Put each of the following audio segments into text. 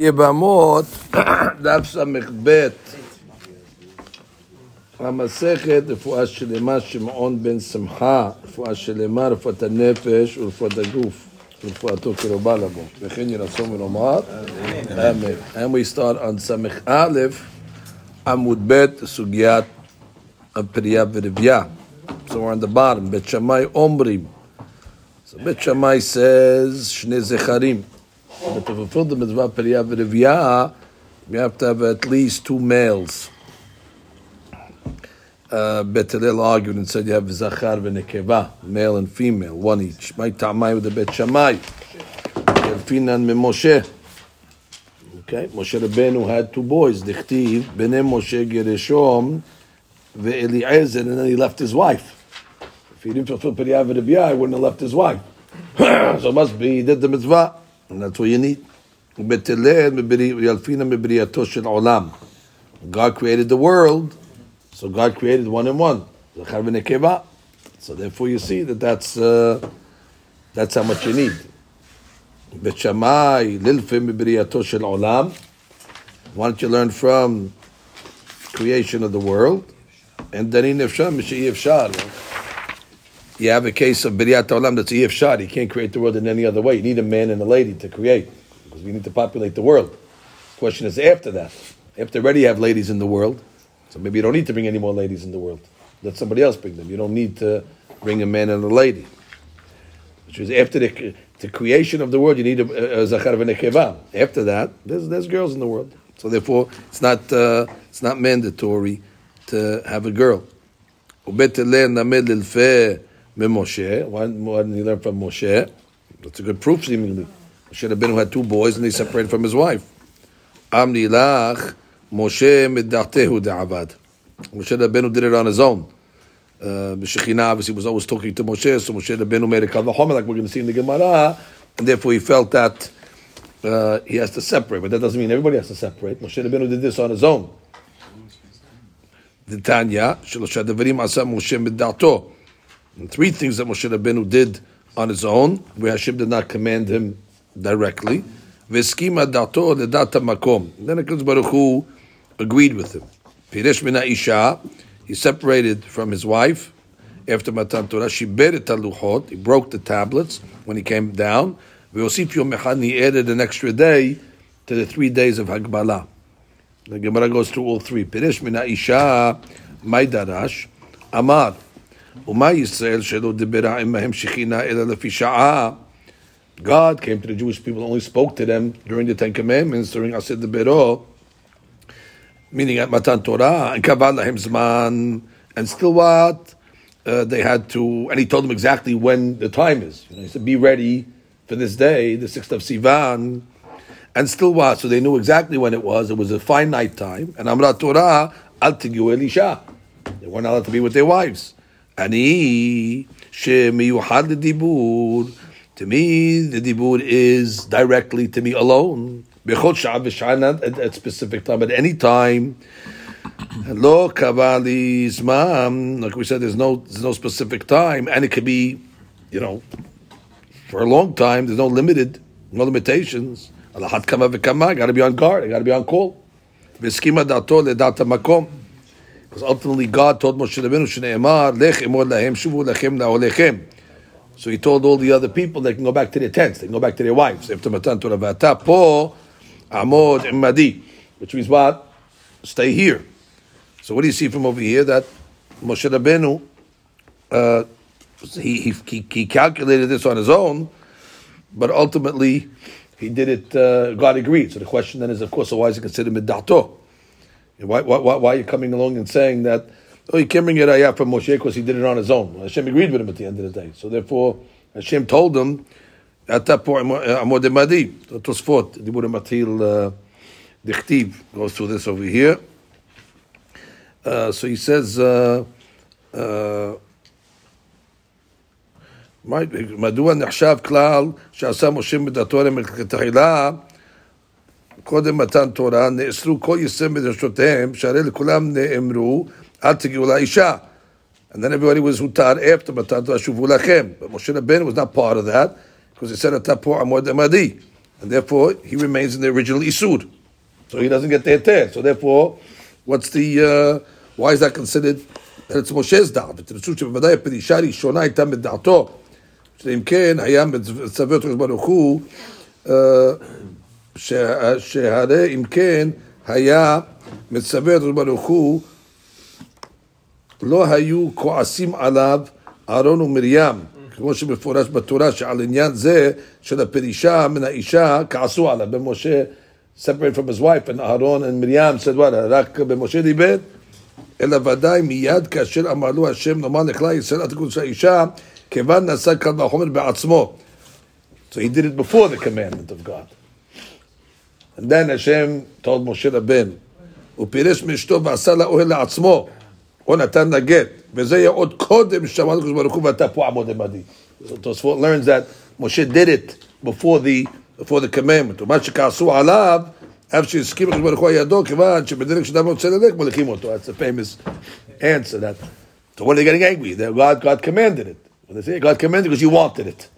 יבמות, דף ס"ב, המסכת רפואה שלמה שמעון בן שמחה, רפואה שלמה, רפואת הנפש ורפואת הגוף, רפואתו קרובה לבוא. וכן יהי רצון ולומר, אמן. And we start on ס"א, עמוד ב', סוגיית הפרייה ורבייה. So we're on the bottom, בית שמאי אומרים. So בית שמאי says, שני זכרים. But to fulfill the mitzvah Periyah v'Riviyah, we have to have at least two males. Uh, Bet Hillel argued and said you have Zachar v'Nekeva, male and female, one each. My Tamai with the Bet Shammai. Finan Moshe. Okay, Moshe Rabbeinu had two boys, Dichtiv, Bnei Moshe Gereshom, ve'Eliezer, and then he left his wife. If he didn't fulfill Periyah v'Riviyah, he wouldn't have left his wife. so it must be he did the mitzvah. And that's what you need. God created the world, so God created one and one. So therefore, you see that that's uh, that's how much you need. Why don't you learn from creation of the world? And then in you have a case of Biriyat Olam that's Shad. You can't create the world in any other way. You need a man and a lady to create because we need to populate the world. The question is after that. After already have ladies in the world, so maybe you don't need to bring any more ladies in the world. Let somebody else bring them. You don't need to bring a man and a lady. Which is after the, the creation of the world, you need a, a Zachar v'Nekeva. After that, there's, there's girls in the world. So therefore, it's not, uh, it's not mandatory to have a girl. Moshe. Why, why didn't he learn from Moshe? That's a good proof, seemingly. Moshe Rabbeinu had two boys and they separated from his wife. Amnilach Moshe Medatehu de'avad. Moshe Rabbeinu did it on his own. Uh, obviously was always talking to Moshe, so Moshe Rabbeinu made a kavahom, like we're going to see in the Gemara, and therefore he felt that uh, he has to separate. But that doesn't mean everybody has to separate. Moshe Rabbeinu did this on his own. The Tanya, Shalosha Devarim Asa Moshe Medato. Three things that Moshe Rabbeinu did on his own, where Hashem did not command him directly. Veskima dato ledata makom. Then HaKadosh Baruch Hu agreed with him. Piresh mina isha, he separated from his wife after Matan Torah. Shiber et haluchot, he broke the tablets when he came down. V'yosif yom echad, he added an extra day to the three days of Hagbala. The Gemara goes through all three. Piresh mina isha, maidarash, amar. ומה ישראל שלא דיברה עמהם שכינה אלא לפי שעה? God came to the Jewish people, only spoke to them during the Ten Commandments, during Asir Bero, meaning at Matan Torah, and Kavad Lahem Zman, and still what? Uh, they had to, and he told them exactly when the time is. You know, he said, be ready for this day, the 6th of Sivan, and still what? So they knew exactly when it was. It was a finite time. And Amrat Torah, Al Tigu Elisha. They weren't allowed to be with their wives. Ani shemiyuhad dibur. To me, the dibur is directly to me alone. Bechot shav at, at specific time, at any time. Lo kavali zman. Like we said, there's no there's no specific time, and it could be, you know, for a long time. There's no limited, no limitations. Alahat kama I Got to be on guard. I Got to be on call. V'skima dato le. Because ultimately God told Moshe Rabbeinu, Shne'emar, Lech emor lahem, shuvu lechem na'olechem. So he told all the other people they can go back to their tents, they can go back to their wives. After Matan Torah Vata, Po, Amod, Imadi. Which means what? Stay here. So what do you see from over here? That Moshe Rabbeinu, uh, he, he, he calculated this on his own, but ultimately he did it, uh, God agreed. So the question then is, of course, so why is it considered midato? Why, why, why, are you coming along and saying that, oh, he can't bring it ayah from Moshe because he did it on his own? Hashem agreed with him at the end of the day. So therefore, Hashem told him, at that point. Uh, Amodeh madi Tosfot the Dibur Matil uh, Dichtiv, goes through this over here. Uh, so he says, uh, uh, מדוע נחשב כלל שעשה משה מדתו למלכתחילה קודם מתן תורה, נאסרו כל יסם בדרשותיהם, שהרי לכולם נאמרו, אל תגיעו לאישה. And then everybody was hutar after Matan Torah shuvu lachem. But Moshe Rabbeinu was not part of that, because he said at that point, Amod Amadi. and therefore he remains in the original isur. So he doesn't get the heter. So therefore, what's the uh, why is that considered that it's Moshe's da'at? ותרצו שבוודאי הפרישה הראשונה הייתה מדעתו, שאם כן היה מצווה אותו ברוך הוא, שהרי אם כן היה מצווה אותו ברוך הוא, לא היו כועסים עליו אהרון ומרים, כמו שמפורש בתורה, שעל עניין זה של הפרישה מן האישה כעסו עליו. במשה separated from his wife, and אהרון and what, רק במשה דיבר? אלא ודאי מיד כאשר אמר לו השם נאמר לכלל ישראל אל תקודש האישה, כיוון נעשה קל וחומר בעצמו. So he did it before the commandment of God. And then Hashem told Moshe Rabben, הוא פירש מאשתו ועשה לה אוהל לעצמו, או נתן לה גט, וזה יהיה עוד קודם ששמע לקדוש ברוך הוא ואתה פה עמוד עמדי. תוספות learns that Moshe did it before the, before the commandment. ומה שכעסו עליו, אף שהסכים לקדוש ברוך הוא על ידו, כיוון שבדרך שאדם רוצה ללך, מוליכים אותו. That's the famous answer. That, so what are they getting angry? That God, God commanded it. When they say God commanded it because you wanted it.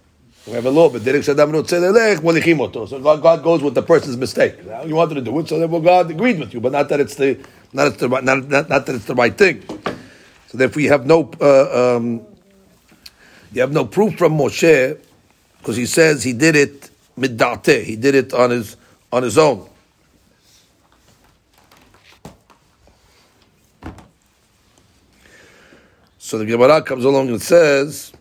We have a law, but derek shadam molichim oto. So God, goes with the person's mistake. You wanted to do it, so therefore God agreed with you, but not that it's the not it's the not, not, not that it's the right thing. So therefore, you have no uh, um, you have no proof from Moshe because he says he did it middate. He did it on his on his own. So the Gemara comes along and says.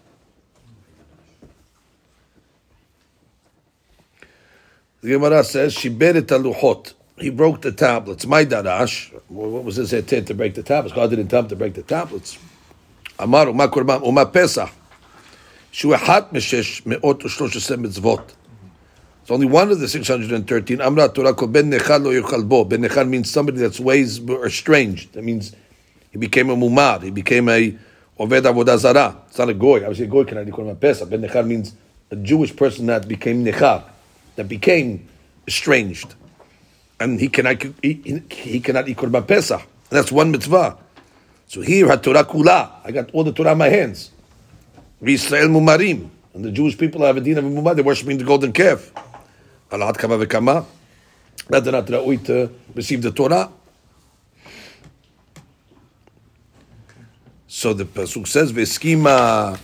The Gemara says she berit aluchot. He broke the tablets. My darash. What was his intent to break the tablets? God didn't tell him to break the tablets. Amar u'ma korban u'ma pesach. Shu ehat meshesh me'ot u'shloshes mitzvot. It's only one of the 613. Amra Torah kol ben nechal lo yochal bo. Ben nechal means somebody that's ways estranged. That means he became a mumad. He became a oved avodah zara. It's not a goy. I a goy cannot I call a pesach. Ben nechal means a Jewish person that became nechal that became estranged, and he cannot he, he cannot eat korban pesach. That's one mitzvah. So here, Torah kula. I got all the Torah in my hands. V'Yisrael mumarim. And the Jewish people have a din of a mumar. They're worshiping the golden calf. Alat kama v'kama. That they're not ra'ui to receive the Torah. So the pasuk says, "V'eskima uh,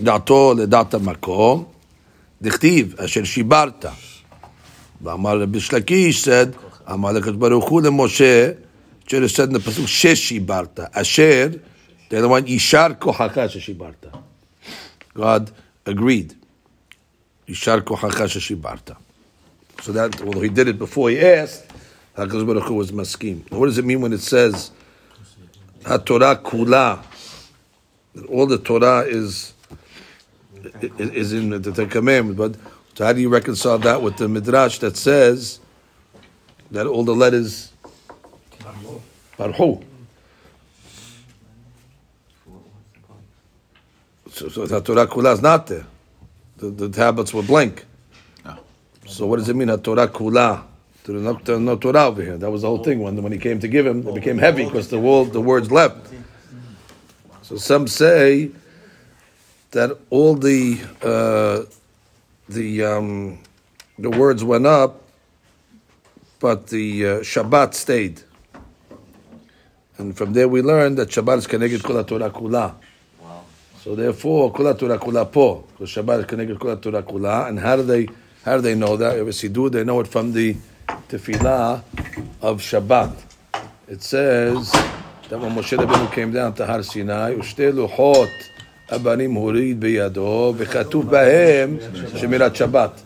dato ledat makom." דכתיב, אשר שיברת. ואמר רבי שלקיש said, אמר לקדוש ברוך הוא למשה, should have said in the pasuk, ששיברת. אשר, the other one, יישר כוחך ששיברת. God agreed. Yishar kochacha sheshibarta. So that, although he did it before he asked, HaKadosh Baruch Hu was maskim. What does it mean when it says HaTorah kula? That all the Torah is is in the Ten Commandments. But so how do you reconcile that with the Midrash that says that all the letters Barhu? So, so the Torah Kula is not there. The, the tablets were blank. Ah. So what does it mean, Torah Kula? There no, no Torah over here. That was the whole thing. When, when he came to give him, it became heavy because the, the words left. So some say that all the uh, the um, the words went up, but the uh, Shabbat stayed. And from there we learned that Shabbat is connected to Torah Kula. So therefore, kula Torah kula po, because Shabbat is connected kula Torah kula. And how do they how do they know that? Obviously, do they know it from the tefillah of Shabbat? It says that when Moshe Rabbeinu came down to Har Sinai, ushte luchot abanim hurid biyado v'chatuv bahem shemirat Shabbat.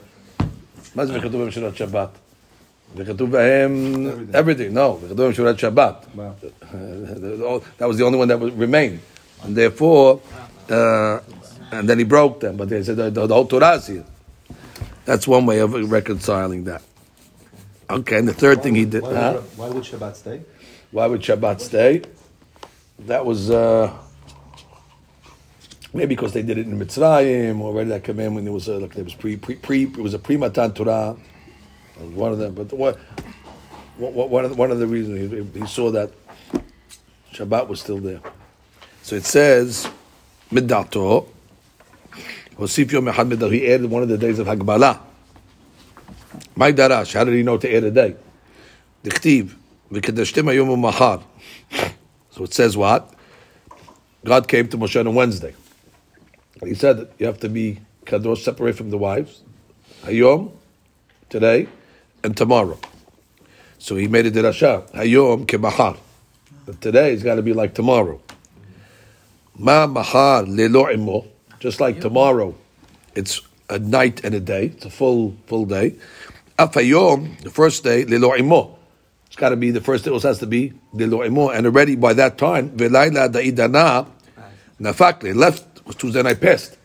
מה זה וכתוב בהם שמירת שבת? וכתוב בהם everything, no, וכתוב בהם שמירת שבת. That was the only one that remained. And therefore, uh, and then he broke them. But they said the, the, the whole Torah is here. That's one way of reconciling that. Okay, and the third thing he did. Why, huh? would, why would Shabbat stay? Why would Shabbat stay? That was uh, maybe because they did it in Mitzrayim or already that commandment. It was uh, like it was pre pre pre. It was a pre Matan Torah. One of them. But what, one of the, one of the reasons he, he saw that Shabbat was still there. So it says middato. Hosif yom echad. He added one of the days of Hagbala. My darash, how did he know to add a day? Dichtiv, v'kedashtim hayom mahar. So it says what? God came to Moshe on Wednesday. He said that you have to be kadosh, separate from the wives. Hayom, today, and tomorrow. So he made a dirasha. Hayom kemahar. But today it's got to be like tomorrow. Ma mahar lelo. Just like tomorrow, it's a night and a day. It's a full full day. Afayom, the first day, lelo imo. It's got to be the first day. It also has to be lelo imo. And already by that time, velayla da'idana nafakle left was Tuesday night past.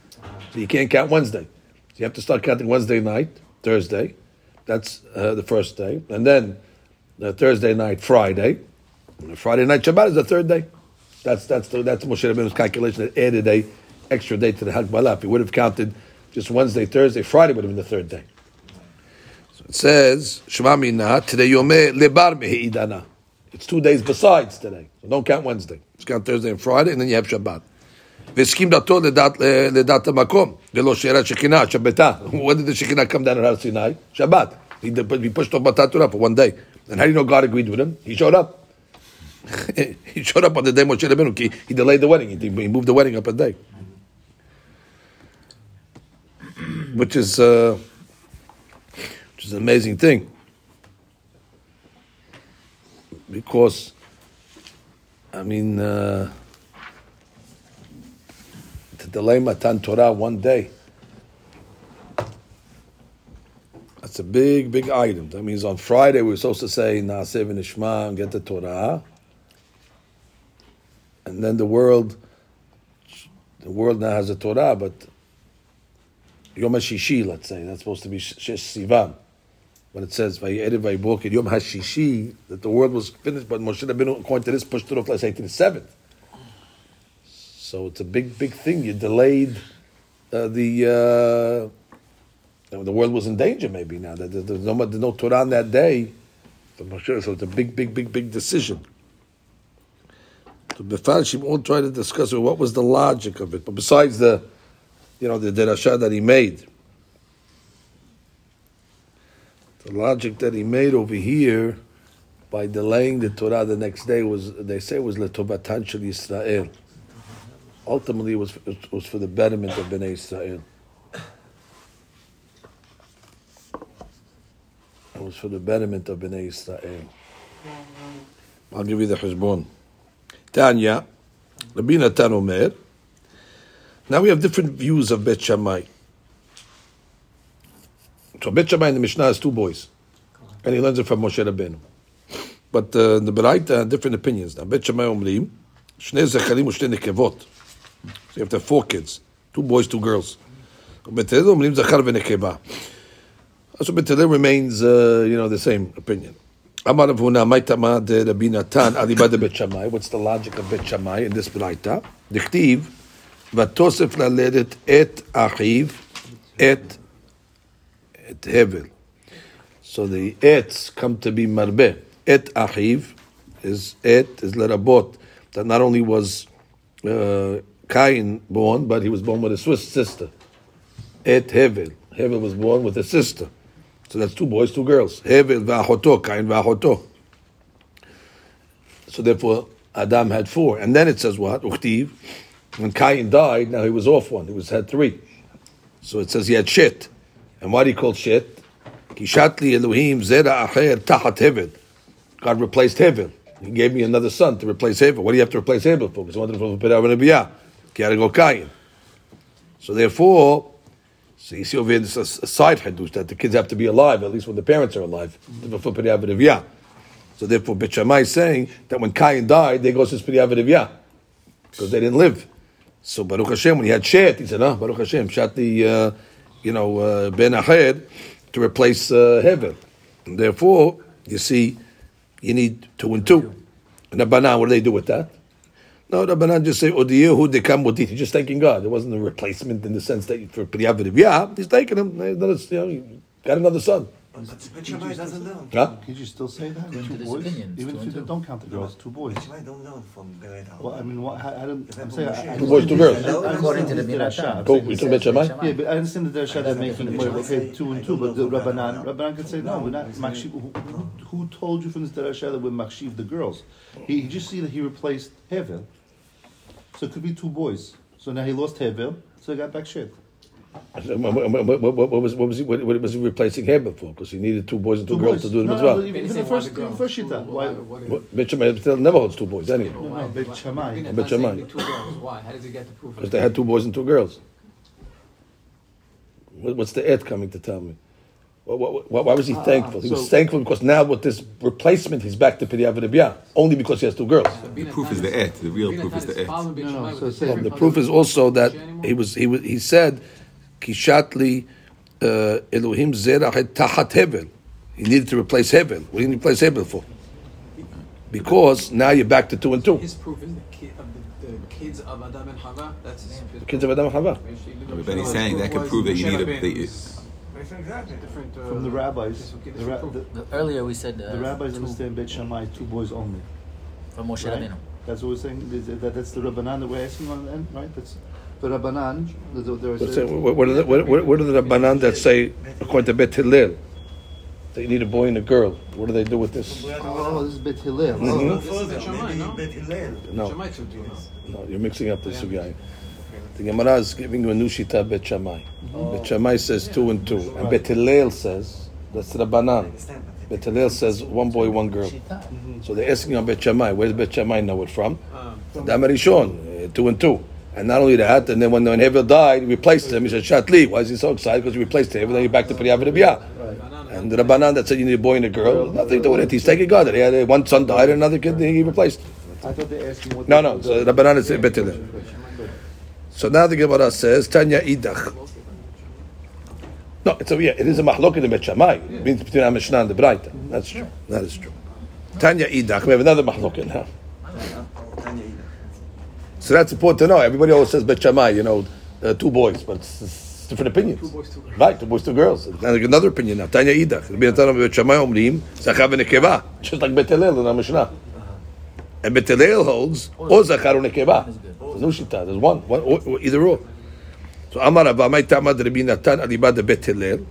So you can't count Wednesday. So you have to start counting Wednesday night, Thursday. That's uh, the first day, and then the Thursday night, Friday. And Friday night Shabbat is the third day. That's that's the, that's Moshe Rabbeinu's calculation that added a extra day to the Hagbalah. If he would have counted just Wednesday, Thursday, Friday would have been the third day. So it says Shema Mina today Yomeh Lebar. It's two days besides today. So don't count Wednesday. Just count Thursday and Friday, and then you have Shabbat. והסכים דתו לדת, לדת המקום, ולא שאלת שכינה, שבתה. When did the Shekinah come down at Har Sinai? Shabbat. He, he pushed off Matat Torah for one day. And how do you know God agreed with him? He showed up. he showed up on the day Moshe Rabbeinu. He, he delayed the wedding. He, he moved the wedding up a day. Which is, uh, which is an amazing thing. Because, I mean, uh, to delay Matan Torah one day. That's a big, big item. That means on Friday we're supposed to say Naaseh v'Nishma and get the Torah, and then the world, the world now has a Torah, but Yom HaShishi, let's say, that's supposed to be Shesh Sivan. When it says Vayered Vayibokid Yom HaShishi, that the world was finished, but Moshe Rabbeinu, according to this, pushed it off, let's say, to the seventh. So it's a big, big thing. You delayed uh, the. Uh, the world was in danger maybe now. There's no, there's no Torah on that day. So it's a big, big, big, big decision. So Befarshim all try to discuss what was the logic of it. But besides the, you know, the derasha that he made, the logic that he made over here by delaying the Torah the next day was, they say, was letovatan shel Yisrael. Ultimately, was, was for the betterment of Bnei Israel. It was for the betterment of Bnei Israel. I'll give you the Hezbon. Tanya, Rabbi Natan Omer. Now we have different views of Bet Shammai. So Bet Shammai in the Mishnah has two boys, and he learns it from Moshe Rabbeinu. But uh, the Beraita different opinions. Now Bet Shammai Omrim, Shnei u'Shnei Nekevot. So you have to have four kids, two boys, two girls. Bet Hillel Omrim Zachar v'Nekeva. So Bet Hillel remains, uh, you know, the same opinion. Amar Avuna Maitama de Rabbi Natan Alibad Bet Shammai. What's the logic of Bet Shammai in this Beraita? Dichtiv ותוסף ללדת את אחיו, את, את הבל. So the ets come to be marbe. Et achiv is et is lerabot. That not only was uh, Cain born, but he was born with a Swiss sister. Et Hevel. Hevel was born with a sister. So that's two boys, two girls. Hevel v'achoto, Cain v'achoto. So therefore, Adam had four. And then it says what? Uchtiv. When Cain died, now he was off one. He was had three. So it says he had Shet. And why do you call Shet? Kishatli Elohim zera acher tahat Hevel. God replaced Hevel. He gave me another son to replace Hevel. What do you have to replace Hevel for? Because he wanted to Abiyah. He had to go Cain. So therefore, so you see over here, this is a side hadush that the kids have to be alive, at least when the parents are alive. So therefore, Bet Shammai is saying that when Cain died, they go to Pidyav Aviyah. Because they didn't live. So Baruch Hashem, when he had Shet, he said, "Ah, Baruch Hashem, shot the, uh, you know, uh, Ben Ahed to replace uh, Hevel." And therefore, you see, you need two and two. And the Banan, what do they do with that? No, the Banan just say, "Odiyehu dekam modit." He's just thanking God. There wasn't a replacement in the sense that for Priyav Yeah, he's taking him. You know, got another son. But Shammai doesn't learn. Huh? Can you still say that? Two boys? opinion, Even two if you don't count the girls, two boys. But Shammai don't learn from Bereda. Well, I mean, what, how, how do, I'm saying, I, I Two boys, two girls. I- I According to the understand that Minatan. Rasha. Oh, you talking about Shammai? Yeah, but I understand that they're they're making Shammai well, okay, two and two, but the Rabbanan, Rabbanan. Rabbanan could say no, we're not makshiv. Who, who, who told you from this derasha that we're makshiv the girls? He, he just see that he replaced Hevel, so it could be two boys. So now he lost Hevel, so he got back Shet. What, what, what, what, what was what was he what, what was he replacing Heber for? Because he needed two boys and two, Two girls boys. to do the no, mitzvah. no, but even, even the first, even the first shita. Why? Bet Shammai still never holds two boys anyway, No, no, Bet Shammai. Bet Shammai. Two girls. Why? How does he get the proof? because they had two boys and two girls. What's the ed coming to tell me? Why was he thankful? He was thankful because now with this replacement, he's back to Piriyav Rabiyah, only because he has two girls. The proof is the et. The real proof is the et. No, no, so it the proof is also that he was he was he said, "Kishatli uh, Elohim zerach et tachat hevel." He needed to replace hevel. What did he replace hevel for? Because now you're back to two and two. His proof is the, kid, of the, the kids of Adam and Hava. That's his, his Kids of Adam and Hava. But then he's saying that can prove that you need a. They, Exactly. Different, uh, From the rabbis, okay, the, ra- the. The- Earlier we said uh, the rabbis two understand Bet Shammai, two boys only. from Moshe Right? Rabbeinu. That's what we're saying. That, that's the Rabbanan that we're asking on the end, right? That's the Rabbanan. The, the, there What's is What, what, are the, what, what what are the Rabbanan that say, according to Bet Hillel, that you need a boy and a girl? What do they do with this? oh, this is Bet Hillel. Oh, This is Bet Shammai, no? Bet Hillel. No, Shammai took this. no, you're mixing up the sugya. The Gemara is giving you a new shita Bet Shammai. Bet Shammai says two and two, and Bet Hillel says that's Rabbanan. Bet Hillel says one boy, one girl. So they're asking on Bet Shammai. Where's Bet Shammai know it from? Um, Rishon, uh, two and two. And not only that, and then when, when Hevel died, he replaced him. He said, Shatli. Why is he so excited? Because he replaced Hevel, then you're back to Priyav Rabiyah. And the Rabbanan that said you need a boy and a girl, nothing to do with it. He's taking God. He had uh, one son died, and another kid he replaced. I thought they asked him what. No, the- no. So Rabbanan is Bet Hillel. So now the Gemara says, Tanya Idach. No, it's a, yeah, it is a mahlok in Bet Shammai. It means between our Mishnah and the Braita. That's true. That is true. Tanya Idach. We have another mahlok in now. So that's important to know. Everybody always says Bet Shammai, you know, uh, two boys, but it's, it's different opinions. Two boys, two girls. Right, two boys, two girls. Now another opinion now. Tanya Idach. Rabbi Natan Bet Shammai omrim, Zachar v'nekeva. Just like Bet Hillel in our Mishnah. And Bet Hillel holds, or Zachar v'nekeva. There's no shita. There's one. one or, or, either or. So Amar my tamad Rabbi Natan alibad Bet Hillel.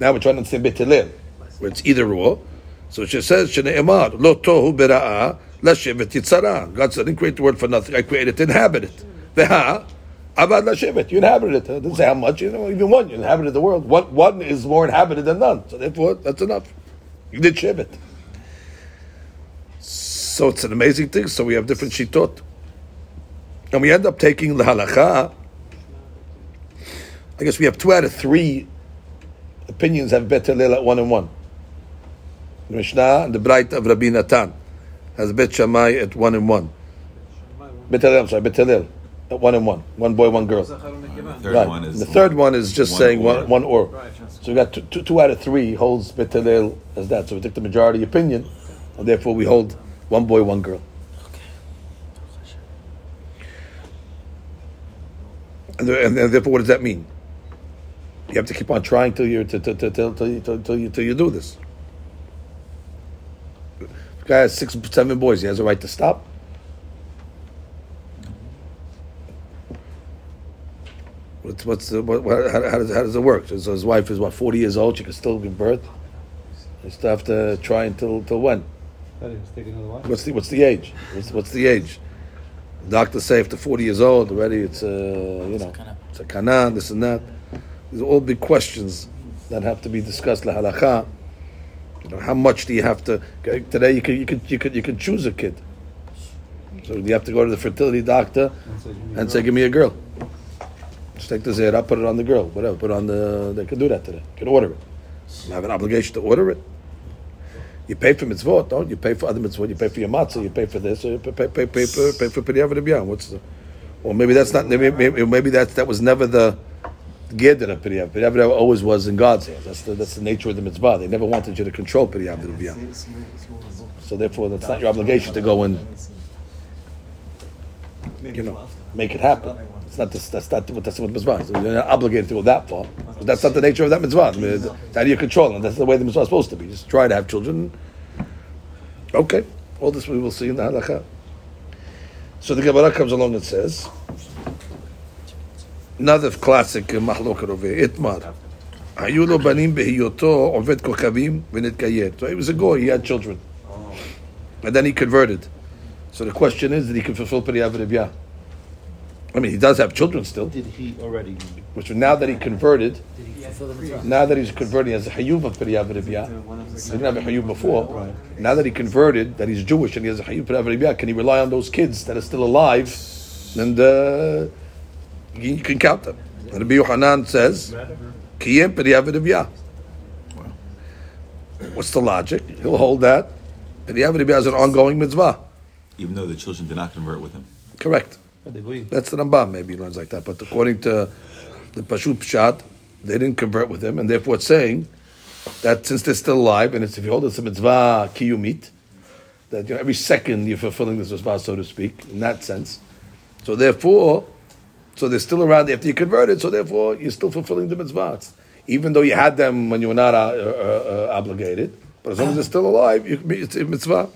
Now we're trying to understand Bet Hillel, where it's either or. So she says, Shne'emar, lo tohu bera'ah, lashevet yitzara. God said, I didn't create the world for nothing. I created to inhabit it. Veha, abad lashevet. You inhabited it. It doesn't say how much. You know, even one. You inhabited the world. One, one is more inhabited than none. So therefore, that's enough. You did shevet. So it's an amazing thing. So we have different shitot. And we end up taking the halacha. I guess we have two out of three opinions have Bet Hillel at one and one. The Mishnah and the Bright of Rabbi Natan has Bet Shammai at one and one. Bet Hillel, I'm sorry, Bet Hillel at one and one. One boy, one girl. Zachar third right. one is. The third one is just one saying or. one, one or. Right. So we got two, two, two out of three holds Bet Hillel as that. So we take the majority opinion, and therefore we hold one boy, one girl. And, and, and therefore, what does that mean? You have to keep on trying till you till, till, till, till, till, you- till, till you till you do this. A guy has six, seven boys. He has a right to stop. What's what's the, what, what, how, how does how does it work? So his wife is what forty years old. She can still give birth. You still have to try until till when? That is, take another one. What's the what's the age? What's, what's the age? Doctors say after forty years old already, it's uh, you know it's a kana, this and that. These are all big questions that have to be discussed. La halacha. You know, how much do you have to? Today you could you could you could you could choose a kid. So you have to go to the fertility doctor and say, "Give me a girl." Just take the zera, put it on the girl, whatever. Put it on the. They can do that today. Can order it. You have an obligation to order it. You pay for mitzvot, don't you? Pay for other mitzvot. You pay for your matzah. You pay for this. Or you pay pay pay pay for pay for Rabiyah. What's the? Or maybe that's not. Maybe, maybe, that that was never the geder of. Piriyav Rabiyah always was in God's hands. That's the that's the nature of the mitzvah. They never wanted you to control Rabiyah. So therefore, that's not your obligation to go and you know make it happen. It's not this, that's not what that's what mitzvah. is. You're not obligated to go that far. But that's not the nature of that mitzvah. I mean, it's it's out of your control, and that's the way the mitzvah is supposed to be. Just try to have children. Okay, all this we will see in the halakha. So the Gemara comes along and says, another classic מחלוקת רובה, איתמר. היו לו בנים בהיותו עובד כוכבים ונתגייר. So he was a goy, he had children. And then he converted. So the question is, did he can fulfill Periyah V'Ribya? I mean, he does have children still, Did he already? which now that he converted, Did he the now that he's converted, he has a hayuv of Periyah V'Ribya. One of the He didn't have a hayuv before. Now that he converted, that he's Jewish and he has a hayuv Periyah V'Ribya, can he rely on those kids that are still alive? And uh, you you can count them. And Rabbi Yohanan says, Kiyem Periyah V'Ribya. What's the logic? He'll hold that. Periyah V'Ribya is an ongoing mitzvah. Even though the children did not convert with him. Correct. That's the Rambam, maybe he learns like that. But according to the Pashut Pshat, they didn't convert with him, and therefore it's saying that since they're still alive, and it's if you hold it's a mitzvah kiyumit, that you know, every second you're fulfilling this mitzvah, so to speak, in that sense. So therefore, so they're still around after you converted, so therefore you're still fulfilling the mitzvahs. Even though you had them when you were not uh, uh, uh, obligated, but as long as they're still alive, you it's a mitzvah.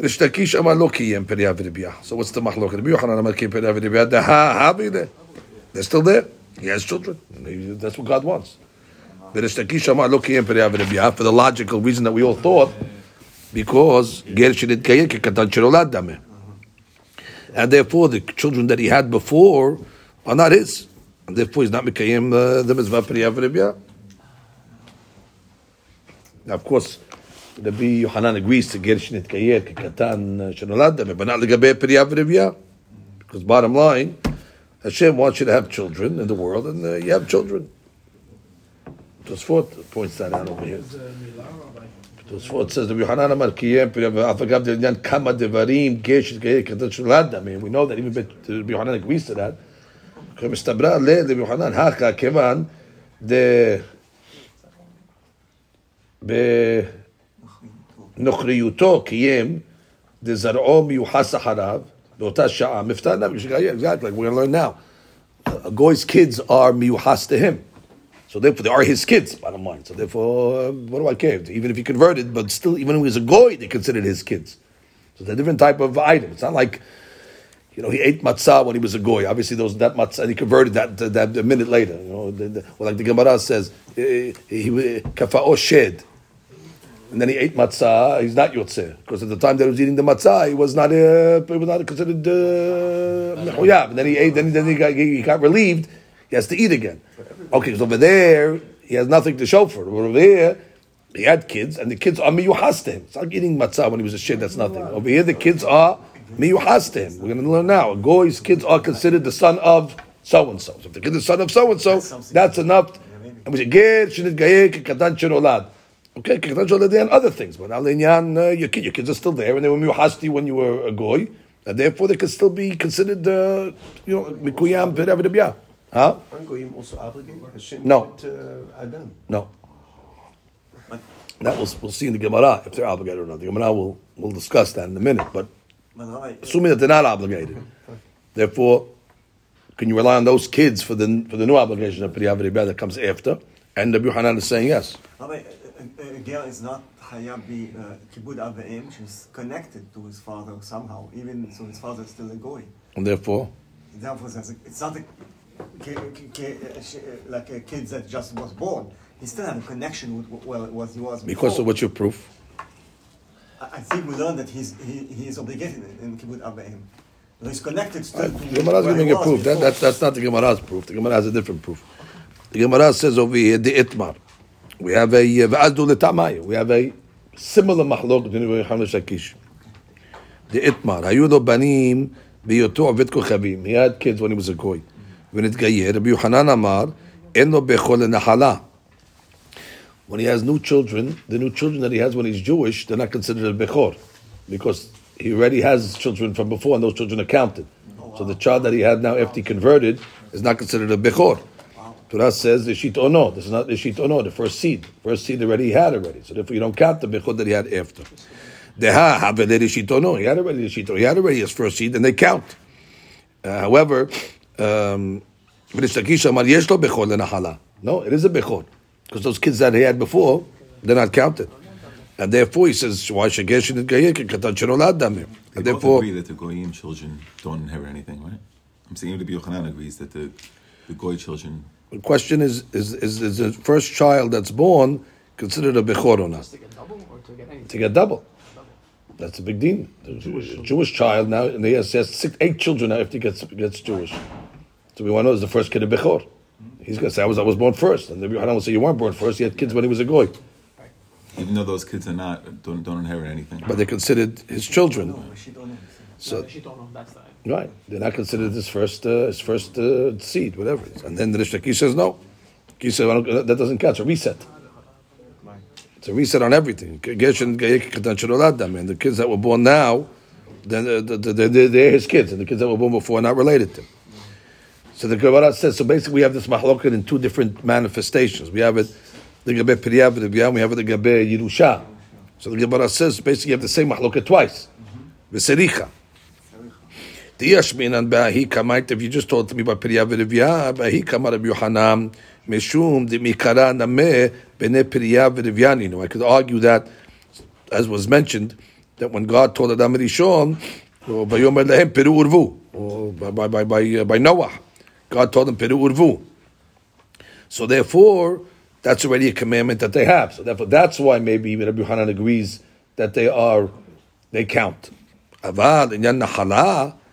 Amar lo kiyem So what's the machlok? Rabbi Yochanan amar kiyem They're still there. He has children. That's what God wants. For the logical reason that we all thought, because and therefore the children that he had before are not his, and therefore he's not mikayim uh, the mitzvah Now, of course, רבי יוחנן agrees to גר שנתגייר כקטן uh, שנולד דמה, but not לגבי פריה ורבייה. Because bottom line, Hashem wants you to have children in the world, and uh, you have children. Tosfot points that out over here. Tosfot says, "Rabbi Yohanan Amar Kiyem Aף אגב לעניין כמה דברים גש יתגייר כקטן שנולד דמה." We know that even Rabbi Yohanan agrees to that. מסתברא לרבי יוחנן, הכא כיוון ד... בנוכריותו קיים דזרעו מיוחס אחריו באותה שעה, מפתר נפש, exactly, like we're going to learn now. A goy's kids are miuhas to him. So therefore, they are his kids, bottom line. So therefore, uh, what do I care? Even if he converted, but still, even when he was a goy, they considered his kids. So it's a different type of item. It's not like, you know, he ate matzah when he was a goy. Obviously, those that matzah, and he converted that, that, that a minute later. You know, the, the, well, like the Gemara says, eh, he kafa'o shed. And then he ate matzah. He's not yotzeh because at the time that he was eating the matzah, he was not uh, he was not considered uh, mechuyab. And then he ate. Then, then he, got, he got relieved. He has to eat again. Okay, so over there he has nothing to show for it. Over here he had kids, and the kids are miyuhas to him. It's like eating matzah when he was a shit. That's nothing. Over here the kids are miyuhas to him. We're going to learn now. A goy's kids are considered the son of so and so. So if the kid is the son of so and so, that's enough. And we say ger shenit gayer kekatan shenolad. Okay, and other things, but al inyan uh, your kid, your kids are still there, and they were you when you were a goy, and therefore they could still be considered, uh, you know, mikuyam peravidabya. Huh? Aren't goyim also obligated? No. gave it to Adam. No. That we'll, we'll see in the Gemara if they're obligated or not. The Gemara will will discuss that in a minute. But assuming that they're not obligated, therefore, can you rely on those kids for the for the new obligation of Priyah V'Ribah that comes after? And Rabbi Hanan is saying yes. A, a girl is not Hayab be uh, Kibud She's connected to his father somehow, even so his father is still a goy. And therefore, Therefore, it's not a, uh, uh, like a kid that just was born. He still had a connection with well, what he was because before. of what's your proof? I think we learned that he's he, he is obligated in Kibbutz V'Em. He's connected still The to Gemara is giving a proof. That, that, that's not the Gemara's proof. The Gemara has a different proof. The Gemara says over here, the Itmar. We have a uh, Ve'azdu We have a similar machlok to the Yehoshua Shakish. The Itmar. Hayudo Banim Ve'yotu Avet Kochavim. He had kids when he was a goy. When it gayer, Rabbi Yochanan Amar, Eno Bechol Nahala. When he has new children, the new children that he has when he's Jewish, they're not considered a Bechor. Because he already has children from before and those children are counted. So the child that he had now after he converted is not considered a Bechor. Torah says the shit no. This is not the shit no. The first seed, first seed already he had already. So therefore, you don't count the bechod that he had after. Deha haveled shit. He had already the shit. He had already his first seed, and they count. Uh, however, um, no, it is a bechod because those kids that he had before they're not counted. And therefore, he says, "Why shagesh and katan And therefore, agree that the goyim children don't inherit anything, right? I'm saying even the Yochanan agrees that the the goy children the question is, is, is, is the first child that's born considered a bechor or not? To get double or to get anything? To get double. That's a big deal. The Jewish, Jewish child now, and he has, he has six, eight children now if he gets, gets Jewish. So we want to know is the first kid a bechor. Hmm. He's going to say, I was, I was born first. And the Yohanan will say, you weren't born first. He had kids when he was a goy. Even though those kids are not don't don't inherit anything. But they're considered his children. No, she don't. So, No, she don't know. That's the. Right. They're not considered his first, uh, his first uh, seed, whatever it is. And then the Rish Lakish says, no. He says, "I don't- that doesn't count. It's a reset. It's a reset on everything. Gershon, Gayek, Katan, Shadolad, Dam. And the kids that were born now, then uh, the- the- the- they're his kids. And the kids that were born before are not related to him. So the Gemara says, so basically we have this mahloket in two different manifestations. We have it, the Gabe Piriyah, and we have it, the Gabe Yerusha. So the Gemara says, basically you have the same mahloket twice. V'sericha. Diyash minan ba'ahi kamait, if you just told me about Piriyah v'Rivya, ba'ahi kamar Rabbi Yohanan, meshum de mikara nameh v'Rivya ninu. I could argue that, as was mentioned, that when God told Adam Rishon, or Vayomer lehem Peru urvu, or by, by, by, by, uh, by Noah, God told them Peru urvu. So therefore, that's already a commandment that they have. So therefore, that's why maybe Rabbi Hanan agrees that they are, they count. Avad inyan nahala, dela b'nei nahala ninu.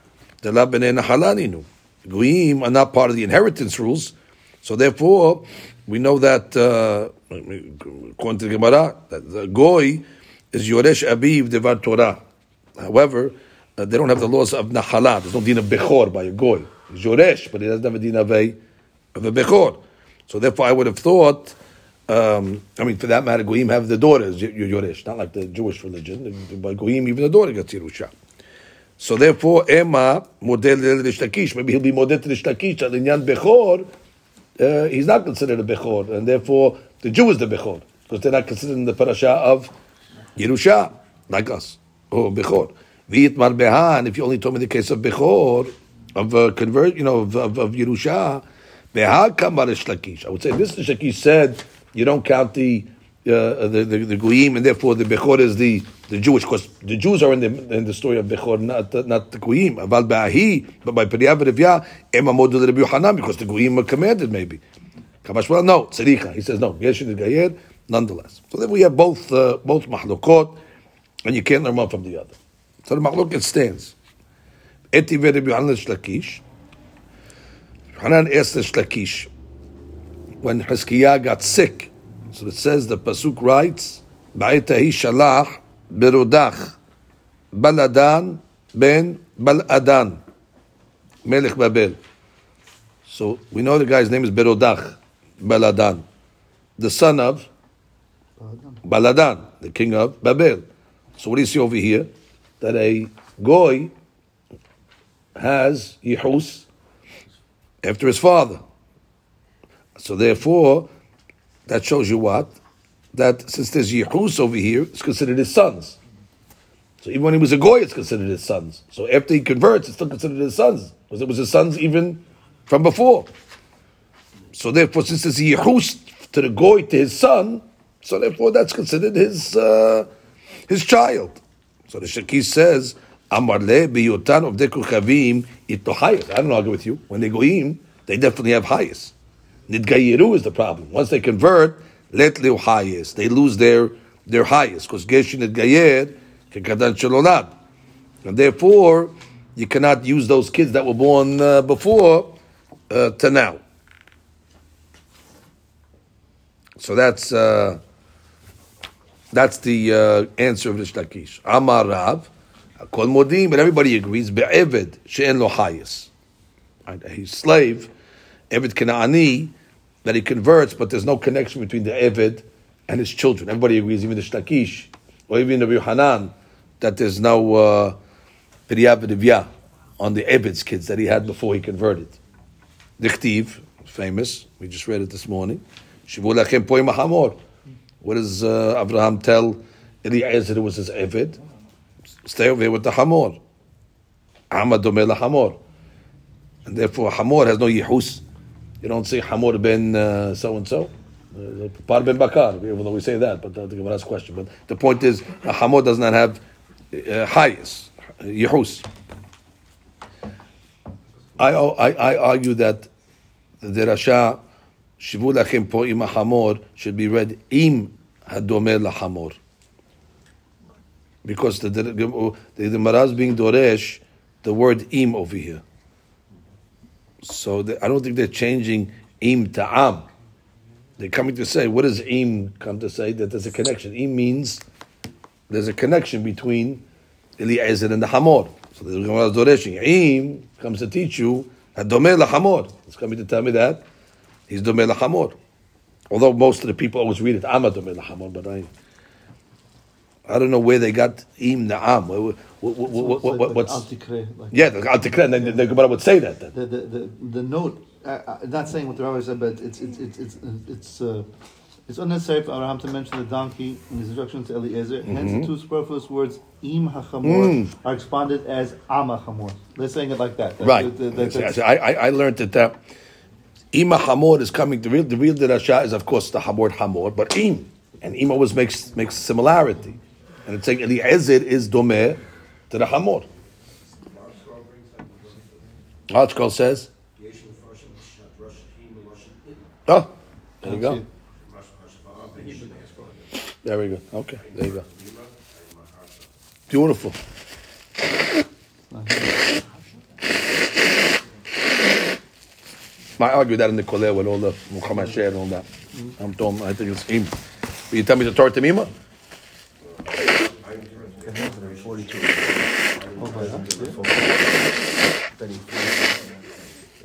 Goyim are not part of the inheritance rules. So therefore, we know that, uh, according to the Gemara, that the goy is yoresh abiv devar Torah. However, uh, they don't have the laws of nahala. There's no din of bechor by a goy. He's yoresh, but he doesn't have a din of a, of a bechor. So therefore, I would have thought, um, I mean, for that matter, goyim have the daughters, yoresh, not like the Jewish religion. By goyim, even the daughter gets yerusha. So therefore, Emma model Lakish. Maybe he'll be model to Rish Lakish. Al inyan bechor, uh, he's not considered a bechor, and therefore the Jew is the bechor because they're not considered in the parasha of Yerusha, like us, or bechor. V'it marbeha, and if you only told me the case of bechor, of uh, convert, you know, of, of, of Yerusha, beha kamar Rish Lakish. I would say this Rish Lakish said you don't count the uh, the, the the goyim, and therefore the bechor is the the Jewish, because the Jews are in the in the story of bechor, not not the goyim. Aval ba'ahi, but by Periyah v'Revya, ema model Rabbi Yohanan, because the goyim are commanded maybe. Kamash well, no, tzericha. He says no. Yeshin gayer, nonetheless. So then we have both uh, both mahlukot, and you can't learn one from the other. So the mahlukot stands. Eti Rabbi Yohanan Shlakish. Hanan asked Shlakish when Hiskiah got sick. So it says the pasuk writes, "Ba'etahi shalach berodach baladan ben baladan melech babel." So we know the guy's name is Berodach Baladan, the son of Baladan, the king of Babel. So what do you see over here? That a goy has Yehus after his father. So therefore, that shows you what? That since there's Yehus over here, it's considered his sons. So even when he was a goy, it's considered his sons. So after he converts, it's still considered his sons. Because it was his sons even from before. So therefore, since there's Yehus to the goy to his son, so therefore that's considered his uh, his child. So the Shakir says, Amar le biyotan of deku chavim ito. I don't argue with you. When they goyim, they definitely have hayas. Nidgayiru is the problem. Once they convert, let liu hayas. They lose their their hayas because geshin nidgayer kekadan shalolad, and therefore you cannot use those kids that were born uh, before uh, to now. So that's uh, that's the uh, answer of Rish Lakish. Amar Rav, Kol Modim, but everybody agrees, Be'eved, she'en lo hayas. Right? Slave, Eved Kena'ani, that he converts, but there's no connection between the Eved and his children. Everybody agrees, even the Shlakish, or even the Hanan, that there's no uh, on the Eved's kids that he had before he converted. Dichtiv, famous, we just read it this morning. Shivu poim hamor. What does uh, Abraham tell Eliezer it was his Eved? Stay over here with the Hamor. Amad domeh hamor. and therefore Hamor has no Yehus. You don't say Hamor ben uh, so and so. Par ben Bakar, even though we say that, but that's the Gemara's question. But the point is, Hamor does not have uh, Hayas, Yehus. I, I, I argue that the Rasha, Shivu lachem po hamor should be read im hadomer lahamor. Because the, the, the, being doresh, the word im over here. So I don't think they're changing im to am. They're coming to say, what does im come to say? That there's a connection. Im means there's a connection between Eliezer and the Hamor. So the Gemara is doreshing. Im comes to teach you hadomer lahamor. It's coming to tell me that he's domer lahamor. Although most of the people always read it domer lahamor, but I. I don't know where they got im na'am. What, what, what, what, what, what, what's like yeah, the Antikre, and then the Gemara would say that. Then. the, the, the, the note, uh, not saying what the rabbi said, but it's it's it's it's it's, uh, it's unnecessary for Abraham to mention the donkey in his instruction to Eliezer. Hence, the two superfluous words "im hachamor" are expanded as "am hachamor." They're saying it like that. Right. that- that- that's- I, I, I learned that that Ima Hamor is coming. The real the real Dirasha is of course the Hamor Hamor, but Im and Im always makes makes similarity, and it's saying Eliezer is Domer to the Hamor. Archkol says, oh, there you go. There we go. Okay, there you go. Beautiful. I argue that in the Kolel with all the Muhammad Share and all that. I'm told, I think it's him. Will you tell me the Torah Tamima?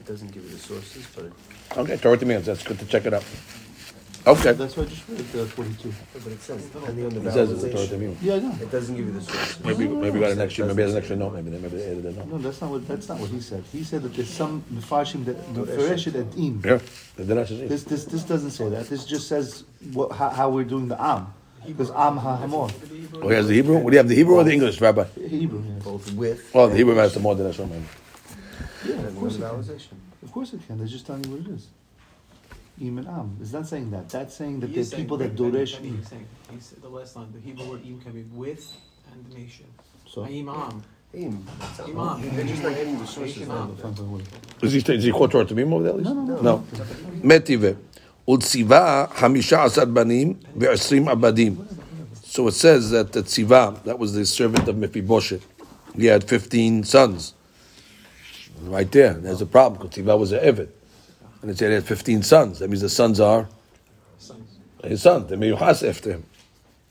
It doesn't give you the sources, but it, Okay, Torah Tamima. That's good to check it out. Okay. That's what I just read. the Forty-two. but it says depending on the It says it's the Torah vowelization. Tamima. Yeah, I know. It doesn't give you the sources. Maybe, maybe got an extra, maybe there's an extra note, maybe they, maybe they added a note. No, that's not what that's not what he said. He said that there's some mefashim that meferesh it at im. Yeah, the Dirasha is Im. This this this doesn't say that. This just says what, how, how we're doing the am because am ha hamor Oh, he has the Hebrew? What do you have, the Hebrew or the English, Rabbi? Hebrew. Yeah. Both with Oh, the Hebrew has the more Dirasha, maybe. Yeah, and of course it can. Of course it can. They're just telling you what it is. Im and am. It's not saying that. That's saying that He there's people that Benny- doresh Benny im. saying, the last line, the Hebrew word im can be with and the nation. So. Imam. Aim. That's how- Imam. They're just not getting the sources. Imam. Fine, fine, whatever. Is he, is he quote Torah Tamima over there at least? No, no, no. No. Metive. Hamisha asar banim ve'asrim abadim. So it says that the Tziva, that was the servant of Mephibosheth, he had 15 sons. Right there, there's a problem because Tziva was an Evid. And it said he had 15 sons. That means the sons are his sons. They meyuchas after him.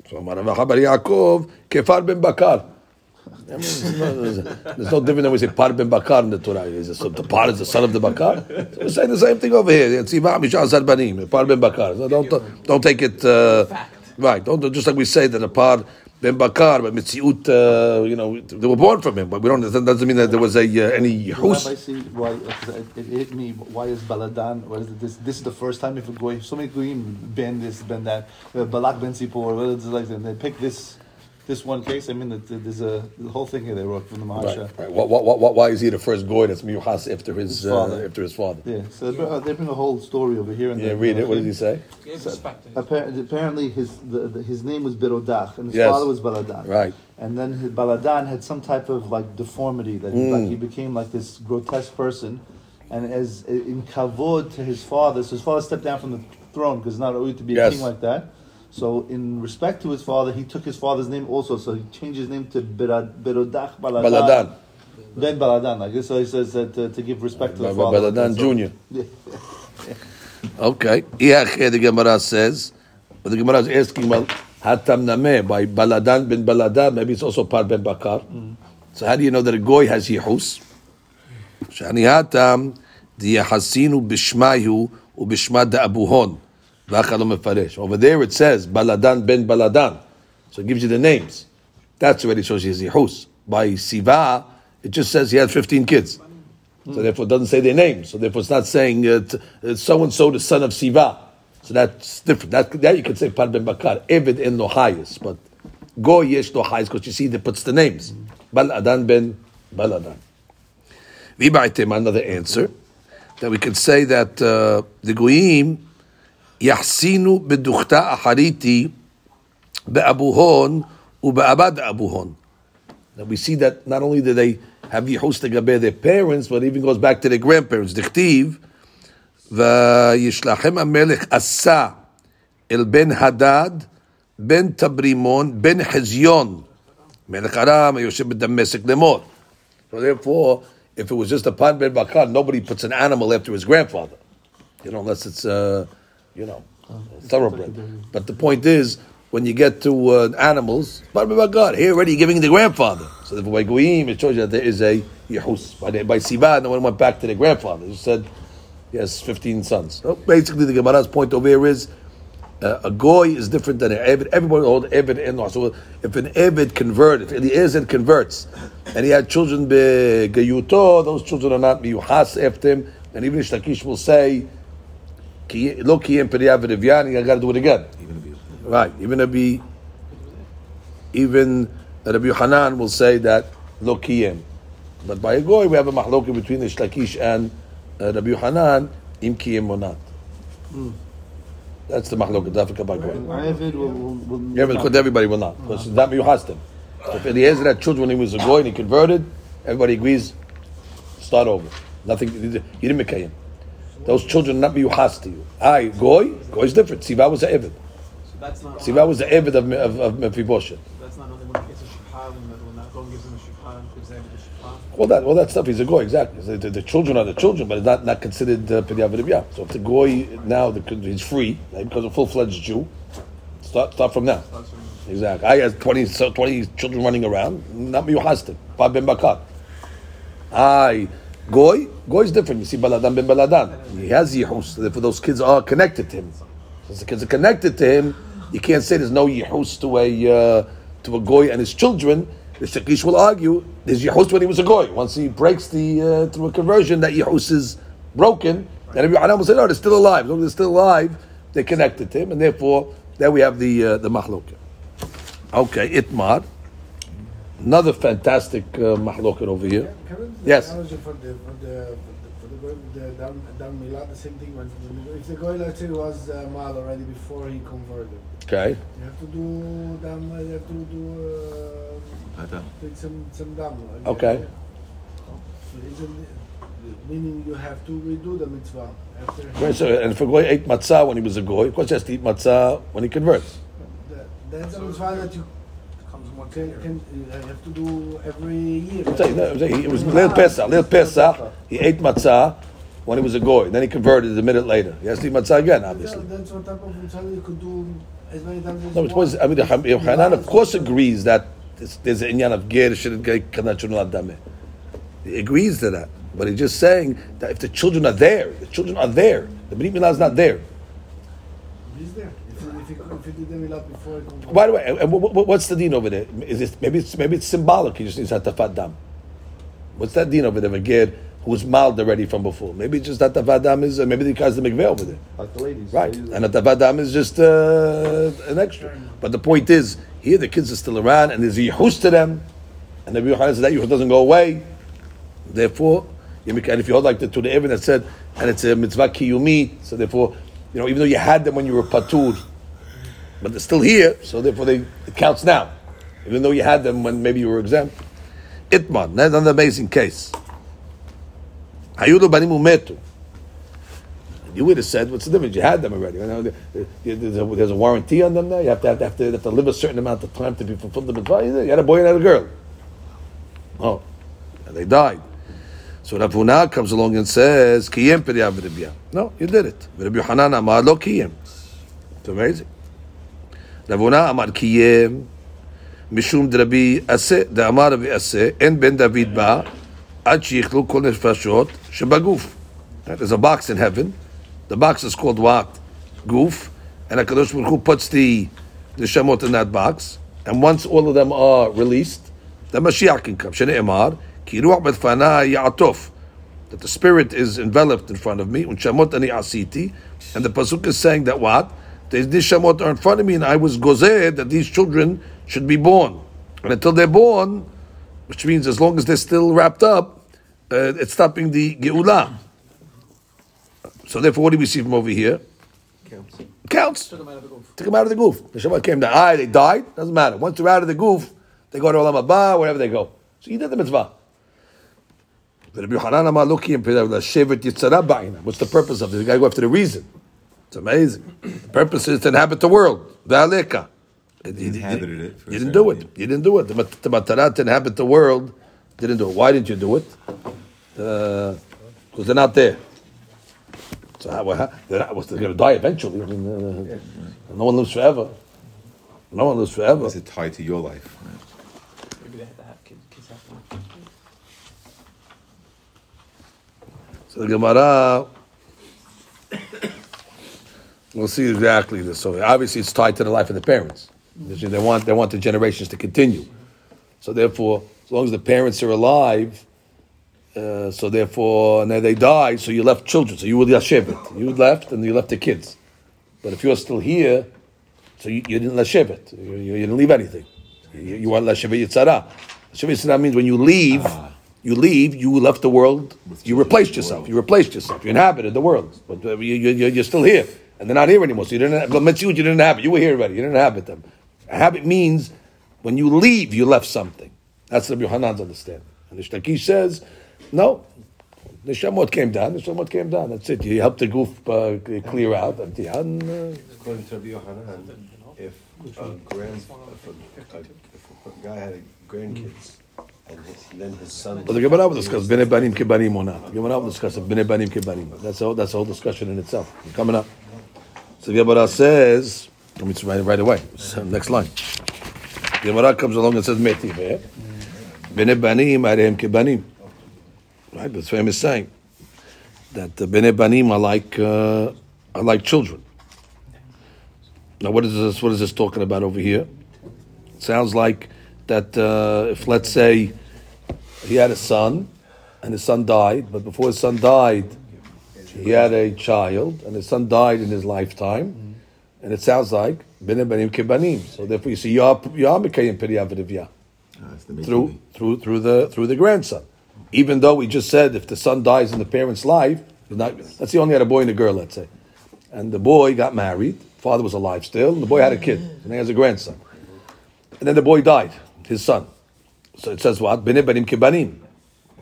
So Yaakov, Kefar ben Bakar. I mean, there's, no, there's, there's no difference than we say Par ben Bakar in the Torah. Is so the Par is the son of the Bakar. So we're saying the same thing over here. Par ben Bakar. So don't, don't take it, uh, right. Don't, just like we say that a Par ben Bakar, but Mitziut, uh, you know, they were born from him. But we don't, that doesn't mean that there was a, uh, any Yehus. see why it, it hit me. Why is Baladan? What is? This this is the first time if a goy so many goyim ban this, ban that. Uh, Balak ben Sipor. What is it like? They pick this this one case. I mean, that there's a the whole thing here they wrote from the Right, Maharsha. right. Why, why, why, why is he the first goy that's miyuchas after his, His uh, father. after his father? Yeah, so they bring, uh, they bring a whole story over here. And Yeah, read it. What did he say? Gave respect to his Apparently, apparently his the, the, his name was Berodach and his Yes. father was Baladan. Right. And then his Baladan had some type of like deformity that he, like he became like this grotesque person, and as in kavod to his father, so his father stepped down from the throne because it's not always to be a king like that. So in respect to his father, he took his father's name also. So he changed his name to Berodach Baladan. Baladan. Ben Baladan, like this. So he says that uh, to give respect to the father. Baladan Jr. Okay. Yeah, the Gemara says, but the Gemara is asking, well, Hatam Nameh by Baladan bin Baladan, maybe it's also part ben Bakar. So how do you know that a goy has Yehus? Shani Hatam, the Yahasinu bishmayu ubishma da abuhon. Over there it says Baladan ben Baladan. So it gives you the names. That's already shows he has Yehus. By Siva, it just says he had 15 kids. So therefore, it doesn't say their names. So therefore, it's not saying so and so the son of Siva. So that's different. That, that you could say Par ben Bakar, Evid in Lohayis, but Go Yesh Lohayis because you see that puts the names. Baladan ben Baladan. V'baitem, another answer, that we could say that uh, the goyim yahsinu beduchta achariti be'abuhon ube'abad abuhon. Now we see that not only do they have yichus gabe their parents, but it even goes back to their grandparents. Dichtiv וישלחם המלך עשה אל בן הדד, בן תברימון, בן חזיון, מלך ארם היושב בדמשק לאמור. So therefore, if it was just a pan ben bakar, nobody puts an animal after his grandfather. You know, unless it's, uh, you know, thoroughbred. But the point is, when you get to uh, animals, pan ben bakar, here already giving the grandfather. So the by goyim, it shows you that there is a yehus. By, the- by siva, no one went back to their grandfather. He said, he has 15 sons. So basically, the Gemara's point over here is uh, a goy is different than an Evid. Everybody hold Evid law. So if an Evid converted, if Eliezer converts, and he had children be those children are not miyuhas after him. And even Ishtakish will say, "Ki- Lo kiyem periyav v'rivyan, you got to do it again. Even if you- Right. Even Rabbi, even Rabbi Hanan will say that lo kiyem. But by a goy, we have a mahloket between the Shlakish and uh, Rabbi Hanan, im kiyem or not. That's the mahloket, dafika by goy. Everybody will not, because it's not miyuhastim. If Eliezer had children when he was a goy and he converted, everybody agrees, start over. Nothing, you didn't make him. Those children not miyuhas to you. I, goy, goy is different. Siva was a Evid. So. Siva was the Evid of, of, of Mephibosheth. That's not only when he gets a shubha, when the- when that gives him a shubha, gives them a shubha. All that, all that stuff, he's a goy, exactly. The, the, the children are the children, but it's not, not considered uh. So if the goy now, the, he's free, because a full fledged Jew, start, start from now. Exactly. I have 20, so 20 children running around, not miyuhastim. Bab ben Bakat. I, goy, goy is different. You see, Baladan ben Baladan. He has yihus, therefore those kids are connected to him. Since the kids are connected to him, you can't say there's no yihus to a, uh, to a goy and his children. The Shakish will argue there's yihus when he was a goy. Once he breaks the, uh, through a conversion, that yihus is broken. And every Adam will say, no, they're still alive. As long as they're still alive, they're connected to him. And therefore, there we have the, uh, the mahloket. Okay, Itmar. Another fantastic uh, mahloket over here. Kevin, Yes. the analogy for the for the for the, the, the dam, dam the same thing when, when if the guy let's say was uh, mal already before he converted, Okay. you have to do dam, you have to do uh, take some some dam. again. Okay. So isn't meaning you have to redo the mitzvah after. Right, so, and if a goy ate matzah when he was a goy, of course he has to eat matzah when he converts. That, that's a mitzvah that you becomes more can, can you have to do every year. I'm saying, no, I'm saying, it was Lil Pesach. Lil Pesach, he ate matzah when he was a goy. Then he converted a minute later. He has to eat matzah again, obviously. That's what type of mitzvah you could do as many times as No, you it was. I mean, the Hanan of course agrees that there's, an inyan of ger shouldn't get kanachun. He agrees to that, but he's just saying that if the children are there, the children are there. The brit milah is not there. He's there. If, you- if, you, if you did the milah before. By the way, and what, what- what's the dean over there? Is it maybe it's maybe it's symbolic? He just needs hatafat dam. What's that dean over there? A ger who's mild already from before. Maybe it's just hatafat dam is uh, maybe because the mikveh over there. like the ladies. Right, They use and it. a Tavad is just uh, an extra. But the point is, here the kids are still around, and there's a yichus to them, and the Yochanan says that yichus doesn't go away. Therefore, and if you hold like the to the Evan that said, and it's a mitzvah kiyumi, so therefore, you know, even though you had them when you were patur, but they're still here, so therefore they it counts now, even though you had them when maybe you were exempt. Itmar, that's another amazing case. Hayudu banim. You would have said, "What's the difference? You had them already. You know, there- there- there's, a, there's a warranty on them now. You have to have to, have to, have to live a certain amount of time to be fulfilled the. You had a boy and had a girl. Oh, and they died. So Rav Huna comes along and says, "Kiyem periyav v'ribya." No, you did it. Rabbi Hanan. It's amazing. Rav Huna amar kiyem. משום דרבי עשה, דאמר רבי עשה, אין בן דוד בא, עד שיכלו כל נפשות שבגוף. There's a box in heaven. The box is called what? Goof. And HaKadosh Baruch Hu puts the, the Shemot in that box. And once all of them are released, the Mashiach can come. Shne'emar, ki ruach betfana ya'atof. That the spirit is enveloped in front of me. Un Shemot ani asiti. And the Pasuk is saying that what? These these Shemot are in front of me and I was gozeh that these children should be born. And until they're born, which means as long as they're still wrapped up, uh, it's stopping the geula. So therefore, what do we see from over here? Counts. Counts. Took him out of the guf. Took them out of the guf. The Shabbat came down. Ah, they died. Doesn't matter. Once they're out of the guf, they go to Olam Haba, wherever they go. So you did the mitzvah. Rabbi Yochanan Amar Luki and Shevet Yitzhara Ba'ina. What's the purpose of this? You got to go after the reason. It's amazing. The purpose is to inhabit the world. Ve'aleka. You He inhabited it You didn't do it. You didn't do it. The, mat- the matara to inhabit the world didn't do it. Why didn't you do it? Because they're not there. So how, how, they're, not, well, they're going to die eventually. I mean, uh, no one lives forever. No one lives forever. Is it tied to your life? Right? Maybe they had to have kids. Kids have to. So the Gemara, we'll see exactly this. So obviously, it's tied to the life of the parents. They want they want the generations to continue. So therefore, as long as the parents are alive, uh, so therefore, and then they die, so you left children. So you were Yashevet. You left, and you left the kids. But if you're still here, so you, you didn't Lashevet. You, you, you didn't leave anything. You, you weren't Lashevet Yitzhara. Lashevet Yitzhara means when you leave, you leave, you left the world, you replaced yourself. You replaced yourself. You inhabited the world. But uh, you, you, you're still here. And they're not here anymore. So you didn't, Metziut, you didn't inhabit. You were here already. You didn't inhabit them. A habit means when you leave, you left something. That's Rabbi Yohanan's understanding. And the Shtaki says, no, the Shemot came down, the Shemot came down. That's it. You helped the guf uh, clear out. And, and, uh, According to Rabbi Yohanan, if a grand, if a, a, if a guy had grandkids, and his, then his son. Well, the Gemara will discuss Bnei Banim Kebanim or not. The Gemara will discuss Bnei Banim Kebanim. That's a whole, that's a whole discussion in itself. Coming up. So Gemara says, let me write it right away. Next line. Gemara comes along and says Meti. Bnei Banim Arehem Kebanim. Right, that's is saying. That the Bnei Banim are like uh, are like children. Now, what is this? What is this talking about over here? It sounds like that uh, if let's say he had a son, and his son died, but before his son died, he had a child, and his son died in his lifetime, and it sounds like bnei banim kebanim. So therefore, you see, you are you are mekayim periyavadivya Ah, through through through the through the grandson. Even though we just said if the son dies in the parent's life, not, let's say he only had a boy and a girl, let's say, and the boy got married, father was alive still, and the boy had a kid, and he has a grandson, and then the boy died, his son. So it says what bnei banim kebanim.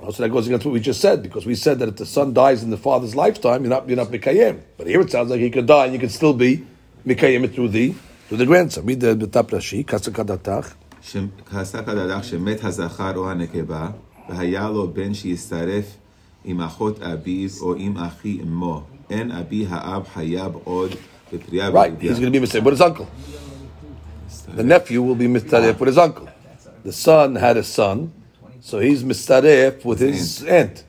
Well, so that goes against what we just said because we said that if the son dies in the father's lifetime, you're not you're not mikayim. But here it sounds like he could die and you could still be mikayim it through the through the grandson. Read the בתap rashi, kasakadatach. כעסק הדדך שמת הזכר או הנקבה, והיה לו בן שישרף עם אחות אביו או עם אחי אמו. אין אבי האב חייב עוד בפרייה Right, ורבייה. he's going to be mitzvah with his uncle. The nephew will be mitzvah with his uncle. The son had a son, so he's mitzvah with his aunt.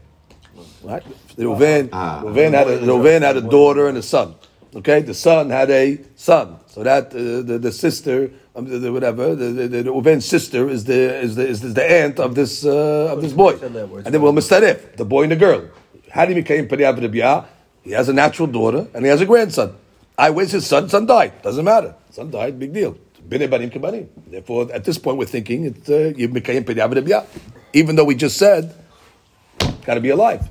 Right? Reuven, Ah. Reuven had a Reuven had a daughter and a son. Okay, the son had a son, so that uh, the the sister, um, the, the, whatever, the, the, the Reuven's sister is the is the is the aunt of this uh, of this boy, and then we'll mitzvah the boy and the girl. How did he become? He has a natural daughter and he has a grandson. I where's his son? Son died. Doesn't matter. Son died. Big deal. Bnei banim kebanim. Therefore, at this point, we're thinking it's uh, even though we just said, got to be alive.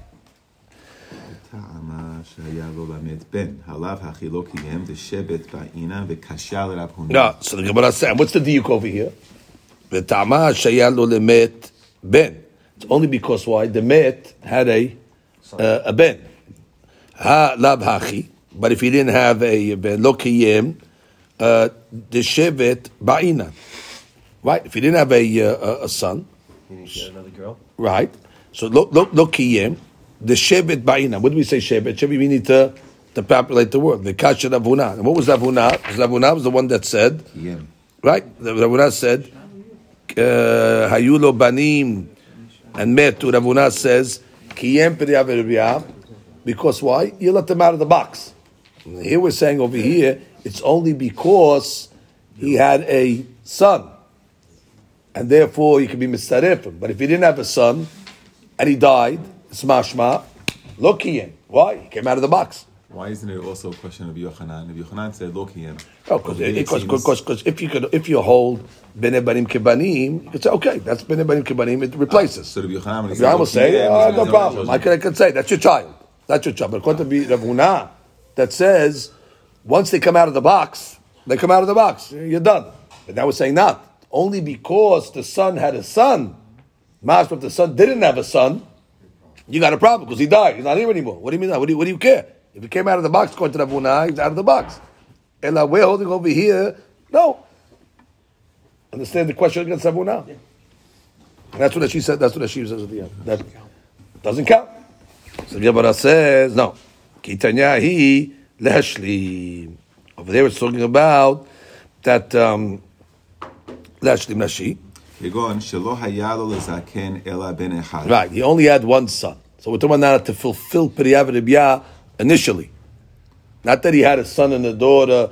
No, so the Gemara said, what's the diuk over here? ben. It's only because why the met had a uh, a ben. Ha lab hachi. But if he didn't have a ben, lo kiyem uh, the shevet ba'ina. Right? If he didn't have a, uh, a, a son, another girl. Right. So look, look, look. kiyem the shevet ba'ina. What do we say shevet? Shevet we need to to populate the world. The kasha Rav Huna. And what was Rav Huna? Ravuna was the one that said, yeah. right? Rav Huna said, uh, Hayulo uh, banim and metu. Rav Huna says, because why? You let them out of the box. Here we're saying over here, it's only because he had a son. And therefore, you could be mistarefim. But if he didn't have a son, and he died, it's mashma, look Kiyem. Why? He came out of the box. Why isn't it also a question of Yochanan? If Yochanan said. Oh, because because because if you could if you hold bene banim kebanim, you could say okay, that's bene banim kebanim. It replaces. Ah, so the Yochanan, when he I will say, oh, no problem. I could, I could say that's your child. That's your child. But according to Rav Huna, that says once they come out of the box, they come out of the box. You're done. But now we're saying not only because the son had a son. Mas, if the son didn't have a son, you got a problem because he died. He's not here anymore. What do you mean? What do you, what do you care? If he came out of the box, according to Rav Huna, he's out of the box. Ella, we're holding over here. No. Understand the question against Huna? And that's what she said. That's what she says at the end. That doesn't count. So Gemara says no. Kitanya he lehashlim. Over there, it's talking about that um, בן אחד. Right. He only had one son. So we're talking about now to fulfill Periyav Ribya initially. Not that he had a son and a daughter,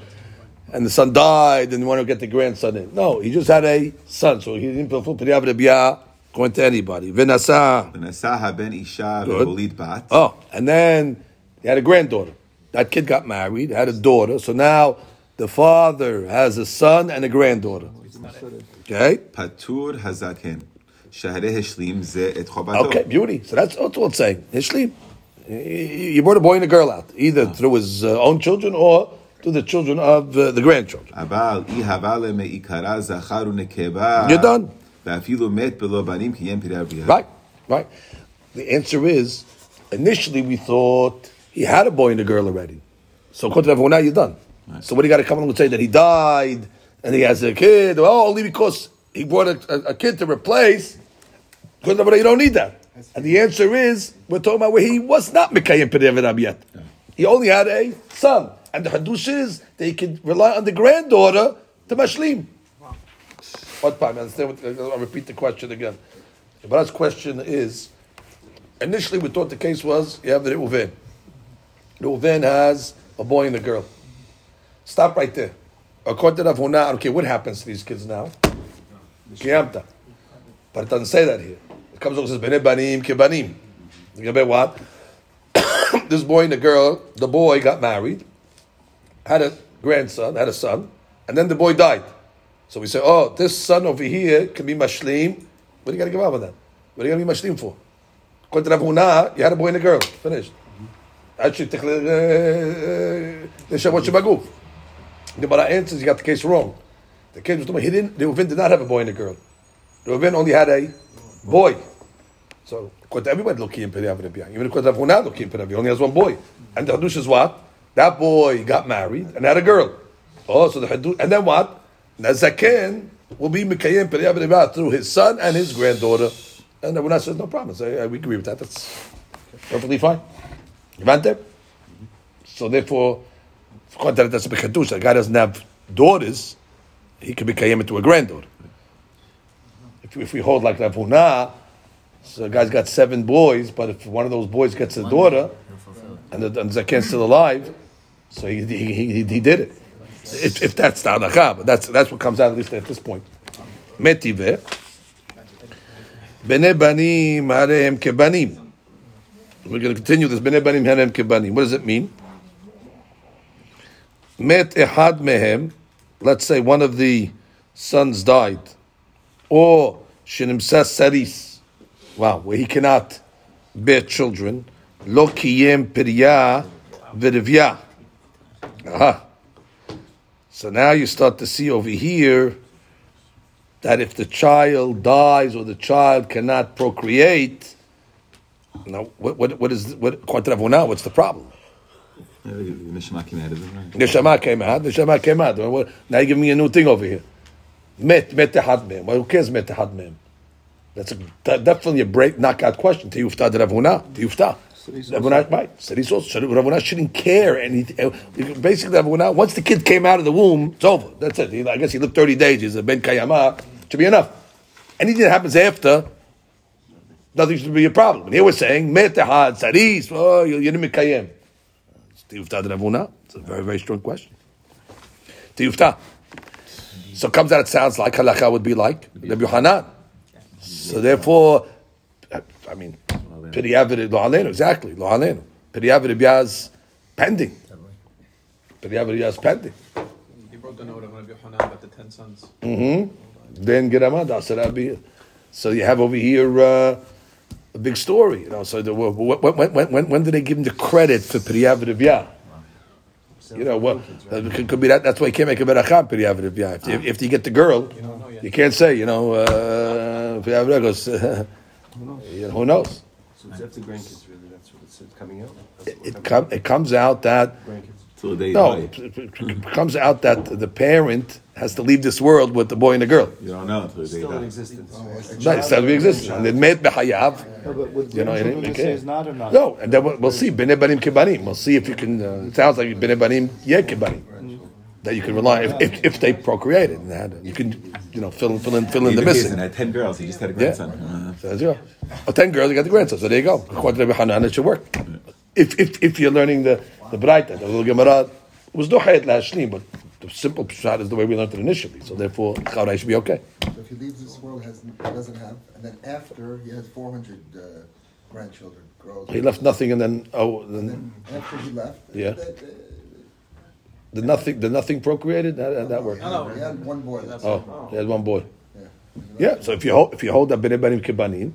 and the son died, and you want to get the grandson in. No, he just had a son, so he didn't fulfill Periyav Ribya going to anybody. Vinasa. ונשא הבן אישה Good. והוליד בת. Oh, and then he had a granddaughter. That kid got married, had a daughter. So now the father has a son and a granddaughter. Okay. Patur hazaken. Shahre hishlim ze et chobato. Okay, beauty. So that's, that's what it's saying. Hishlim. You brought a boy and a girl out, either through his uh, own children or to the children of uh, the grandchildren. You're done. Right, right. The answer is, initially we thought he had a boy and a girl already. So according to everyone, now you're done. Right. So what do you got to come along and say that he died? And he has a kid? Oh, only because he brought a, a, a kid to replace. Because you don't need that. And the answer is, we're talking about where he was not Mekayim Pediavad yet. He only had a son. And the Hadush is that he could rely on the granddaughter to Mashlim. What time? Understand what, uh, I'll repeat the question again. But question is, initially we thought the case was you have the Reuven. Reuven has a boy and a girl. Stop right there. According to Rav Huna, care what happens to these kids now. Kiyamta. But it doesn't say that here. It comes along and says, Bene banim kebanim. You get what? this boy and the girl, the boy got married, had a grandson, had a son, and then the boy died. So we say, oh, this son over here can be mashlim. What do you got to give up on that? What are you going to be mashlim for? According to Rav Huna, you had a boy and a girl. Finished. Actually, uh, uh, uh, the Shabbat Shabaguf. The Gemara answers, you got the case wrong. The case was talking, he didn't, the Reuven did not have a boy and a girl. The Reuven only had a boy. So, according to everybody, looking in Rebbe. Even according to in Periyav, he only has one boy. And the Hadush is what? That boy got married and had a girl. Oh, so the Hadush, and then what? Nazaken will be Mikayim Rebbe through his son and his granddaughter. And the Huna says, no problem. Yeah, we agree with that. That's perfectly fine. You want? So therefore, that's a Bekadush. A guy doesn't have daughters, he could be Kayim to a granddaughter. If, if we hold like Rav Huna, so a guy's got seven boys, but if one of those boys gets a daughter, and the and Zaken's still alive, so he, he, he, he did it. If, if that's the halakha, but that's, that's what comes out at least at this point. Metive. Bene banim harehem kebanim. We're going to continue this. Bene banim harehem kebanim. What does it mean? Met ehad mehem. Let's say one of the sons died, or shenimsas saris. Wow, where he cannot bear children. Lo kiyem pirya. So now you start to see over here that if the child dies or the child cannot procreate, now what what what is what according to Rav the neshama came out of right? Neshama came out. Neshama came out. Now you give me a new thing over here. Met, met the mem. Well, who cares met the mem? That's definitely a break knockout question. Tiyufta de Rav Huna. Tiyufta. Rav Huna, right. Said also, Rav Huna shouldn't care. anything. basically, Rav Huna, once the kid came out of the womb, it's over. That's it. I guess he lived 30 days. He's a Ben Kayama. Should be enough. Anything that happens after, nothing should be a problem. And here we're saying, Met tehad, saris, oh, you're Kayem. Tiyufta de Rav Huna. It's a very very strong question. Tiyufta. So it comes out, it sounds like halakha would be like Rabbi Yohanan. So therefore, I mean, Piriyavid lo halenu, exactly, lo halenu. Piriyavid Biaz pending. Periyav is pending. He wrote the note of Rabbi Yochanan about the ten sons. Mm-hmm. Then Geramad Asarabi. So you have over here uh, a big story, you know. So the, when, when, when, when, when did they give him the credit for Periyav Rivya? You know what? That could, could be that. That's why you can't make a beracha on Periyav Rivya. If, if, if you get the girl, You know yet. you can't say, you know, uh, Periyav Rivya goes, uh, who knows? So it's after grandkids, really. That's what it's coming out. It, it, com- out. it comes out that grandkids. Till they no, die. it, it- it comes out that the parent has to leave this world with the boy and the girl. You don't know until they Still in die. existence. Right, it's still be existing. And then met behayav. No, but would You know, grandchildren it- it say can't. not or not? No, and then we'll, we'll see. Bnei banim kibanim. We'll see if you can. Uh, it sounds like bnei banim yeah kibanim. That you can rely if, if, if they procreated. And that, you can you know fill in fill in fill in the Even Jason missing. had ten girls. He just had a Yeah. grandson. Uh, So there you go. Oh, ten girls, you got the grandson. So there you go. According to Rabbi Hanan, it should work. If if if you're learning the the Braita, the little Gemara was no hayat lashlim, but the simple pshat is the way we learned it initially. So therefore, Chaurai should be okay. So if he leaves this world, has doesn't have, and then after he has 400 uh, grandchildren, grows. He left nothing, and then oh, And then then after he left, Yeah. that, uh, the nothing the nothing procreated. That that, that worked. He had one boy. That's Oh, he had one boy. Yeah. Yeah, so if you hold if you hold that bnei banim kibanim,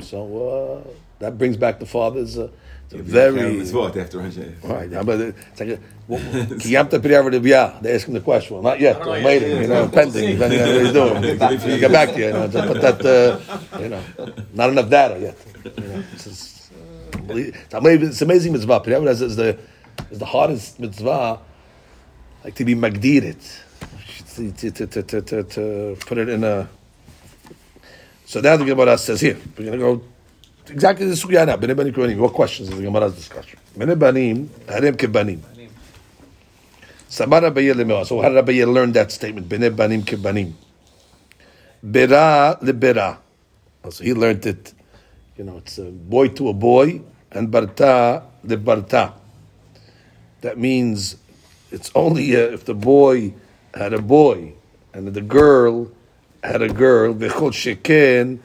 so uh, that brings back the father's uh, it's a Very very mitzvot after Hashem. right. Yeah, but it's like a- kiyamta priyavah devya. They ask him the question. Well, not yet. I don't know I'm yet. waiting. You know, pending. Depending on what he's doing. We'll get back to you. you know, just put that. Uh, you know, not enough data yet. You know, it's, just, uh, it's amazing. It's amazing mitzvah. Priyavah is, is the is the hardest mitzvah. Like to be magdirit, to, to, to, to, to, to put it in a. So now the Gemara says here, we're going to go exactly the sugya now. Bnei banim kibanim. What questions is the Gemara's discussion? Bnei banim, harim kibanim. Samar Abaye lemewa. So how did Rabbi Abaye learn that statement? Bnei banim kibanim. Bera lebera. So he learned it. You know, it's a boy to a boy and barta lebarta. That means it's only uh, if the boy had a boy and the girl had a girl. V'chol sheken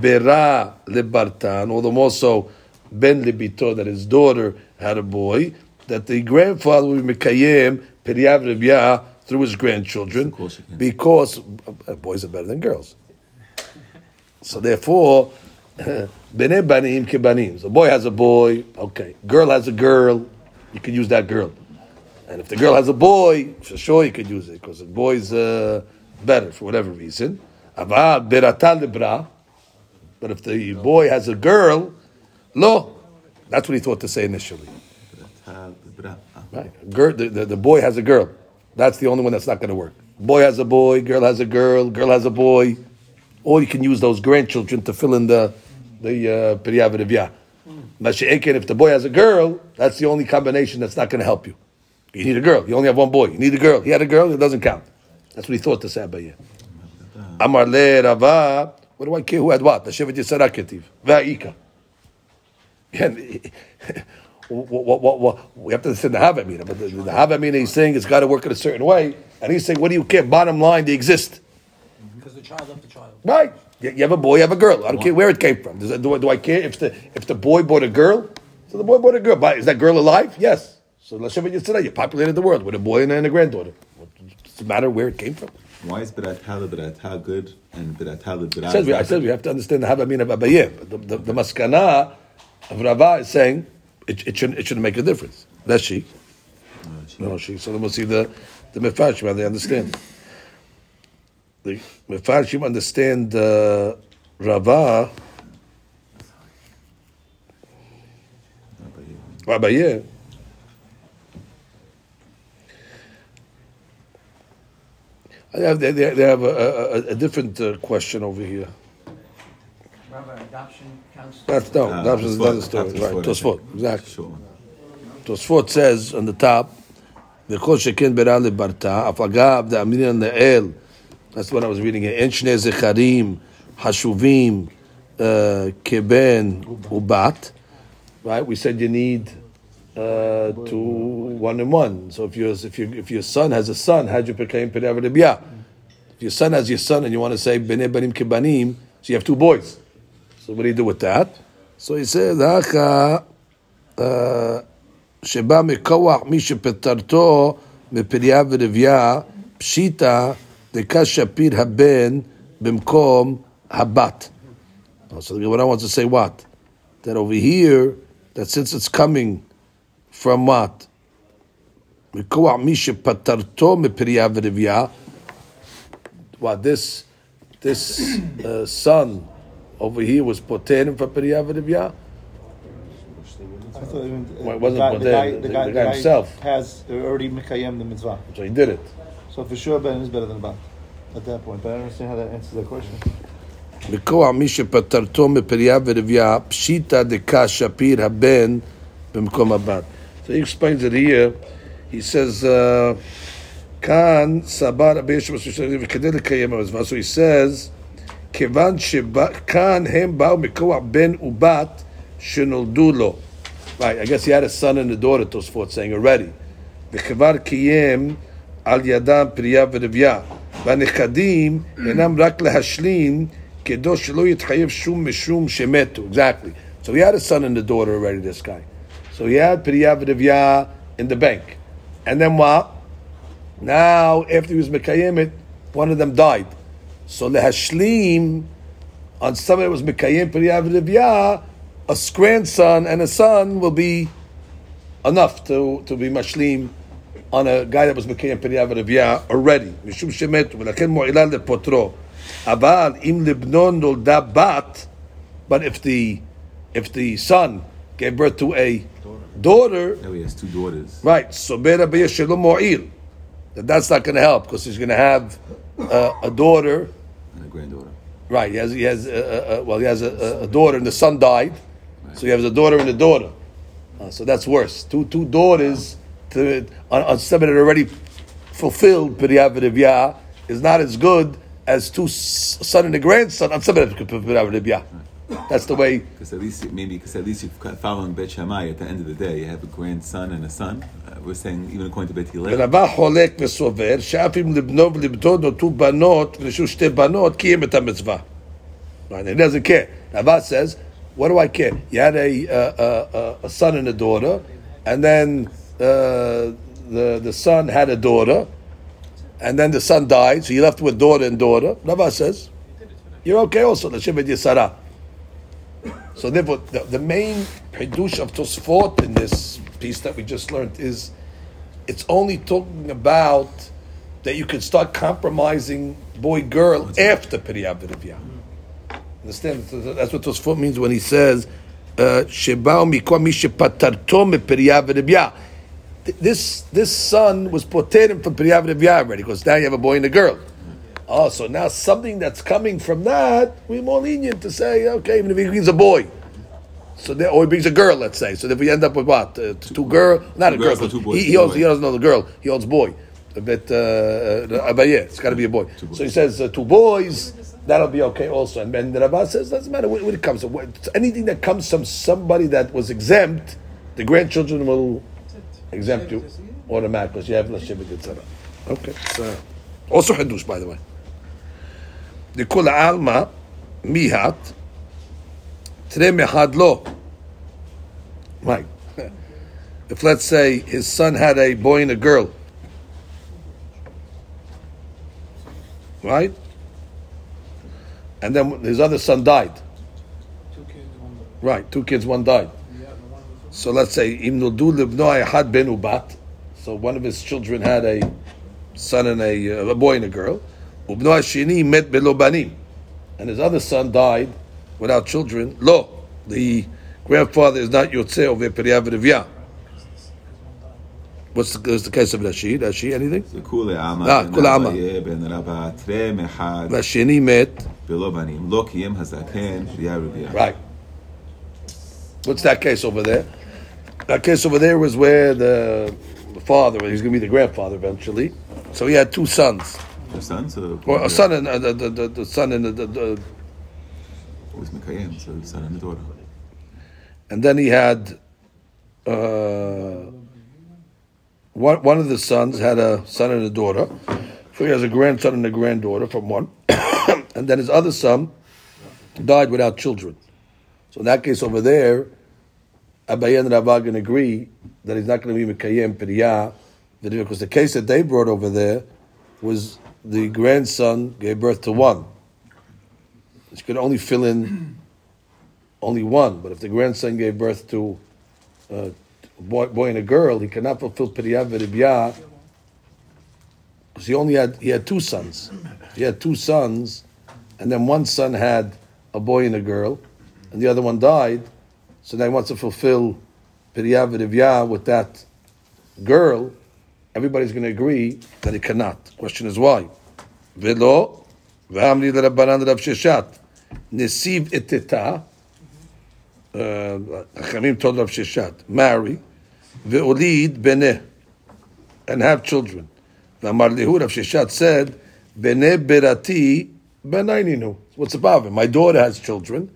bera lebarta. And all the more so ben lebito that his daughter had a boy. That the grandfather would mekayem periyav through his grandchildren Of course he because uh, boys are better than girls. So therefore, bnei banim kibanim. So boy has a boy, okay. Girl has a girl, you can use that girl. And if the girl has a boy, for sure you could use it because the boy's uh, better for whatever reason. Aval berata lebra. But if the boy has a girl, lo. That's what he thought to say initially. Right. Girl, the, the, the boy has a girl. That's the only one that's not going to work. Boy has a boy, girl has a girl, girl has a boy. Or you can use those grandchildren to fill in the the uh, Rivya. Mashiach, if the boy has a girl, that's the only combination that's not going to help you. You need a girl. You only have one boy. You need a girl. He had a girl. It doesn't count. That's what he thought to say about you. Amar le Rava. What do I care who had what? The Shevet Yisara Ketiv. Va'ika. What, what, what, what, we have to understand the Havamina, but the, the Havamina he's saying it's got to work in a certain way, and he's saying, what do you care? Bottom line, they exist. Because the child left the child. Right. You have a boy, you have a girl. I don't care where it came from. Does do, I, do I care if the if the boy bought a girl? So the boy bought a girl. But is that girl alive? Yes. So let's what you populated the world with a boy and a granddaughter. What, does it matter where it came from? Why is Beratah Beratah good and Beratah Beratah? I said, we, I said we have to understand the Havamina of Abaye. But the, the, the Maskana of Rava is saying it, it, shouldn't, it shouldn't make a difference. That's she. No, she. So then we'll see the, the Mefarshim, how they understand. The Mefarshim understand uh, Rava, Abaye. I have, they, they they have a, a, a- a different uh, question over here. Rabbi, adoption counts. That's no, Ah, that's Tosfot. another story. Tosfot, Right, Tosfot, think. exactly. Sure. Tosfot says on the top, "V'kol sheken bera lebarta afagav de'aminan le'el." That's what I was reading here. En shnei zecharim hashuvim uh, keben ubat. Right, we said you need uh, to one and one. So if your if you, if your son has a son, how'd you proclaim If your son has your son and you want to say Bnei Banim Kibanim, so you have two boys. So what do you do with that? So he says, Haka uh, Sheba Mekawach Misha Petarto Mepiriya V'Rivya Pshita Deka Shapir Haben Bimkom Habat. Oh, so the Gemara wants to say what? That over here, that since it's coming from what? מכוח מי שפטרתו מפריה ורבייה, what this this uh, son over here was poterim for piriya ורבייה? I thought even, uh, Well, it the wasn't guy, for the them, guy, the- the the guy, guy the guy himself. has already mikayem the mitzvah. So he did it. So for sure, Ben is better than Bat at that point. But I don't understand how that answers the question. מכוח מי שפטרתו מפריה ורבייה, פשיטא דקה שפיר הבן במקום הבת. So he explains it here. He says, uh, כאן סבר רבי ישו מסוים וכדי לקיים המצווה. So he says, כיוון שכאן הם באו מכוח בן ובת שנולדו לו. Right, I guess he had a son and a daughter, Tosfot saying already. וכבר קיים על ידם פריה ורבייה. והנכדים אינם רק להשלים כדו שלא יתחייב שום משום שמתו. Exactly. So he had a son and a daughter already, this guy. So he had Piriyah V'Divya in the bank. And then what? Now, after he was Mekayim one of them died. So Lehashlim, on somebody that was Mekayim Piriyah V'Divya, a grandson and a son will be enough to, to be Mashlim on a guy that was Mekayim Piriyah V'Divya already. Mishum Shemetu, Aval, Im Libnon but if the, if the son gave birth to a daughter, Now he has two daughters. Right. So Bera Shelo Mo'il. That that's not going to help because he's going to have uh, a daughter. And a granddaughter. Right. He has. He has. Uh, uh, well, he has a, a daughter, and the son died. So he has a daughter and a daughter. Uh, so that's worse. Two two daughters to on, on somebody that already fulfilled Piriyav Rivya is not as good as two son and a grandson on somebody that fulfilled Piriyav Rivya. That's the way. Because at least, maybe, because at least you're following Bet Shammai, at the end of the day, you have a grandson and a son. Uh, we're saying, even according to Bet Hillel, ורבה חולק וסובר שאף אם לבנו ולבתו נולדו בנות ונשאו שתי בנות קיים את המצווה. Right, He doesn't care. Rava says, what do I care? You had a, uh, uh, a son and a daughter, and then uh, the, the son had a daughter, and then the son died, so you left with daughter and daughter. Rava says, you're okay also. L'shem yisara. So therefore, the, the main hidush of Tosfot in this piece that we just learned is it's only talking about that you can start compromising boy girl after Piriyah V'Rivya. Understand? That's what Tosfot means when he says uh, This this son was poterim from Piriyah V'Rivya already because now you have a boy and a girl. Oh, so now something that's coming from that, we're more lenient to say, okay, even if he brings a boy. So there, or he brings a girl, let's say. So if we end up with what? Uh, two girl, not a girl, girls or but two boys, he, he, two owns, he doesn't know the girl, he owns boy. But, uh, uh, but yeah, it's got to be a boy. So he says uh, two boys, that'll be okay also. And then the Rabbah says, doesn't matter when, when it comes. what- anything that comes from somebody that was exempt, the grandchildren will exempt you automatically. You have less Shevet Yitzhara. Okay. So, also Hadush, by the way. The Kula Alma, Mihat, Tremehad Lo. Right. If let's say his son had a boy and a girl, right? And then his other son died. Right, two kids, one died. So let's say had ben ubat. So one of his children had a son and a, uh, a boy and a girl. Ubno hashini met belo banim, and his other son died without children. Lo, the grandfather is not yotzei over periyav rivya. What's the, what's the case of Rashid? Rashid, anything? זה כולי עמא, אה, בן כולי עמא. אביה, בן רבא, תראה מחד, Rashini met. ולא בנים, לא קיים הזקן, פריה רבייה. Right. What's that case over there? That case over there was where the, the father, he's going to be the grandfather eventually. So he had two sons, Their sons? Uh, or a son and uh, the, the, the son and the. the, the was Mikayim, so the son and the daughter. And then he had uh, one, one of the sons had a son and a daughter. So he has a grandson and a granddaughter from one. and then his other son died without children. So in that case over there, Abaye and Rabah can agree that he's not going to be Mekayem Piriyah. Because the case that they brought over there was the grandson gave birth to one. She could only fill in only one, but if the grandson gave birth to uh, a boy, boy and a girl, he cannot fulfill Veribiyah because he only had he had two sons. He had two sons, and then one son had a boy and a girl, and the other one died. So now he wants to fulfill Veribiyah with that girl. Everybody's going to agree that he cannot. Question is why? Velo, v'amri l'rabbanan Rav Sheshet, nesiv eteta, uh, Hachamim told Rav Sheshet, marry, ve'olid beneh, and have children. V'amar lihu, Rav Sheshat said, beneh berati benaininu. What's the problem? My daughter has children,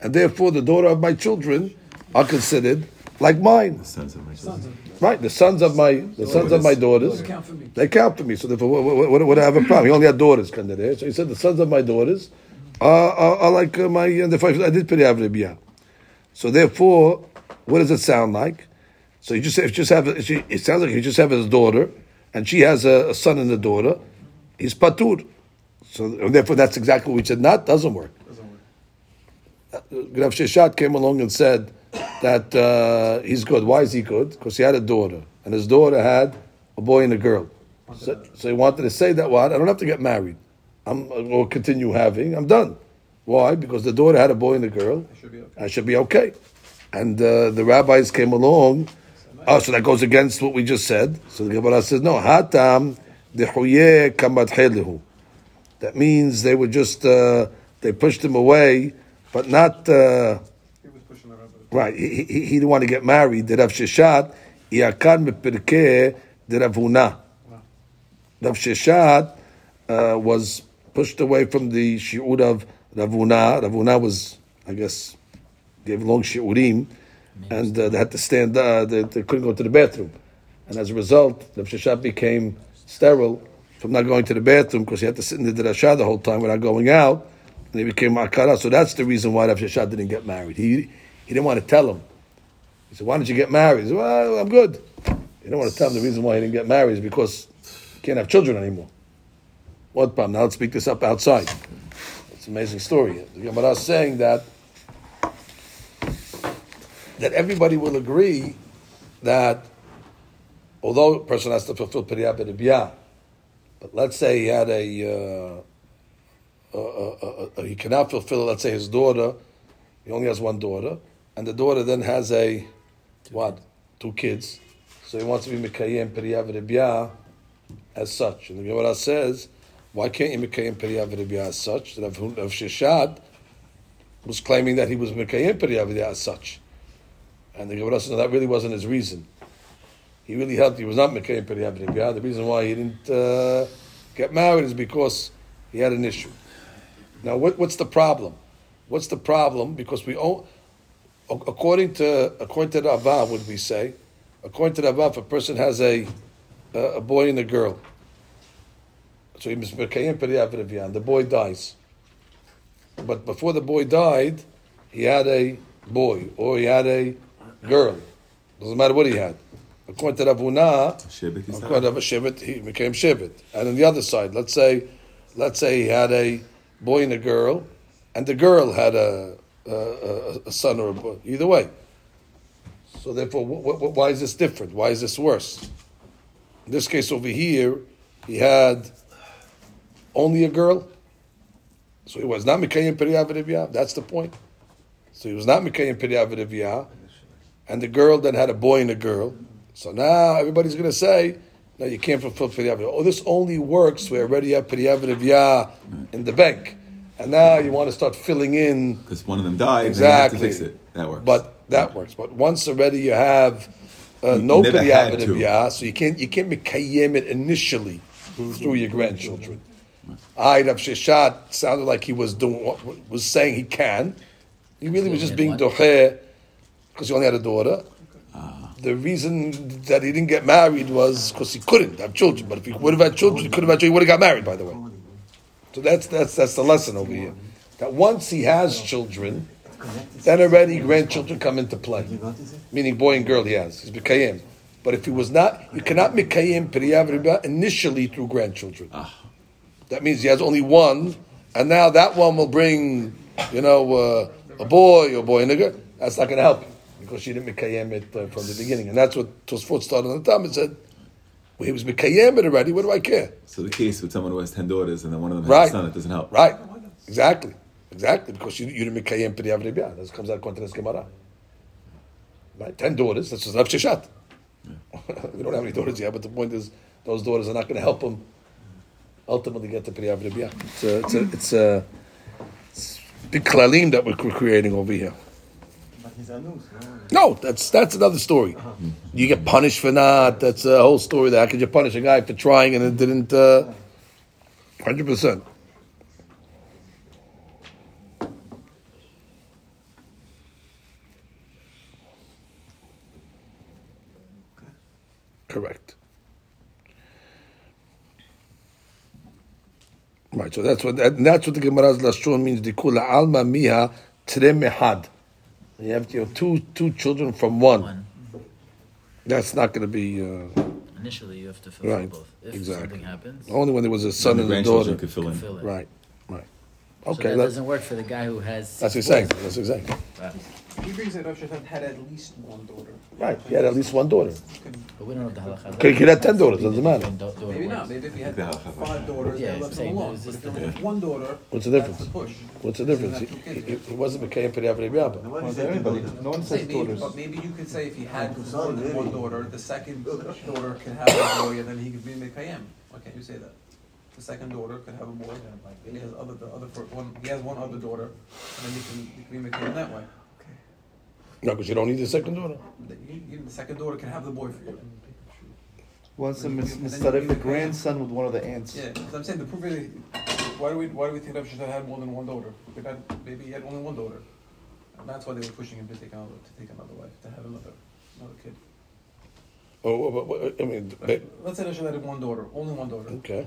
and therefore the daughter of my children are considered like mine. Sons of my children. Right, the sons of my the sons of my daughters, They Count for me. they count for me. So therefore, what, what, what, I have a problem? He only had daughters, kind of there. So he said the sons of my daughters are, are, are like uh, my. And therefore, I did Periyah Rebiyah. So therefore, what does it sound like? So you just if just have it sounds like you just have his daughter, and she has a, a son and a daughter. He's patur. So therefore, that's exactly what we said. Not doesn't work. Rav Sheshet came along and said that uh, he's good. Why is he good? Because he had a daughter, and his daughter had a boy and a girl. So, so he wanted to say that what I don't have to get married. I'm or continue having. I'm done. Why? Because the daughter had a boy and a girl. should be okay. I should be okay. And uh, the rabbis came along. Oh, so that goes against what we just said. So the Gemara says no. Hatam kamadhelehu. That means they were just uh, they pushed him away, but not. Uh, He was pushing the rabbi. Right, he, he, he didn't want to get married. The Rav Sheshet, Iakan mepirkeh the Rav Huna. Rav Sheshet uh, was pushed away from the shiur of Rav Huna. Rav Huna was, I guess, gave long shiurim, and uh, they had to stand. Uh, they, they couldn't go to the bathroom, and as a result, Rav Sheshet became sterile from not going to the bathroom because he had to sit in the drasha the whole time without going out, and he became akara. So that's the reason why Rav Sheshet didn't get married. He he didn't want to tell him. He said, "Why don't you get married?" He said, "Well, I'm good." He didn't want to tell him the reason why he didn't get married is because he can't have children anymore. What problem? Now let's speak this up outside. It's an amazing story. The Gemara is saying that that everybody will agree that although a person has to fulfill Periyah B'Ribiyah, but let's say he had a, uh, uh, uh, he cannot fulfill, let's say his daughter, he only has one daughter, and the daughter then has a, what, two kids, so he wants to be Mekayim B'Ribiyah as such. And the Gemara says, why can't you Mekayim B'Ribiyah as such? That Rav Sheshet was claiming that he was Mekayim B'Ribiyah as such. And the Gemara says, no, that really wasn't his reason. He really helped. He was not Mekayim B'Ribiyah. The reason why he didn't uh, get married is because he had an issue. Now, what, what's the problem? What's the problem? Because we own, according to according to Rava, would we say? According to Rava, if a person has a a, a boy and a girl, so he must Mekayim Periyah B'Ribiyah, and the boy dies. But before the boy died, he had a boy or he had a girl. Doesn't matter what he had. According to Rav Huna, according to Shevet, he became Shevet. And on the other side, let's say, let's say he had a boy and a girl, and the girl had a a, son or a boy. Either way. So therefore, wh- wh- why is this different? Why is this worse? In this case over here, he had only a girl. So he was not Mikayim Periyah V'Riviyah. That's the point. So he was not Mikayim Periyah V'Riviyah. And the girl then had a boy and a girl. So now everybody's going to say, no, you can't fulfill Periyah V'Riviyah. Oh, this only works where already have Periyah V'Riviyah in the bank. And now you want to start filling in Because one of them died, Exactly. you have to fix it. That works. but that works. But once already you have uh, no never had to. So you can't you can't Mikayim it initially through your grandchildren. I Rav Sheshet sounded like he was doing what was saying he can. He really was just being doher because he only had a daughter. Ah. The reason that he didn't get married was because he couldn't have children. But if he would have had children, he could have had children. He would have got married, by the way. So that's that's that's the lesson over here. That once he has children, then already grandchildren come into play. You? Meaning boy and girl he has. He's Mikayim. But if he was not, you cannot Mikayim Periyav initially through grandchildren. That means he has only one, and now that one will bring, you know, uh, a boy or boy and a girl. That's not going to help him because she didn't Mikayim it uh, from the beginning. And that's what Tosfot started on the time and said, he was Mikayim it already, what do I care? So the case with someone who has ten daughters and then one of them has Right. a son, it doesn't help. Right. Exactly. Exactly. Because you, you didn't make Kayem Periyav Rebia. That comes out according to this Gemara. Right? Ten daughters. That's just Rav Sheshet. we don't have any daughters yet, but the point is, those daughters are not going to help him ultimately get to Periyav Rebia. It's a, it's a, it's a, it's big klalim that we're creating over here. But he's a news. No? That's that's another story. You get punished for not. That's a whole story. There, how could you punish a guy for trying and it didn't? uh, Hundred percent. Correct. Right. So that's what that, that's what the Gemara's lashon means. Dikula alma miha trem mehad. You have you know, two two children from one. One. That's not going to be uh, Initially, you have to fulfill right. both. If exactly. something happens, Only when there was a son Then and a daughter. could fill in. fill it. Right. Right. So Okay. that that- doesn't work for the guy who has. that's exactly. That's exactly. Right. He brings it up, Shafat had at least one daughter. Right. He had at least one daughter. But we don't know the halacha. Okay, he could have 10 daughters, doesn't matter. Maybe not, maybe if he had five daughters, Yeah, they left same, him alone. But if the- he had one daughter, What's the difference? the push. What's the difference? doesn't He, have two kids he, he wasn't McKay Periyav Rebbe. Nobody Well, said everybody. two daughters. No one Say says maybe, daughters. but maybe you could say if he had more than one daughter, the second daughter can have a boy, and then he could be Mekayem. Why can't you say that? The second daughter could have a boy, and he has other, the other, one, he has one other daughter, and then he can, he can be Mekayem that way. No, because you don't need the second daughter. The, you, you, the second daughter can have the boy for you. Once a mis- And then mistaref you the grandson with one of the aunts. Yeah, 'cause I'm saying the proof is, why do we, why do we think Rav Sheshet had more than one daughter? He could maybe he had only one daughter. And that's why they were pushing him to take another, to take another wife, to have another, another kid. Oh, oh, I mean, ba- Let's say Rav Sheshet had one daughter, only one daughter. okay.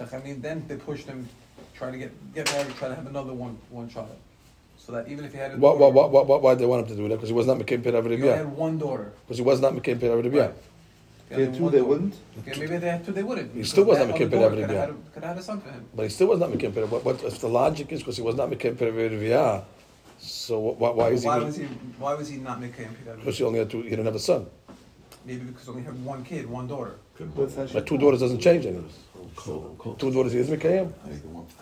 I mean, then they pushed him, try to get, get married, try to have another one, one child. So that even if he had a Why, daughter. why, why, why, why, why did they want him to do that? Because he was not McKay Periyav He only had one daughter. Because he was not McKay Periyav Rebbe. Right. If they had two, they wouldn't. Okay, maybe they had two, they wouldn't. He still wasn't that a kid, other but daughter every- Could have had, a- have a son for him. But he still was not McKay Periyav. What, what, if the logic is because he was not McKay Periyav Rebbe, so why, why is he? Why was he, why was he not Mekayim Because he only had two, he didn't have a son. Maybe because he only have one kid, one daughter. But two daughters doesn't change anything. Two daughters, he is McKay.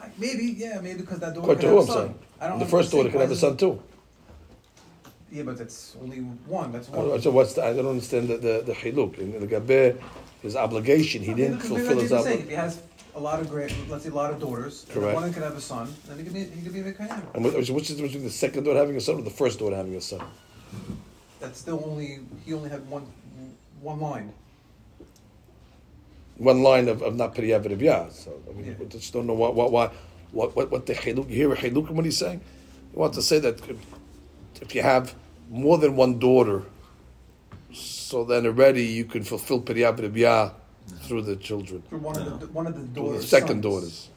I- Maybe, yeah, maybe because that daughter According to who have I'm a son. saying. I don't The first daughter understand could have a is son it- too. Yeah, but that's only one. That's I don't- one. So what's the, I don't understand the the, the chiluk in the gabe, his obligation. He Maybe didn't because fulfill his obligation. If he has a lot of great, let's say a lot of daughters, Correct. one could have a son, then he could be he could be Mekayim. And which, which is between the second daughter having a son or the first daughter having a son? That's still only he only had one one line. One line of, of not periyav rebya. So I mean, Yeah. I just don't know what what what what what, what the chiluk. You hear a chiluk in what he's saying? He wants to say that if you have more than one daughter, so then already you can fulfill periyav rebya through the children, Through one of the one of the daughters. the second sons. daughters.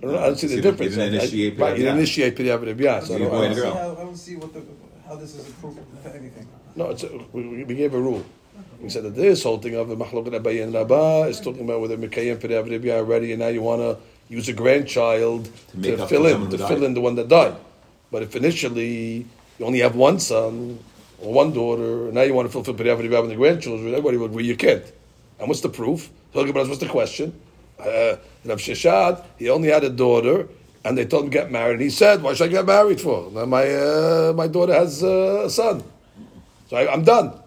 I don't, I don't see So the you difference. didn't I- I- initiate right, you Periyav didn't Rebya. initiate periyav rebya. So I don't- I don't- girl. I don't, I don't see what the how this is a proof of anything. No, it's a, we, we gave a rule. We said that this whole thing of the Mahlokat Abaye and Rabba is talking about whether Mikayim Perev Rebbe already, and now you want to use a grandchild To to, fill in, to who fill in the one that died. But if initially you only have one son or one daughter, and now you want to fulfill Perev Rebbe and the grandchildren, everybody would agree you can't. And what's the proof? What's the question? Uh, Rav Sheshet, he only had a daughter, and they told him to get married. And he said, "Why should I get married for? Now My uh, my daughter has uh, a son, so I, I'm done."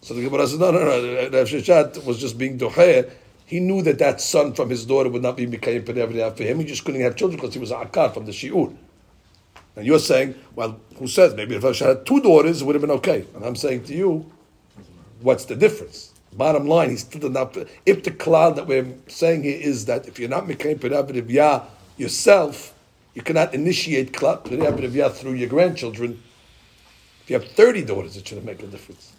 So the Gemara says, "No, no, no." Rav Sheshet was just being docheh. He knew that that son from his daughter would not be mikayim penev for him. He just couldn't have children because he was akar from the shiur. And you're saying, well, who says maybe if Sheshet had two daughters, it would have been okay. And I'm saying to you, what's the difference? Bottom line, he's still not. If the cloud that we're saying here is that if you're not penev yah yourself, you cannot initiate yah through your grandchildren. If you have 30 daughters, it shouldn't make a difference.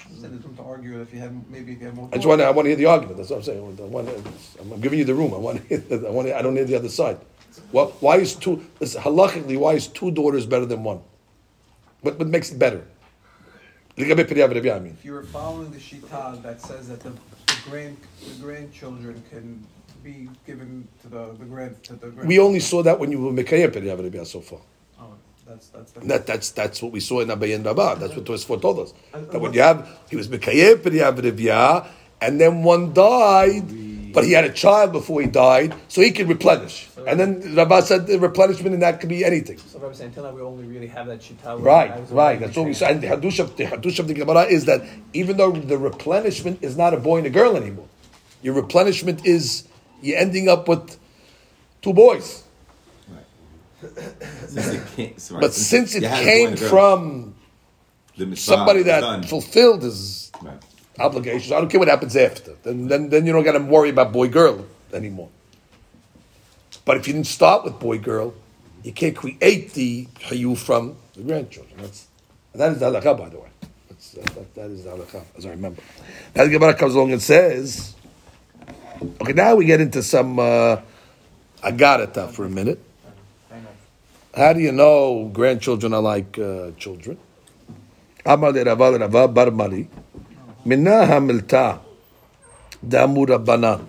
I just want to, I want to hear the argument. That's what I'm saying. Want, I'm giving you the room. I want to hear, the, I want to, I don't need the other side. Well, why is two is, halachically why is two daughters better than one? What what makes it better? If you were following the shita that says that the, the grand the grandchildren can be given to the, the grand to the grand. We only saw that when you were mekayem so far. Oh, that's that's. That, that's that's what we saw in Abayin Rabbah. That's what Tosfot told us. That when you have he was Av Rabia, and then one died, but he had a child before he died, so he could replenish. And then Rabbah said the replenishment in that could be anything. So I'm saying until now we only really have that shita. Right, right. That's what we said. And the hadush of the hadush of the Gemara is that even though the replenishment is not a boy and a girl anymore, your replenishment is you're ending up with two boys. Since came, sorry, But since it you had a boy came and a girl, from mitzvah somebody that fulfilled his Right. obligations, I don't care what happens after. Then, then, then you don't got to worry about boy girl anymore. But if you didn't start with boy girl, you can't create the hayu from the grandchildren. That's that is the halakha, by the way. That's, that, that, that is the halakha, as I remember. Now the Gemara comes along and says, okay, now we get into some uh, agarata for a minute. How do you know grandchildren are like uh, children? Amar le Rava Rava bar Mari, minna hamilta damu rabbanan.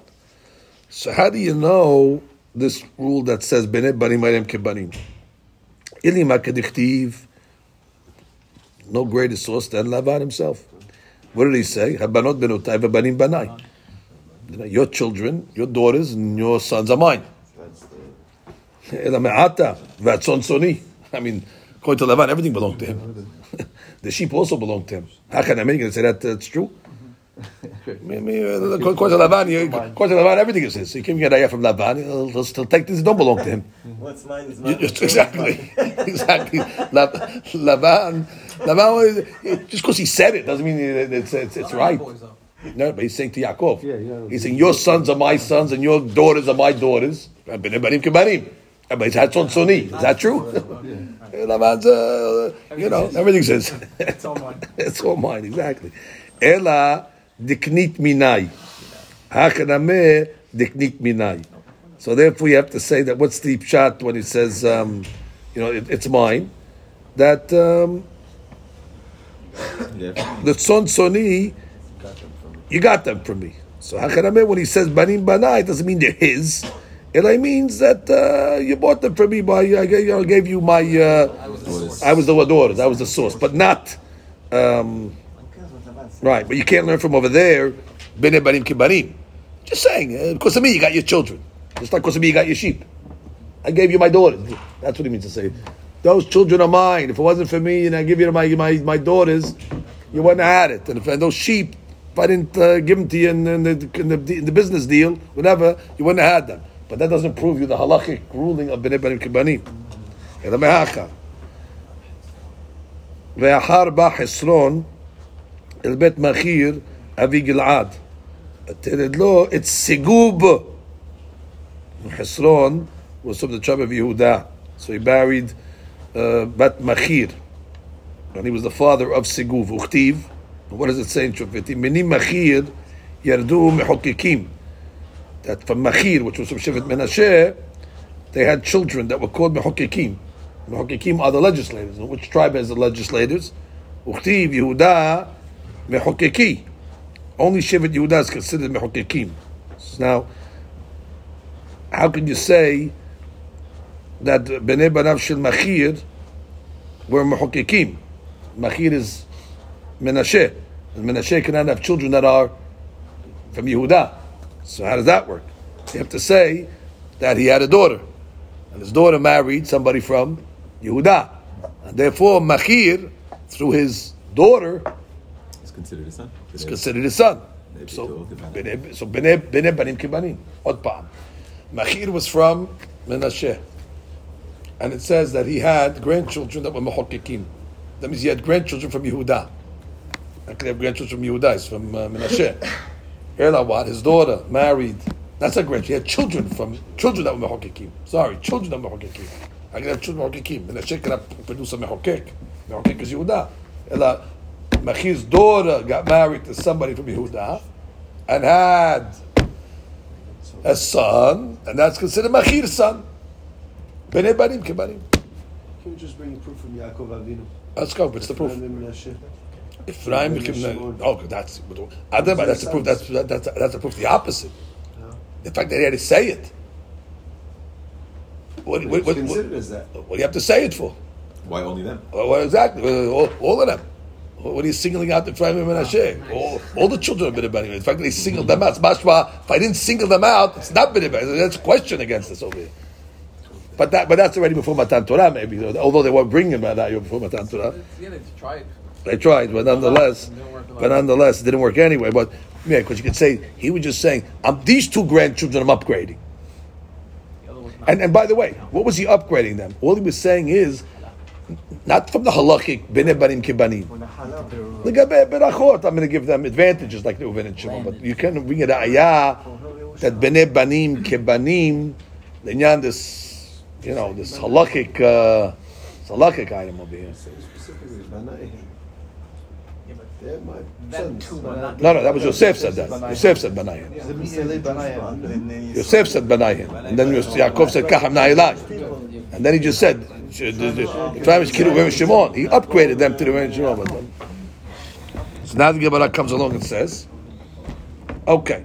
So how do you know this rule that says bene banim ayim kebanim? Ili ma kedichtiv, no greater source than Lavan himself. What did he say? Habanot benotai v'banim banai. Your children, your daughters, and your sons are mine. That's the. אלא מעתה והצאן צאני. I mean, according to Lavan, everything belonged to him. the sheep also belonged to him. How can I make it say that that's true? Me- me, uh, According to Lavan, you- according to Lavan, everything is his. So you can get ayah from Lavan, he'll, he'll still take things that don't belong to him. What's mine is You- mine. you- exactly, exactly. La- Lavan, Lavan, just because he said it doesn't mean it- it's, it's, it's right. Boys, though. No, but he's saying to Yaakov. Yeah, yeah. He's saying, Your sons are my sons and your daughters are my daughters. Banim banim kebanim. But he's had son soni. Is that true? Lavan's, uh, you know, everything says. It's all mine. it's all mine, exactly. Ela diknit minai. Hakaname diknit minai. So therefore you have to say that what's the shot when it says, um, you know, it, it's mine. That um, Yeah. the son soni, you got them from me. So Hakaname, when he says banim banai, it doesn't mean they're his. It means that uh, you bought them for me by I gave, I gave you my. Uh, I was the source. I was the source, but not. Um, right, but you can't learn from over there. Bene banim kibanim. Just saying, uh, because of me, you got your children. Just like because of me, you got your sheep. I gave you my daughters. That's what he means to say. Those children are mine. If it wasn't for me and I give you my my, my daughters, you wouldn't have had it. And if and those sheep, if I didn't uh, give them to you in, in, the, in, the, in the business deal, whatever, you wouldn't have had them. But that doesn't prove you the halachic ruling of bnei banim kibanim. אלא מהכה. ואחר בא חסרון אל בית מחיר אבי גלעד. תרד לו את סיגוב. Hesron was from the tribe of Yehuda. So he married uh, Bat Machir. And he was the father of Siguv. Uchtiv. What does it say in Shofetim? Mini Machir yardu mehokikim. That from Machir, which was from Shevet Menashe, they had children that were called mehokikim. Mehokikim are the legislators. And Which tribe has the legislators? Uchtiv, Yehuda, mehokiki. Only Shevet Yehuda is considered mehokikim. So now, how can you say that Bnei Banav Shel Machir were Mehokikim? Machir is Menashe. And Menashe cannot have children that are from Yehuda. So how does that work? You have to say that he had a daughter. And his daughter married somebody from Yehuda. And therefore, Machir, through his daughter, It's considered a son. is considered his son. So, so bnei banim kibanim. Od pa'am. Machir was from Menashe. And it says that he had grandchildren that were Mehokikim. That means he had grandchildren from Yehuda. I could have grandchildren from Yehuda, he's from uh, Menashe. Ela what? His daughter married. That's a grandchild. She had children from children that were Mehokikim. Sorry, children that were Mehokikim. I could have children Mehokikim. Menashe could have produce a Mehokek. Mehokek is Yehuda. Ela, Machir's daughter got married to somebody from Yehuda and had a son, and that's considered Machir's son. Bnei Banim Kebanim. can we just bring proof from Yaakov Avinu? Let's go. What's the proof? Ephraim and Menashe. Ephraim And became Shimon. oh, that's Adama, that's the proof. That's that's that's the proof. The opposite. The fact that he had to say it. What, what, what, considered what, as that. what do you have to say it for? Why only them? Well, what exactly? All, all of them. What are you singling out the Ephraim and Menashe? Oh, all, all the children of Bnei Benin. In fact, they singled them out. It's mashma. If I didn't single them out, it's not Bnei That's a question against us over here. But that, but that's already before Matan Torah, maybe. Although they weren't bringing that before Matan Torah. Yeah, they tried. They tried, but nonetheless, but nonetheless, it didn't work anyway. But yeah, because you could say he was just saying, "I'm these two grandchildren. I'm upgrading." The other was not. And and by the way, what was he upgrading them? All he was saying is, not from the halachic bnei banim kibanim. When the halal, I'm going to give them advantages like the Reuven and Shimon, but you can bring it ayah that bnei banim kibanim. the inyan this, you know, this halachic, uh, this halachic item over here. Say. Yeah, my sons. two were not. No, no, that was Yosef said that. Yosef said Banayim. It's immediately Banayim. then then you Yosef said Banayim, and then Yos- Yaakov said Kacham Na'ilai, and then he just said the the Travis Kiru Reuven Shimon. He upgraded them to the Reuven Shimon. So now the Gemara comes along and says, okay,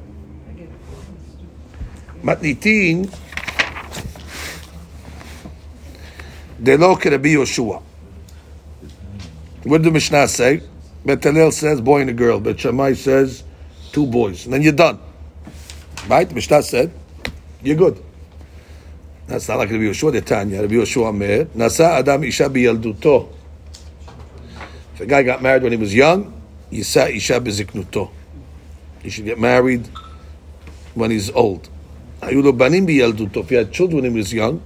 Matnitin Delo Rabbi Yoshua. What did the Mishnah say? Bet Hillel says boy and a girl. Bet Shammai says two boys, and then you're done. Right? Mishnah said, you're good. That's not like Rabbi Yoshua the Tanya. Rabbi Yoshua Meir. Nasa Adam Isha biyalduto. If a guy got married when he was young, Yisa Isha beziknuto. He should get married when he's old. Lo banim biyalduto. If he had children when he was young,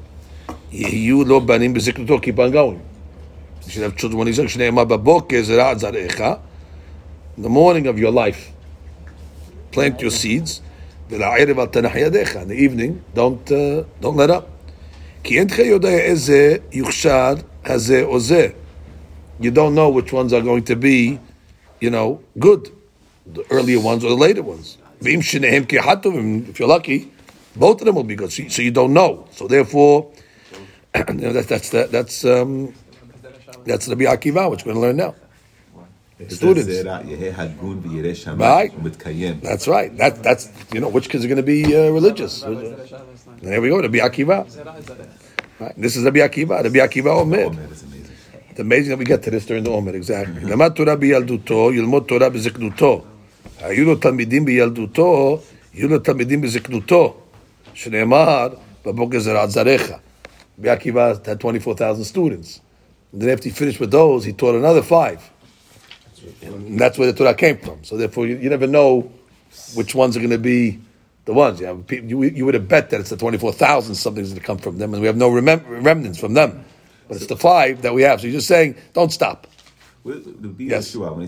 Yehiyu lo banim beziknuto. Keep on going. You should have children when he's. The morning of your life, plant your seeds. In the evening, don't uh, don't let up. You don't know which ones are going to be, you know, good, the earlier ones or the later ones. If you're lucky, both of them will be good. So, you don't know. So therefore, you know, that, that's that, that's um, that's Rabbi Akiva, which we're going to learn now. Students. יהא הגון וירא שמיים Right. ומתקיים. That's right. That, that's, you know, which kids are going to be uh, religious. There we go, Rabbi Akiva. Right. This is Rabbi Akiva. Rabbi Akiva Omer. Oh, man, that's amazing. It's amazing that we get to this during the Omer, exactly. למד תורה בילדותו, ילמוד תורה בזקנותו. היו לו תלמידים בילדותו, יהיו לו תלמידים בזקנותו. שנאמר, בבוקר זרעת זרעך. Rabbi Akiva had 24,000 students. Then after he finished with those, he taught another five. And that's where the Torah came from. So therefore, you, you never know which ones are going to be the ones. You, you, you would have bet that it's the 24,000 something's going to come from them, and we have no remem- remnants from them. But it's the five that we have. So you're just saying, don't stop. Yes. When he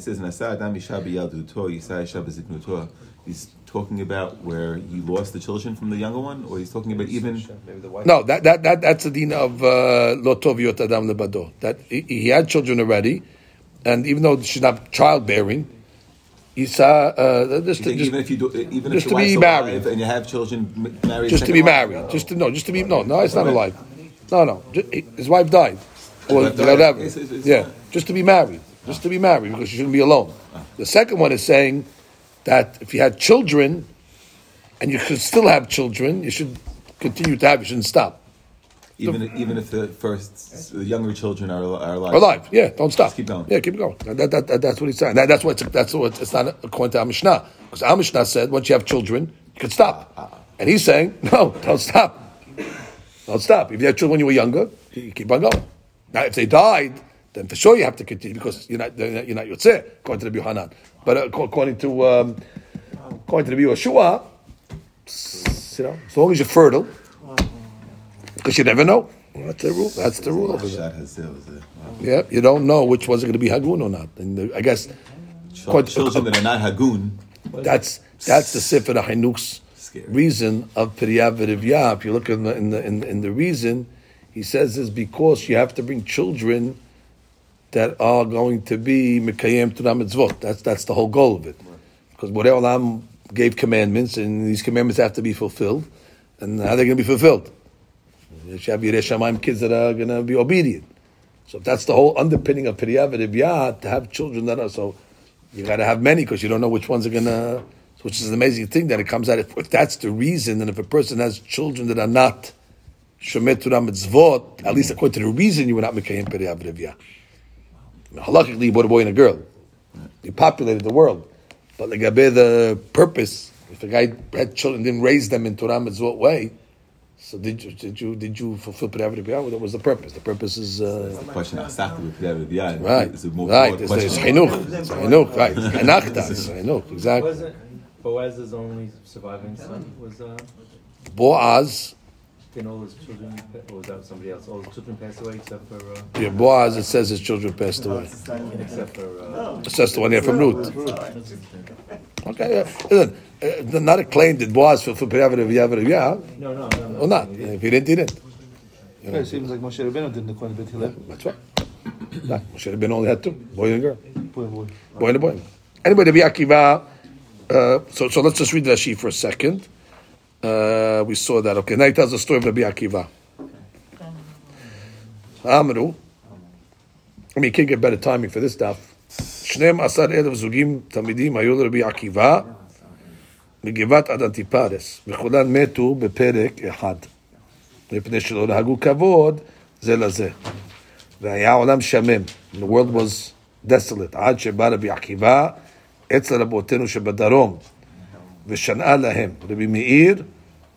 says talking about where he lost the children from the younger one, or he's talking about even Maybe the wife. No, that, that, that that's the din of uh, lo yot adam lebado. That he, he had children already, and even though she's not childbearing, he saw uh, just, He's to, just, even if you do, even just if the to be married. and you have children married, just to second be wife, married, just to no, just to be no, no, it's not alive. No, no, ju- his wife died, or whatever. It's- it's- it's yeah, not- just to be married, just to be married because she shouldn't be alone. The second one is saying that if you had children, and you could still have children, you should continue to have. You shouldn't stop. even even if the first the younger children are, are alive. Alive, yeah, don't stop. Just keep going. Yeah, keep going. That, that, that, that's what he's saying. That, that's what it's, that's what it's not according to our Mishnah. Because our Mishnah said once you have children, you can stop. And he's saying, no, don't stop. Don't stop. If you had children when you were younger, you keep on going. Now, if they died, then for sure you have to continue because you're not you're not, you're not Yotzeh, according to the Yohanan. But uh, according to um, according to the Yeshua, you know, as long as you're fertile, because you never know. That's the rule. That's the rule over there. Shad Hazel is it? Wow. Yeah, you don't know which one's are going to be hagun or not. And the, I guess Ch- Quite- children that are not hagun. that's that's the Sefer HaChinuch's reason of Periyav Yah. If you look in the, in the in, in the reason, he says is because you have to bring children that are going to be Mekayem Torah Mitzvot. That's that's the whole goal of it. Because Borei Olam gave commandments, and these commandments have to be fulfilled. And how they're they going to be fulfilled? You should have Yirei Shamayim kids that are going to be obedient. So if that's the whole underpinning of Piriyah to have children that are so, you got to have many because you don't know which ones are gonna. Which is an amazing thing that it comes out. If, if that's the reason, and if a person has children that are not shomet Torah mitzvot, at least according to the reason you were not Mekayim Piriyah V'Rivya. Halakhically, you brought a boy and a girl. You populated the world. But like the purpose, if a guy had children, didn't raise them in Torah mitzvot way, so did you did you did you fulfill Piriyah V'Rivya? What was the purpose? The purpose is uh, The question exactly with Piriyah V'Rivya. right, It's a more right. broad It's, it's question. chinuch, it's chinuch, right? Hanachta, it's chinuch, exactly. Wasn't Boaz's only surviving son was uh, Boaz, didn't all his children or was that somebody else? All his children passed away except for uh, yeah, Boaz. It says his children passed away. except for uh, It says the one here from Ruth. Okay, uh, listen, uh, not a claim that Boaz fulfilled Piriyah V'Rivya, V'Rivya, no no no no. or not. If he didn't, he didn't. Yeah, it seems like Moshe Rabbeinu didn't according to Beit Hillel. That's right. Right. Moshe Rabbeinu only had two, boy and girl. Boy, and boy. Boy and a boy. Anyway, Rabbi Akiva. Uh, so, so let's just read Rashi for a second. Uh, we saw that. Okay, now he tells the story of Rabbi Akiva. Amru. I mean, you can't get better timing for this stuff. שנים עשר אלף זוגים תלמידים היו לרבי עקיבא מגבעת עד אנטיפרס, וכולם מתו בפרק אחד, מפני שלא נהגו כבוד זה לזה. והיה עולם שמם, the world was desolate, עד שבא רבי עקיבא אצל רבותינו שבדרום, ושנאה להם, רבי מאיר,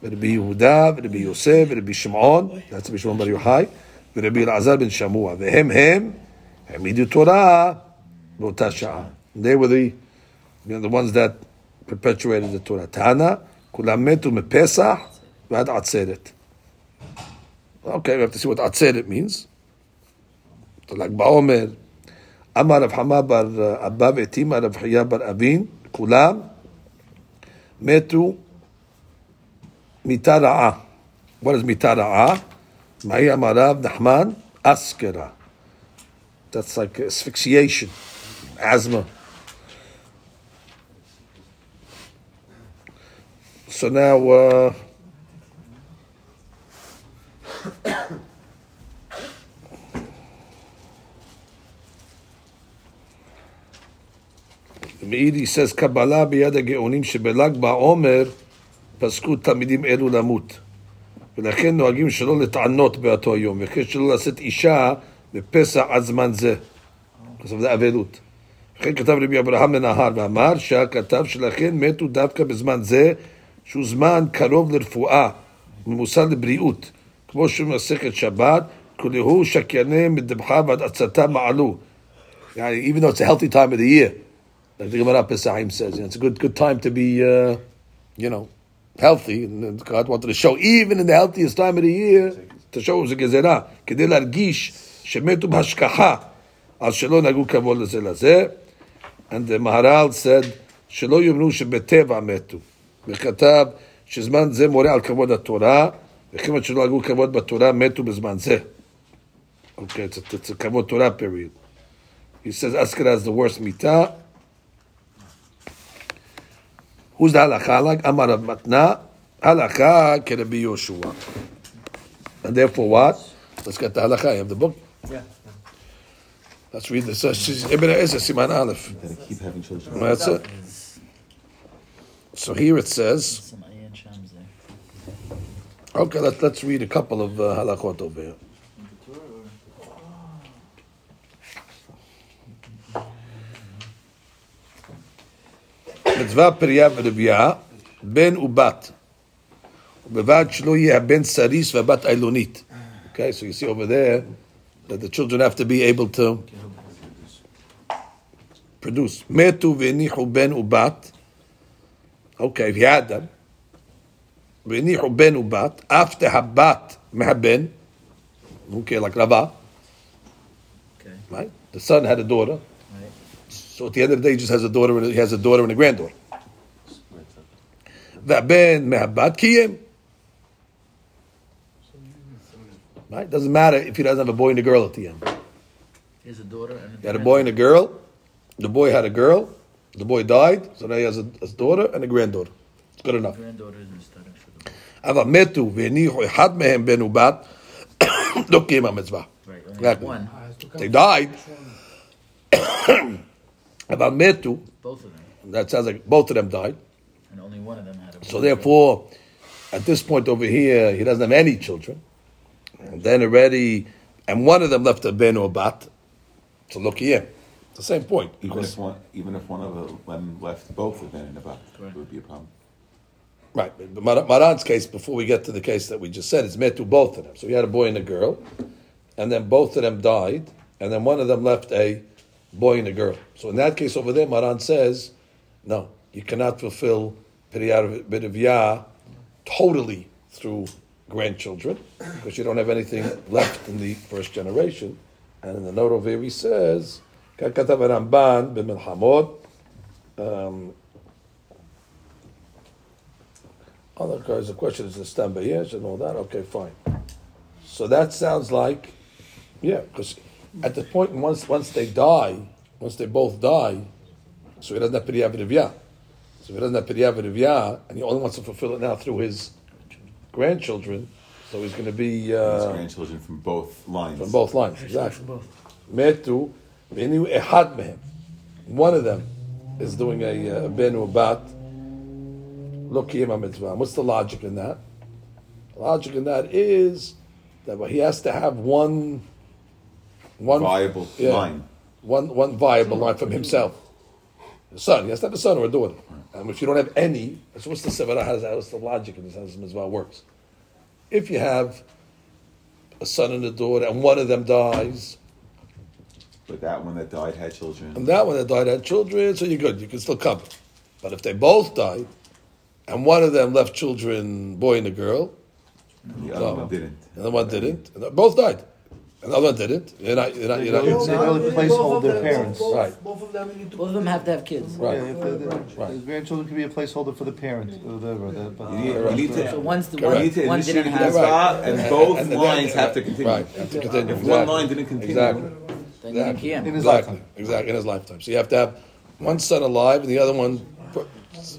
ורבי יהודה, ורבי יוסף, ורבי שמעון, זה רבי שמעון בר יוחאי, ורבי אלעזר בן שמוע, והם הם העמידו תורה באותה שעה. They were the, you know, the ones that perpetuated the Torah. טענה, כולם מתו מפסח ועד עצרת. Okay, we have to see what עצרת means. So like בעומר, אמר רב חמא בר אבא ואתימה רב חייא בר אבין, כולם מתו מיתה רעה. What is מיתה רעה? מהי אמר רב נחמן? אסקרה. That's like asphyxiation, asthma. So now, uh, מאידי says קבלה ביד הגאונים שבל"ג בעומר פסקו תלמידים אלו למות. ולכן נוהגים שלא לטענות באותו היום, וכן שלא לשאת אישה בפסח עד זמן זה. בסוף זה אבלות. וכן כתב רבי אברהם מנהר ואמר שהכתב שלכן מתו דווקא בזמן זה, שהוא זמן קרוב לרפואה, ממוסד לבריאות, כמו שמסכת שבת, כולהו שקייני מדבחה ועד עצתה מעלו. Yeah, even though it's a healthy time of the year, like the Gemara Pesachim says, you know, it's a good good time to be, uh, you know, healthy. And God wanted to show, even in the healthiest time of the year, to show it was a gezerah, כדי להרגיש שמתו בהשכחה, אז שלא נהגו כבוד לזה לזה. And the Maharal said, שלא יאמרו שבטבע מתו. וכתב שזמן זה מורה על כבוד התורה, וכיוון שלא נהגו כבוד בתורה, מתו בזמן זה. Okay, it's a, it's a כבוד תורה period. He says Askara is the worst mita. Who's the halacha like? Amar Rav Matna. Halacha kerebi Yoshua. And therefore what? Let's get the halacha. You have the book? Yeah. Let's read this. Even HaEzer, Siman Aleph. Keep having children. That's it. So here it says, Some Ayan Shams there. okay, let's, let's read a couple of uh, halachot over here. מצווה פריה ורבייה, בן ובת. ובלבד שלא יהיה הבן סריס והבת עילונית. Okay, so you see over there that the children have to be able to produce. מתו והניחו בן ובת. Okay, if you had them. והניחו בן ובת, אף הבת מהבן. Okay, like רבה. Okay. Right? The son had a daughter. Right. So at the end of the day, he just has a daughter and he has a daughter and a granddaughter. והבן מהבת קיים. Right? Doesn't matter if he doesn't have a boy and a girl at the end. He has a daughter and a He had a boy and a girl. The boy had a girl. The boy died. So now he has a, a daughter and a granddaughter. It's good enough. granddaughter is studying for the אבל מתו והניחו אחד מהם בן ובת, לא קיים המצווה. Right. Only Exactly. one. They died. About metu, Both of them. that sounds like both of them died. And only one of them had a So therefore, at this point over here, he doesn't have any children. And then already, and one of them left a ben or bat. So look here, it's the same point. Even Because, if one, even if one of them left both of them in the back, it would be a problem. right, but Mar- Maran's case, before we get to the case that we just said, it's met to both of them. So he had a boy and a girl, and then both of them died, and then one of them left a boy and a girl. So in that case over there, Maran says, no, you cannot fulfill Periyar Bidavya totally through grandchildren, because you don't have anything left in the first generation. And in the note over here he says, "כך כתב הרמב"ן במלחמות, um, other guys, the question is the stem yes and all that. Okay, fine. So that sounds like, yeah, because at the point once once they die, once they both die, so he doesn't have Periyah V'Rivya. So if he doesn't have Periyah V'Rivya, and he only wants to fulfill it now through his grandchildren, so he's going to be His uh, grandchildren from both lines. from both lines, exactly. Metu, v'inu ehad mehem. One of them is doing a uh, ben or bat. Lokiyim mitzvah. What's the logic in that? The logic in that is that he has to have one, one Viable line. one one viable line from himself. A son, he has to have a son or a daughter. And if you don't have any, so what's the sevara? How does that? What's the logic in this? How this mitzvah works? If you have a son and a daughter, and one of them dies, But that one that died had children. and that one that died had children, so you're good. You can still cover. But if they both died, and one of them left children, boy and a girl, The other one didn't. and the one didn't, and both died, and the other one didn't, you're not, you're not, you're not. They can only Both placehold of their parents. Both, Right. both of them need to Both of them have to have kids. Right. Yeah, if the, the, his grandchildren can be a placeholder for the parent, or whatever. The, but You need, uh, you need to, So one's the you one, need to one initiate didn't have. mitzvah, and both and then- lines have to continue. Right, have to continue. If exactly. one line didn't continue, Exactly. Then you can't. In his exactly. lifetime. Exactly, in his lifetime. So you have to have one son alive and the other one,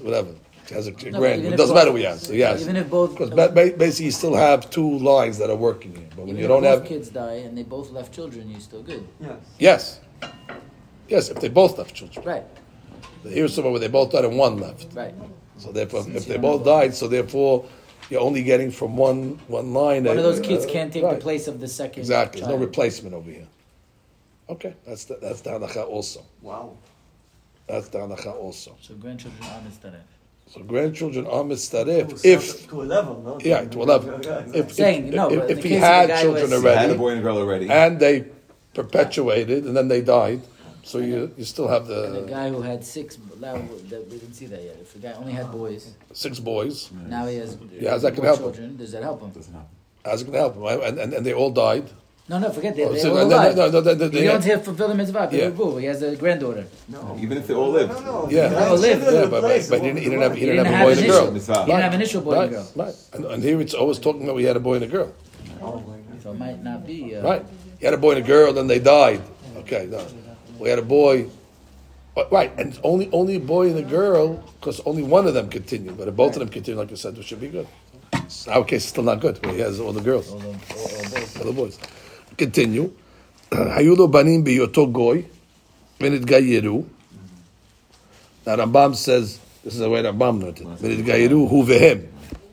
whatever, has a but grand. even It doesn't both- matter who he has. So yes. Even if both, Because ba- ba- basically you still have two lines that are working here. But when you don't both have. kids die and they both left children, you're still good. Yes. Yes. Yes, if they both left children. Right, Here's somewhere where they both died and one left. right. So therefore, Since if they both died, so therefore you're only getting from one one line. One of those kids uh, can't take right. the place of the second. Exactly. There's no replacement over here. Okay, that's the, that's the halacha also. Wow. That's the halacha also. So grandchildren are mistaref. So grandchildren are To mistaref a if certain- to a level, no? yeah to a level. If, Saying, if, no, if, if he case of the had children was- He had a boy and a girl already. and they perpetuated and then they died, so you you still have the the guy who had six, now, that- we didn't see that yet. If the guy only had boys, six boys. now he has Yeah, how's that more gonna help him? Does that help him? Doesn't happen. How's it going to help them? right? And, and and they all died. No, no, forget that. Oh, They so- all no, no, alive. no, no, no, no, He they- don't have fulfill the mitzvah. Yeah. Yeah. He has a granddaughter. No, Even if they all lived. No, no. Yeah. They all live. Yeah, but, but, replace but he it. didn't, he didn't have he He didn't, didn't have a boy and a girl. Mitzvah. He didn't have an initial boy right, and girl. right. And, and here it's always talking about we had a boy and a girl. So it might not be. Uh, Right. He had a boy and a girl, then they died. Okay, no. We had a boy. Right, and only only a boy and a girl because only one of them continued. But if both of them continued, like I said, it should be good. In our case, it's still not good. He has all the girls, all the- all- all boys. all the boys Continue. היו לו בנים בהיותו גוי, ונתגיירו. Now Rambam says, this is the way Rambam noted, ונתגיירו הוא והם.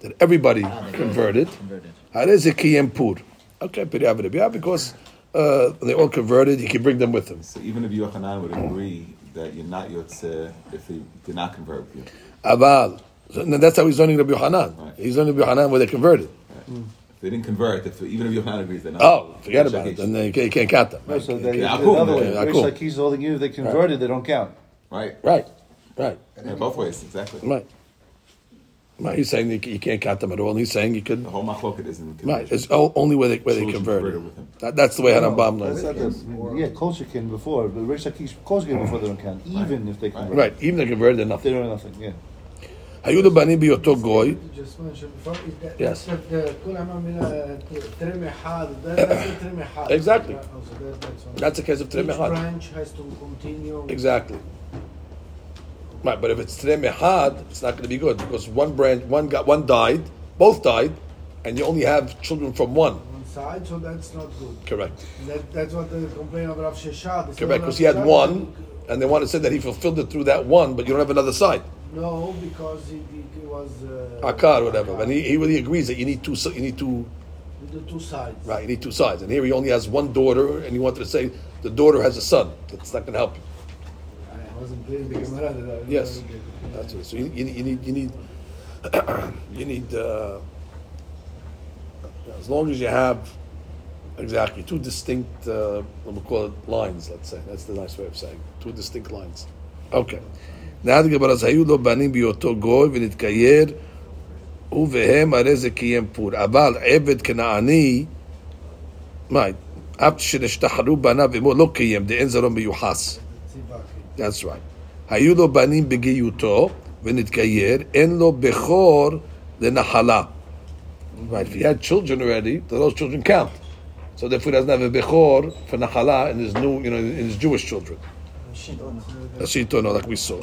That everybody converted. Converted. הרי זה קיים פור. Okay, פריה ורבייה, because uh, they all converted, he can bring them with him. So even if Yochanan would agree that you're not Yotze if they did not convert with you. אבל, so, and that's how he's learning Rabbi Yohanan. Right. He's learning Rabbi Yohanan where they converted. If they didn't convert, if, even if Yochanan agrees, they're not. Oh, forget about it. Then they can't, can't count them. No, so they, Yeah, the cool. other way, Yeah, Rish cool. Lakish holding you, if they converted, they don't count. Right. Right, right, Yeah, both ways, exactly. right. Right, he's saying you you can't count them at all. And he's saying you could. The whole machloket isn't Right, it's o- only where they where they Children converted. converted with him. That, that's the way Harambam That's learns. not yeah, Kolshikin before, but Rish Lakish Kolshikin before they don't count, even if they convert. Right, even if they converted, they're They nothing. don't know nothing, yeah. היו לבנים בהיותו גוי. Yes. Exactly. That's a case of tremehad. Exactly. Right, but if it's tremehad, it's not going to be good because one branch, one got, one died, both died, and you only have children from one. One side, so that's not good. Correct. That, that's what the complaint of Rav Sheshet. Correct, because he had one, and they want to say that he fulfilled it through that one, but you don't have another side. No, because he, he, was. Uh, Akar or whatever. And he, he really agrees that you need two, you need two, The two sides. right, you need two sides. And here he only has one daughter, and he wanted to say the daughter has a son. That's not going to help you. I wasn't in the Gemara Yes. That's it. So you, you, you need, you need, you need, uh, as long as you have exactly two distinct, uh, we'll call it lines, let's say. That's the nice way of saying it. two distinct lines. Okay. now the Gemara says, היו לו בנים בהיותו גוי ונתגייר, ובהם הרי זה קיים פור. אבל עבד כנעני, מה, אף שנשתחררו בניו עמו לא קיים, דאין זרעו מיוחס. That's right. היו לו בנים בגיותו ונתגייר, אין לו בכור לנחלה. Right, if he had children already, those children count. So therefore he doesn't have a bechor for nachala in his new, you know, in his Jewish children. Shitono, like we saw.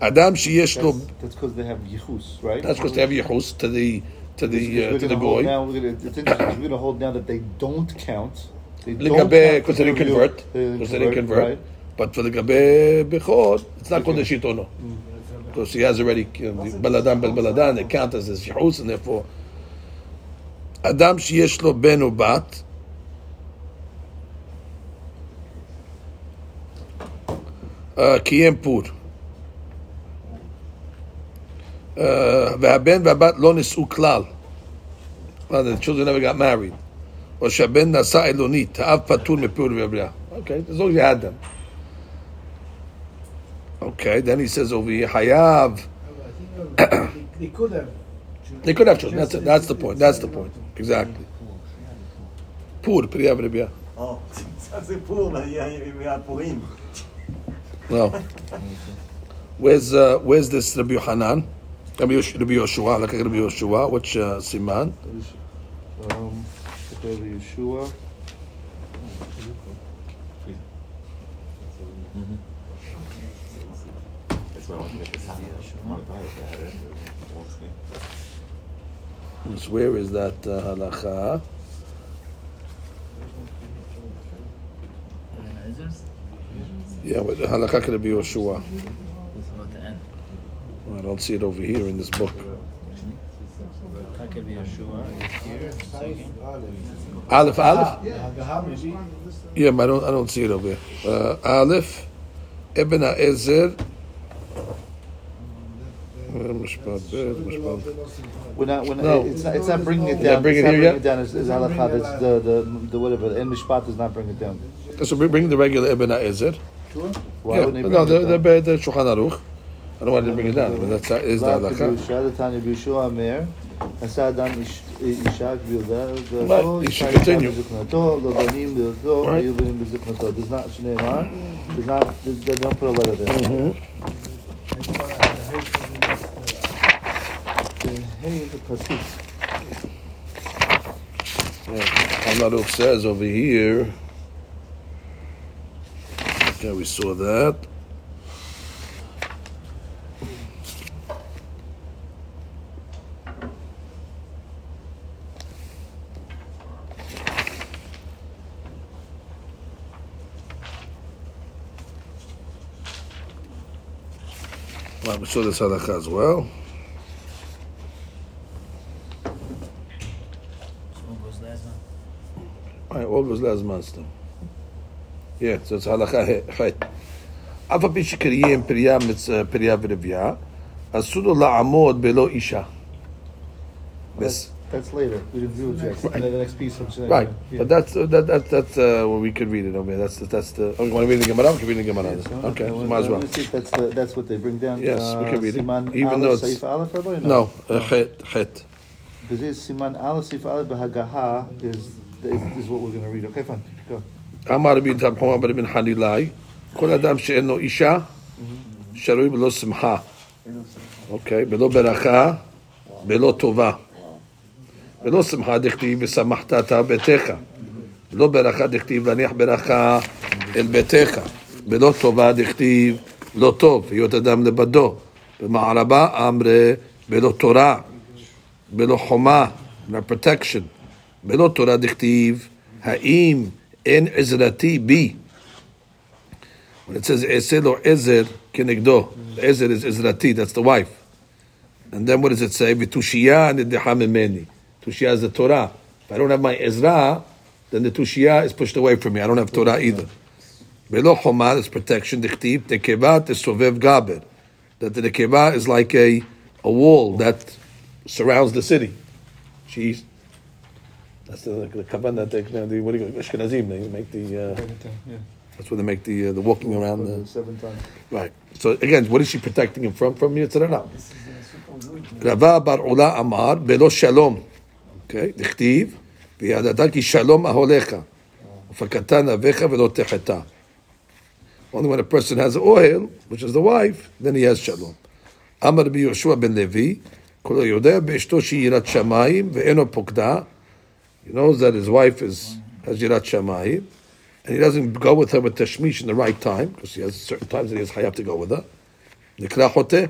Adam sheyesh lo. That's because they have yichus, right? That's because they have yichus to the to the uh, to the goy. Now we're going to hold down that they don't count. They don't because uh, they didn't convert. Because they didn't convert. Right. But for the gabe bechor, it's not called the shitono. Because mm. he has already uh, baladan bel baladan, it counts as his yichus, and therefore Adam sheyesh ben or bat. Uh, pur. Uh, והבן והבת לא נישאו כלל. Well, the children never got married. או שהבן נשא אלונית, האב פטור מפור ובריאה. Okay, as long as you had them. Okay, then he says over here, חייב. They, they could have. They could have children. That's it. That's the point. That's the point. Exactly. פור, פריאה ורבייה. Oh, זה פור, מהפורים. No. Where's uh, where's this Rabbi Yohanan? Rabbi Yosh- Rabbi Yoshua, Rabbi Yoshua, which uh, siman? Um, okay, the Yeshua. That's why I want to make this happen. I to buy it, but I had it. It won't stay. Yes, Where is that uh, halacha? Yeah, but the halakha could be Yoshua. It's about the end. I don't see it over here in this book. That could be Yeshua. Here, second. Aleph, Aleph. Yeah, but I don't, I don't see it over here. Uh, Aleph, Even HaEzer. Mishpat Bet, Mishpat. We're not, we're not, No. it's, not, it's not bringing it Yeah, down. bring it's it not here bringing yet? it down. It's, it's halakha. That's the, the, the whatever. The Mishpat does not bring it down. So bring- bring the regular Even HaEzer. Sure. Why yeah, wouldn't but bring no, it the, down? the, the, the Shulchan Aruch. I don't know why they bring it down, but that's is the רק halakha. ביהושע דתניא ביהושע אומר, עשה אדם איש- אישה כביודה, Right, he should continue. בזקנתו, לא בנים בהיותו, Right. היו בנים בזקנתו. Does not, שנאמר, does not, they don't put a letter there. Mm-hmm. Hey, the pasuk. Shulchan Aruch says over here. Okay, we saw that. Well, we saw this halakha as well. Smoke goes last one. All right, all goes last month still. Yeah, so it's halakha chet. אף על פי שקריים פריה מצ- פריה ורבייה, אסור לו לעמוד בלא אישה. This. That's later. We didn't do it yet. Right. And then the next piece I'm saying. Right, Yeah. but that's uh, that, that, that's uh, where we could read it over there. That's the, that's the. Oh, you want to read the Gemara? We can read the Gemara. Yes, okay, well, might as well. Let me see if that's, the, that's what they bring down. Yes, uh, we can read it. Siman Even though Aleph, it's- Seif Aleph, Rabbi, or No, uh, chet, chet. Because this Siman Aleph, Seif Aleph, Bahagaha is, is, is what we're going to read. Okay, fine. Go. אמר רבי תמחום בן בן חנילאי, כל אדם שאין לו אישה, שרוי בלא שמחה. אוקיי, בלא ברכה, בלא טובה. בלא שמחה דכתיב ושמחת אתה ביתך. בלא ברכה דכתיב להניח ברכה אל ביתך. בלא טובה דכתיב לא טוב, היות אדם לבדו. במערבה אמרה בלא תורה, בלא חומה, no protection. בלא תורה דכתיב, האם אין עזרתי בי? When it says אעשה לו עזר כנגדו, עזר is עזרתי, that's the wife. And then what does it say? ותושייה נדחה ממני. Tushia is the Torah. If I don't have my Ezra, then the Tushia is pushed away from me. I don't have Torah either. Belo chomar is protection. Dichtib, Tekeva, Tesovev Gaber. That the Tekeva is like a, a wall that surrounds the city. She's that's the, the kabana that they the, what do you call Ashkenazim. They make the. Uh, yeah. That's where they make the uh, the walking around the seven times. Right. So again, what is she protecting him from? From Yitzhara. Rava bar Ula Amar belo shalom. Okay, דכתיב, וידעת כי שלום אהוליך, ופקדת נביך ולא תחתה. Only when a person has oil, which is the wife, then he has shalom. אמר רבי יהושע בן לוי, כולו יודע באשתו שהיא יראת שמיים ואינו פוקדה. He knows that his wife is, has יראת שמיים, and he doesn't go with her with tashmish in the right time, because he has certain times that he has חייב to go with her. נקרא חוטא,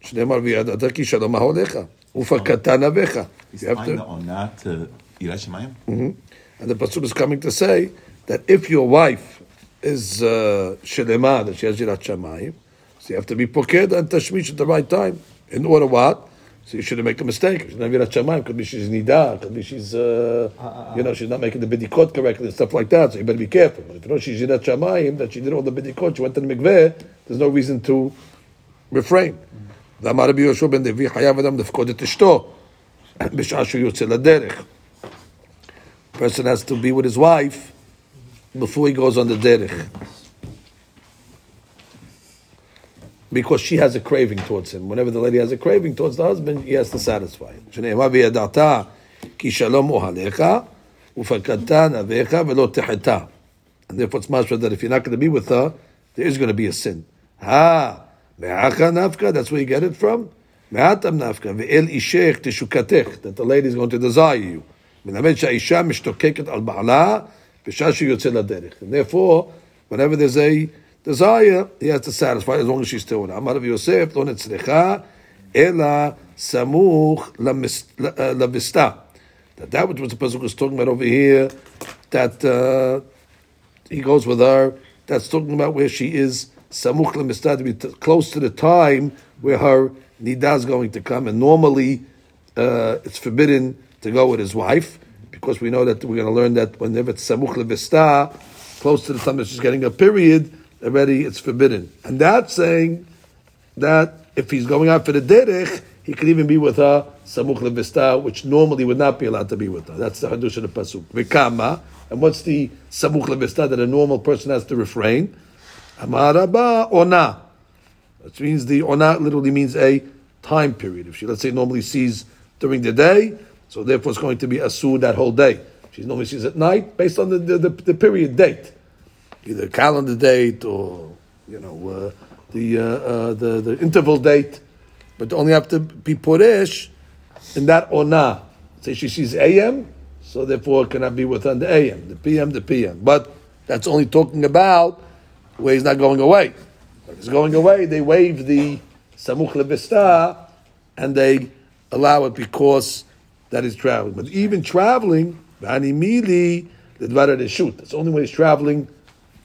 שנאמר וידעת כי שלום אהוליך, ufakatan avecha. He's to, mm-hmm. And the pasuk is coming to say that if your wife is uh, shelema, uh, that she has yirat shemayim, so you have to be poked and tashmish at the right time. In order what? So you shouldn't make a mistake. She doesn't have yirat shemayim? Could be she's nida. Could be she's, uh, uh, you know, she's not making the bidikot correctly and stuff like that. So you better be careful. But if you know she's yirat shemayim that she did all the bidikot, she went to the mikveh, there's no reason to refrain. Mm-hmm. ואמר רבי יהושע בן לוי, חייב אדם לפקוד את אשתו בשעה שהוא יוצא לדרך. person has to be with his wife before he goes on the derech. Because she has a craving towards him. Whenever the lady has a craving towards the husband, he has to satisfy it. שנאמר וידעת כי שלום אוהליך ופקדת נביך ולא תחתה. And therefore it's mashma that if you're not going to be with her, there is going to be a sin. Ah, me'acha nafka, that's where you get it from. Me'atam nafka, ve'el ishech teshukatech, that the lady is going to desire you. מלמד שהאישה משתוקקת על בעלה בשעה שהוא יוצא לדרך. And therefore, whenever there's a desire, he has to satisfy as long as she's still in. אמר רבי יוסף, לא נצרכה, אלא סמוך למס- ל- לווסתה. That that which the Pasuk was talking about over here, that uh, he goes with her, that's talking about where she is samuch lemistad, close to the time where her nida is going to come. And normally, uh, it's forbidden to go with his wife because we know that we're going to learn that whenever it's samuch levista, close to the time that she's getting a period, already it's forbidden. And that's saying that if he's going out for the derech, he could even be with her samuch levista, which normally would not be allowed to be with her. That's the hadush of the pasuk. Vikama, and what's the samuch levista that a normal person has to refrain? Amaraba ona, which means the ona literally means a time period. If she, let's say, normally sees during the day, so therefore it's going to be asur that whole day. She normally sees at night based on the, the, the, the period date, either calendar date or you know uh, the, uh, uh, the the interval date, but only have to be puresh in that ona. Say she sees AM, so therefore it cannot be within the AM, the PM, the PM. But that's only talking about where he's not going away. If he's going away, they waive the samuch levista and they allow it because that is traveling. But even traveling, lidvara reshut. That's the only way he's traveling,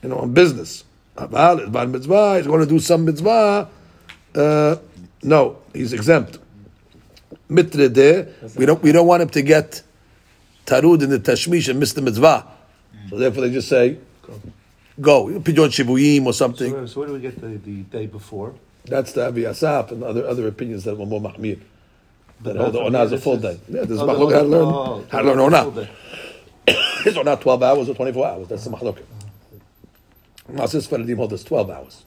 you know, on business. He's going to do some mitzvah. Uh, no, he's exempt. Mitre there, we don't we don't want him to get tarud in the tashmish and miss the mitzvah. So therefore, they just say, go. Pidyon shivuyim or something. So, so where do we get the, the day before? That's the Avi Asaf and other other opinions that were more mahmir. That But hold Onah is a this full is- day. Yeah, there's Oh, oh, the- how to learn, oh, how to learn full Onah. day. Is Onah 12 hours or 24 hours? That's the mahloket. Masis Faradim hold us 12 hours.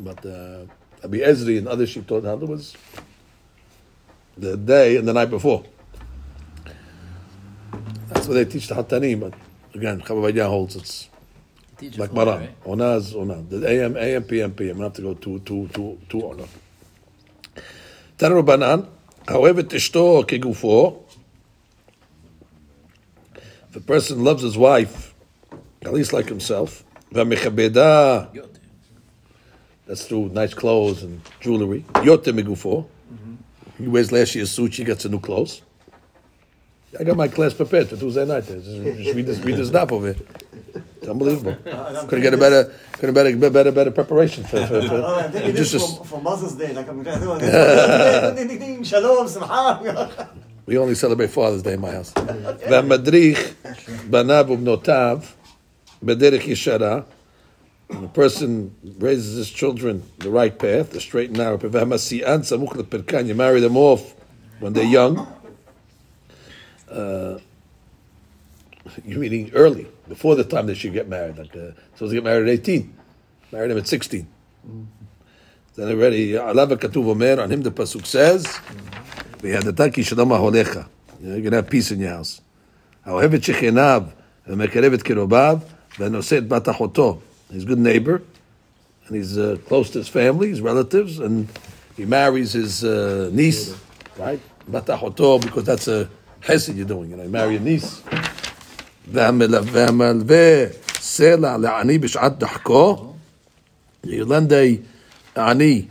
But uh, Abi Ezri and other she taught how it was the day and the night before. That's what they teach the Hatanim, but again, Chacham Ovadia holds it's like Maran. Right? Ona is Ona. The AM, AM, PM, PM. have to go to too, too, too Ona. Banan, however, Tishto Kigufo, the person loves his wife, at least like himself. That's through nice clothes and jewelry. Yote Migufo. He wears last year's suit, she gets a new clothes. I got my class prepared for Tuesday night. Just read this, read this dap of it. It's unbelievable. Uh, could get a better, could better, better, better preparation for, for, for uh, just, just for, Mother's Day. Like I'm shalom, simcha. We only celebrate Father's Day in my house. V'madrich banav ubnotav b'derech yishara. The person raises his children the right path, the straight and narrow path. You marry them off when they're young. Uh, you're meaning early, before the time they should get married. Like, uh, supposed to get married at 18. Married them at 16. Then already, עליו הכתוב אומר, on him the pasuk says, וידעת כי שלום אהליך. You're going to have peace in your house. האוהב את שכניו ומקרב את קרוביו ונושא את בת אחותו. He's a good neighbor, and he's uh, close to his family, his relatives, and he marries his uh, niece, right? בת אחותו, because that's a chesed you're doing, you know, you marry a niece. והמלווה והמלווה סלע לעני בשעת דחקו, you lend a עני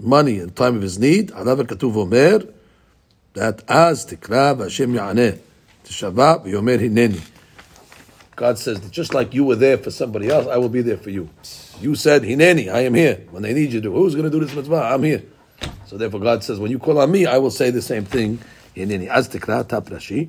money in time of his need, עליו הכתוב אומר, that אז תקרא והשם יענה, תשבע ויאמר הנני. God says that just like you were there for somebody else, I will be there for you. You said, Hineni, I am here. When they need you to, who's going to do this mitzvah? I'm here. So therefore God says, when you call on me, I will say the same thing. Hineni. Az tikra tap rashi.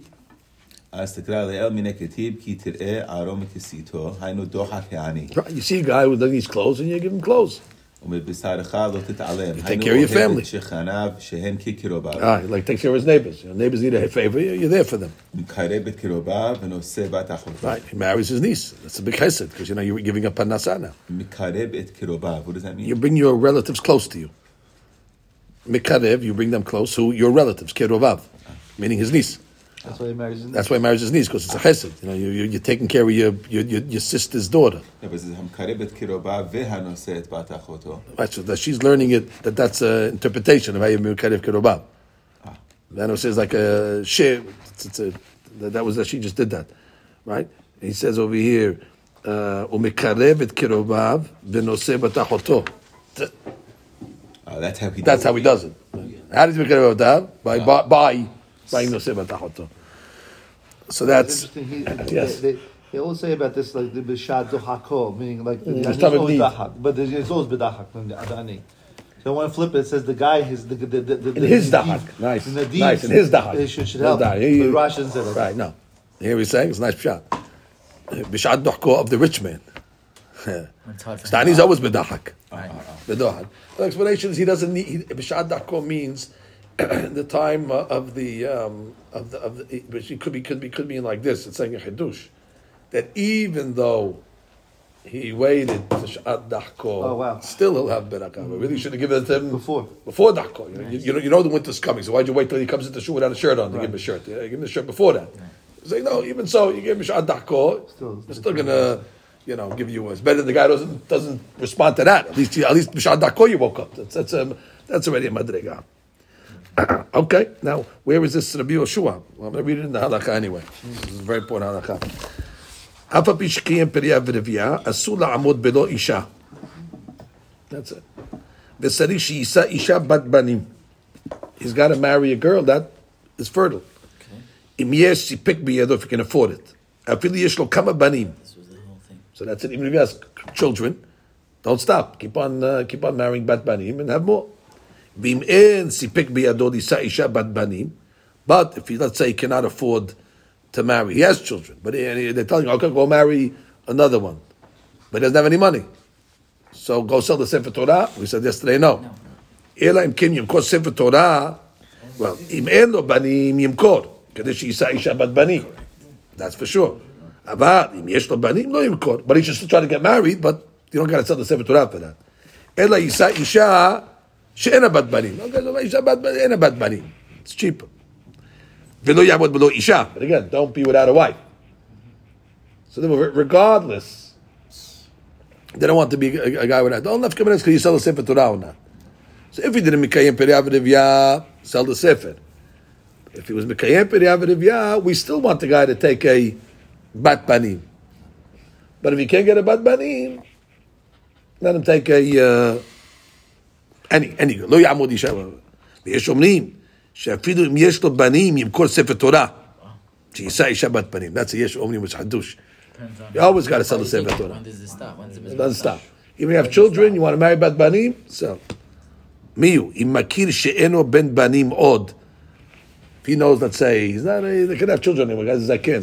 אז תקרא לאל מן הכתיב כי תראה ערום מכסיתו, היינו דוחק העני. Right, You see a guy who needs clothes and you give him clothes. ומבשרך לא תתעלם. You take היינו care of your אוהב family. את שכניו שהן כקרוביו. Ah, he like takes care of his neighbors. You know, neighbors need a favor, you're there for them. מקרב את קרוביו ונושא בת אחותו. Right, he marries his niece. That's a big chesed because you know you're giving up parnasa now. מקרב את קרוביו. What does that mean? You bring your relatives close to you. Mikarev, you bring them close. Who your relatives, kerovav, meaning his niece. That's why marriage is needs. That's why marriage is needs because it's a chesed. You know, you, are taking care of your, your, your, your sister's daughter. Right, so that she's learning it, that that's an interpretation of how you mekarev kirobav. Then says like a share. that was that she just did that, right? He says over here, uh, umekarev et kirobav benose batachoto. That's how he. That's how he does it. How does he mekarev By by. by so that's interesting. He, yes. they, they, they always say about this like the bishad duhako, meaning like the, Mm, the it's it's time of always need. dahak, but there's- it's always bedahak from the adani. So when I flip it, it says the guy his the the the, the In his the dahak. Nice. in the deed, Nice. In his dahak. It should, should help. dahak. He- But Rashi doesn't say that. Right, no. Here he's saying it's a nice shot. Bishad dohko of the rich man. It's hard for him. Stani's always bedahak. Right. Bedahak. The explanation is he doesn't need. Bishad dohko means the time uh, of the um, of the of the. Which it could be could be could mean like this. It's saying a chidush that even though he waited to Shad Dahko, Oh, wow. still he'll have Berakah. But really should have given it to him Before. Before Dahko. You know, you, you know, you know the winter's coming, so why'd you wait till he comes into shul without a shirt on to give him a shirt? Yeah, give him the shirt before that. Like, no, even so, you give him Shad Dahko, Still- they're still gonna, you know, give you. It's better than the guy doesn't doesn't respond to that. At least, at least Dahko you woke up. That's that's um, that's already a madriga. okay, now where is this Rabbi Yoshua? Well, I'm going to read it in the halakha anyway. This is a very important halakha. אף על פי שקיים פריה ורבייה, אסור לעמוד בלא אישה. That's it. וצריך שיישא אישה בת בנים. He's got to marry a girl that is fertile. אם יש סיפק בידו, if he can afford it. אפילו יש לו כמה בנים. This was the whole thing. So that's it. Even if he has children, don't stop. Keep on, uh, keep on marrying bat banim and have more. but if he, let's say, he cannot afford to marry, he has children, but he- they're telling him, okay, go marry another one. But he doesn't have any money. So go sell the Sefer Torah. We said yesterday, no. אלא אם כן ימכור ספר תורה, well, אם אין לו בנים, ימכור, כדי שיישא אישה בת בנים. That's for sure. אבל אם יש לו בנים, לא ימכור. But he should still try to get married, but you don't got to sell the Sefer Torah for that. אלא יישא אישה שאין לה בת בנים. לא כזה, אישה בת בנים, אין לה בת בנים. It's cheaper. ולא יעמוד בלא אישה. But again, don't be without a wife. So then, regardless, they don't want to be a, a guy without. Don't have to come in because you sell the Sefer Torah or not. So if he didn't Mikayim Periyav Rivya, sell the Sefer. If he was Mikayim Periyav Rivya, we still want the guy to take a Bat Banim. But if he can't get a Bat Banim, let him take a uh, any any לא יעמוד אישה. ויש אומרים שאפילו אם יש לו בנים ימכור ספר תורה. שיישא אישה בת פנים. That's יש אומרים which חדוש. You always got to sell the it It doesn't stop. If you have children, you want to marry בת בנים, sell. מי הוא? אם מכיר שאינו בן בנים עוד. If he knows, let's say, he's not, they can have children anymore, guys, זקן.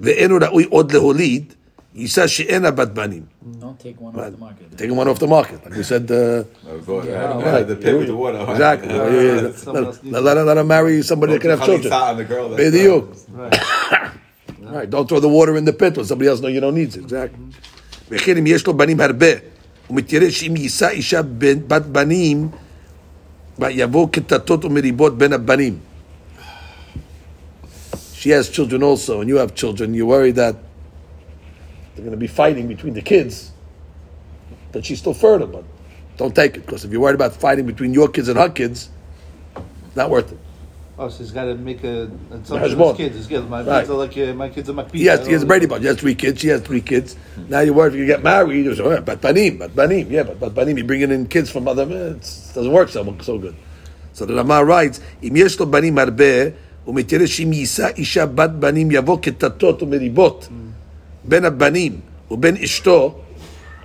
ואינו ראוי עוד להוליד, יישא שאינה בת בנים. Don't take one off the market. Taking one off the market, like we said. Uh, Yeah, the pit with the water. Exactly. Yeah, yeah, yeah. Someone else Let, let, her- let her marry somebody that can have children. on the girl. that's- בדיוק. Right. Right, don't throw the water in the pit when somebody else know you don't need it. Exactly. וכן אם יש לו בנים הרבה, הוא מתיירא שאם יישא אישה בן- בת בנים, יבוא קטטות ומריבות בין הבנים. She has children also, and you have children, you're worried that they're going to be fighting between the kids, but she's still fertile, but don't take it because if you're worried about fighting between your kids and her kids, not worth it. Oh, so he's got to make a assumption of his kids. His kids. My right. kids are like uh, my kids are my kids. Yes, he has Brady Bunch. He has three kids. She has three kids. Now you're worried if you get married. You say, oh, eh, but banim, but banim, yeah, but but banim. You're bringing in kids from other. Eh, men. It doesn't work so so good. So the Rama writes, "Im yesh lo banim harbe, umetere shim yisa isha bat banim yavo ketatot umeribot." Mm ben abanim or ben ishto,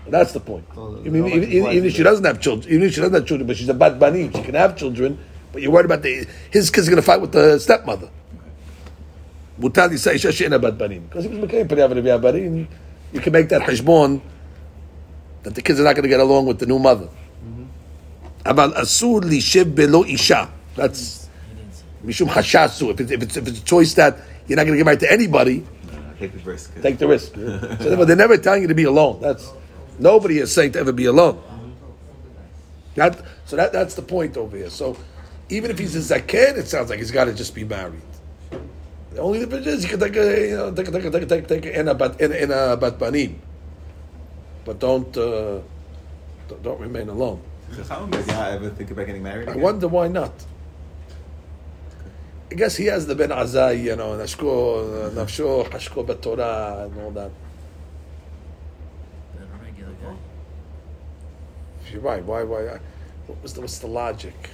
that's the point. Oh, even, no, even, even if she doesn't have children, even if she doesn't have children, but she's a bad banim, she can have children. But you're worried about the his kid's are going to fight with the stepmother. Because he was making peri banim. You can make that hashbon that the kids are not going to get along with the new mother. About asur lishiv belo isha. That's mishum hashasu. If it's, if it's a choice that you're not going to get married to anybody. Take the risk. take the risk. so they're never telling you to be alone. That's nobody is saying to ever be alone. That, so that, that's the point over here. So even if he's a zaken, it sounds like he's got to just be married. The only difference is you can take a you know take a, take a, take a, take, take a, in a bat in, a- in a bat banim, but don't, uh, don't don't remain alone. Chacham, Did you ever think about getting married? I wonder why not. I guess he has the Ben Azai, you know, Nashko, Nafsho, Hashko Torah, and all that. The regular guy. You're right. Why? Why? What was the, what's the logic?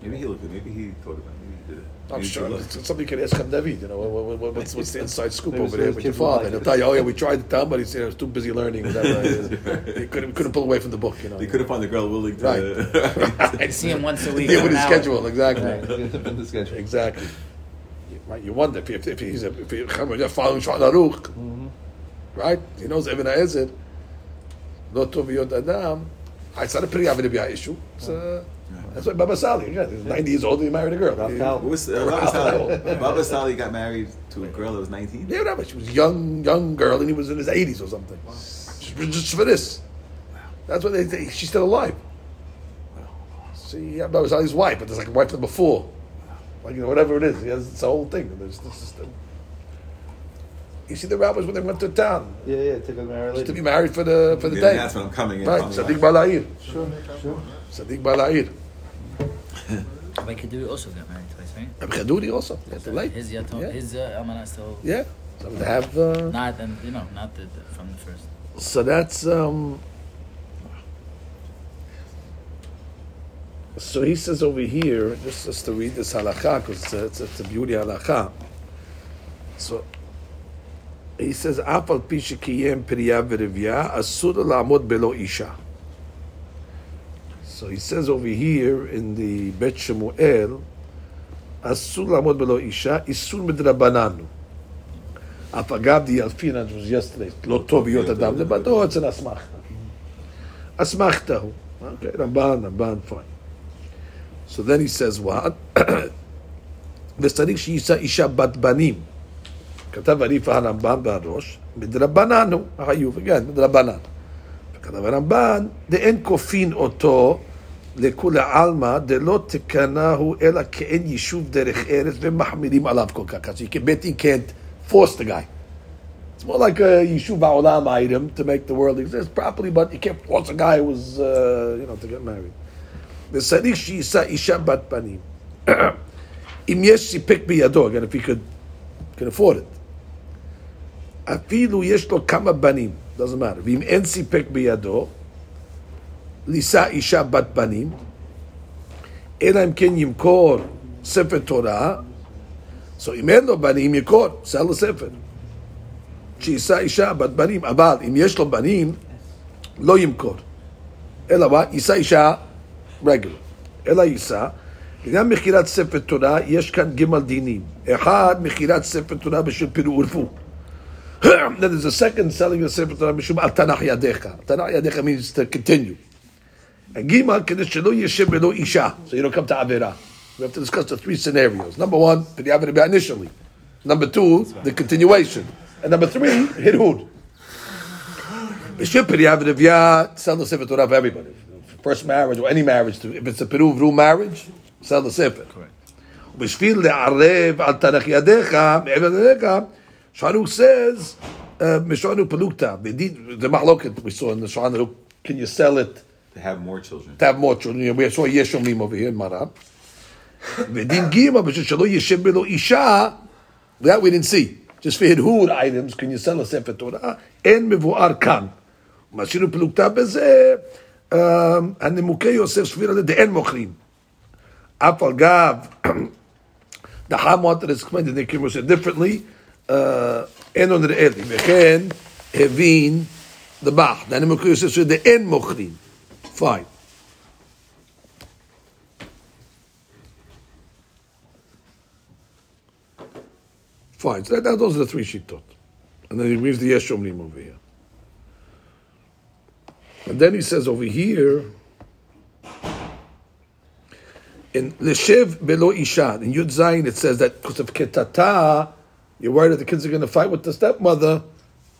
Maybe he looked. at Maybe he thought about. it. Maybe he did it. I'm Maybe sure he it's something you can ask Ham David. You know, what, what, what's, what's the inside scoop over there with your father? like He'll tell you, oh yeah, we tried to tell him, but he said it was too busy learning. Whatever. he couldn't couldn't pull away from the book. You know. They couldn't find the girl willing to. Right. Uh, I see him once a week. Deal for with his schedule exactly. in the schedule. Exactly. Right. You wonder if, if, if he's a, if he, just following Shulchan Aruch, right? He knows Ibn Ezra. Lo tov yod adam. It's not a pretty Avid issue. It's, uh, that's why Baba Sali again. He's 90 years old. He married a girl. He- What was, uh, Baba Sali, Baba Sali got married to a girl that was 19. Yeah, no, but she was a young, young girl, and he was in his 80s or something. Just, just for this. That's what they think. She's still alive. See, yeah, that was his wife, but there's like a wife number four. Like, you know, whatever it is. He has, it's a whole thing. There's, this system. You see the rabbis when they went to town Yeah, yeah. Take a married just to be married for the for the Yeah, day. that's when I'm coming in. Right, Sadiq. Bala'ir. Sure, sure. Sadiq Bala'ir. Rabbi Kaduri also got married twice, right? Rabbi Kaduri also. Had to late. His yatom, Yeah. his uh, amana still Yeah. So they have. Uh, not and you know not the, the, from the first. So that's um. So he says over here, just, just to read this halakha, because it's, it's, it's a beauty halakha. So he says, "Af al pi shekiyem asur la'amod belo isha." So he says over here in the Bet Shemuel, "Asur la'amod belo isha, isur midrabananu." אף אגב דיאלפינן, which was yesterday, לא טוב להיות אדם לבדו, it's an אסמכתה. אסמכתה הוא. Okay, רמב"ן, רמב"ן, fine. So then he says what? וצריך שיישא אישה בת בנים. כתב הריפה הרמב"ן בראש, מדרבנן הוא, החיוב, כן, מדרבנן. וכתב הרמב"ן, דאין כופין אותו לכולי עלמא, דלא תקנהו אלא כאין יישוב דרך ארץ ומחמירים עליו כל כך. So you can, beit Din can't force the guy. It's more like a Yishuv Olam item to make the world exist properly, but you can't force a guy who was, uh, you know, to get married. וצריך שיישא אישה בת בנים. אם יש סיפק בידו, again, if he could, can afford it. אפילו יש לו כמה בנים, doesn't matter. ואם אין סיפק בידו, לישא אישה בת בנים, אלא אם כן ימכור sefer Torah, so אם אין לו בנים ימכור, the sefer. שיישא אישה בת בנים, אבל אם יש לו בנים, לא ימכור. אלא מה? יישא אישה רגל. אלא יישא. לעניין מכירת ספר תורה, יש כאן ג' דינים. אחד, מכירת ספר תורה בשביל פירו ורפו. Then there's a second selling a ספר תורה משום על תנח ידיך. תנח ידיך to continue. הגימל, כדי שלא ישב ולא אישה, so you don't come to עבירה. We have to discuss the three scenarios. Number one, the עבירה initially. Number two, the continuation. And number three, hirhud. B'shir Piriyav Rivya, sell the Sefer Torah for everybody. First marriage or any marriage, to, if it's a Peru Vru marriage, sell the Sefer. Correct. בשביל לערב על תנח ידיך, מעבר לידיך, Sharu says, Mishanu Palukta, the Mahloket we saw in the Shanu, can you sell it To have more children. to have more children? We saw Yeshomim over here in Marab. ודין גימה, בשביל שלא ישב בלא אישה, that we didn't see. Just for הדהוד items, can you sell a ספר תורה? אין מבואר כאן. מה שעשינו פלוגתא בזה, um, הנימוקי יוסף סביר על דאין מוכרים. אף על גב, the Ham wanted to explain the Nikim said differently, uh, אין עוד ראלי, וכן הבין the Bach. The הנימוקי יוסף סביר דאין מוכרים. Fine. Fine. So that, those are the three shittot. And then he brings the Yeshomrim over here. And then he says over here, in Leshev Belo Isha, in Yud Zayin, it says that because of Ketata, you're worried that the kids are going to fight with the stepmother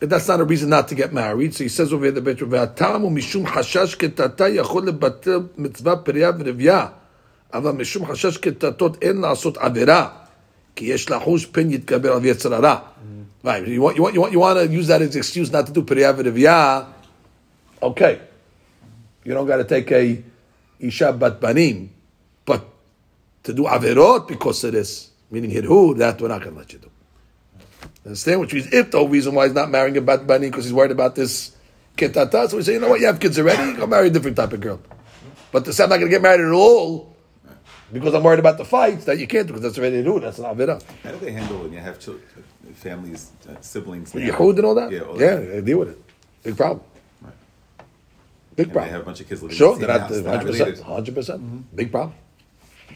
and That's not a reason not to get married. So he says over here, the Betru, והטעם הוא משום חשש קטטה יכול לבטל מצווה פריה ורבייה, אבל משום חשש קטטות אין לעשות עבירה, כי יש לחוש פן יתגבר על יצר הרע. Right, you want, you, want, you, want, you want to use that as excuse not to do פריה ורבייה, okay. You don't got to take a isha bat banim, but to do averot because of this, meaning hirhu, that we're not going to let you do. Understand? Which means if the whole reason why he's not marrying a bat banim because he's worried about this ketata, so we say, you know what, you have kids already, go marry a different type of girl. But to say I'm not going to get married at all because I'm worried about the fights, that you can't do because that's already hirhu, that's an averah. How do they handle when you have children, families, uh, siblings? now? Yehud and all that? Yeah, all yeah that. they deal with it. Big problem. Right. Big And problem. they have a bunch of kids living Sure, in the they're not not hundred percent, hundred percent, big problem,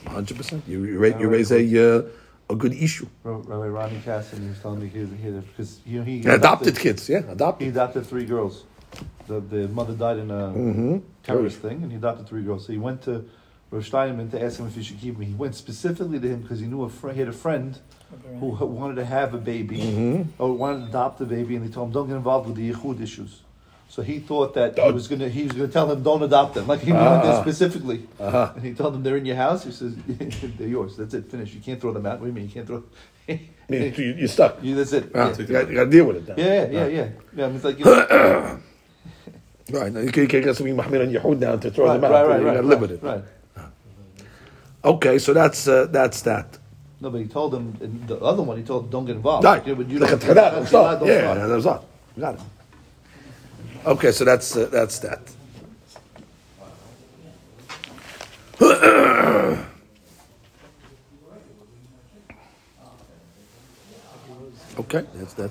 hundred percent. You you raise, you raise a uh, a good issue. Rabbi Ronnie Casson was telling me he, he, because you know he Adopted kids, yeah, adopted. He adopted. adopted three girls. The the mother died in a Mhm. terrorist thing, and he adopted three girls. So he went to Rav Steinman to ask him if he should keep me. He went specifically to him because he knew a friend. He had a friend who wanted to have a baby Mhm. or wanted to adopt a baby, and he told him don't get involved with the yichud issues. So he thought that he was gonna he was gonna tell him don't adopt them. Like he went there Ah. specifically, Uh-huh. and he told them they're in your house. He says they're yours. That's it. Finish. You can't throw them out. What do you mean you can't throw? I mean, you, you're stuck. You, that's it. Ah, Yeah. you, got, you got to deal with it. Then. Yeah, yeah, yeah, yeah. I mean, it's like you know, Right you can't, you get something mahmir on Yehud now to throw right, them out. right, right, you right, got to live with it. Right. Okay, so that's uh, that's that. No, but he told him the other one. He told him don't get involved. Right. Yeah, but you don't. at that. don't Don't start, stop. don't Yeah, that's not. Got it. Okay, so that's uh, that's that. okay, that's that.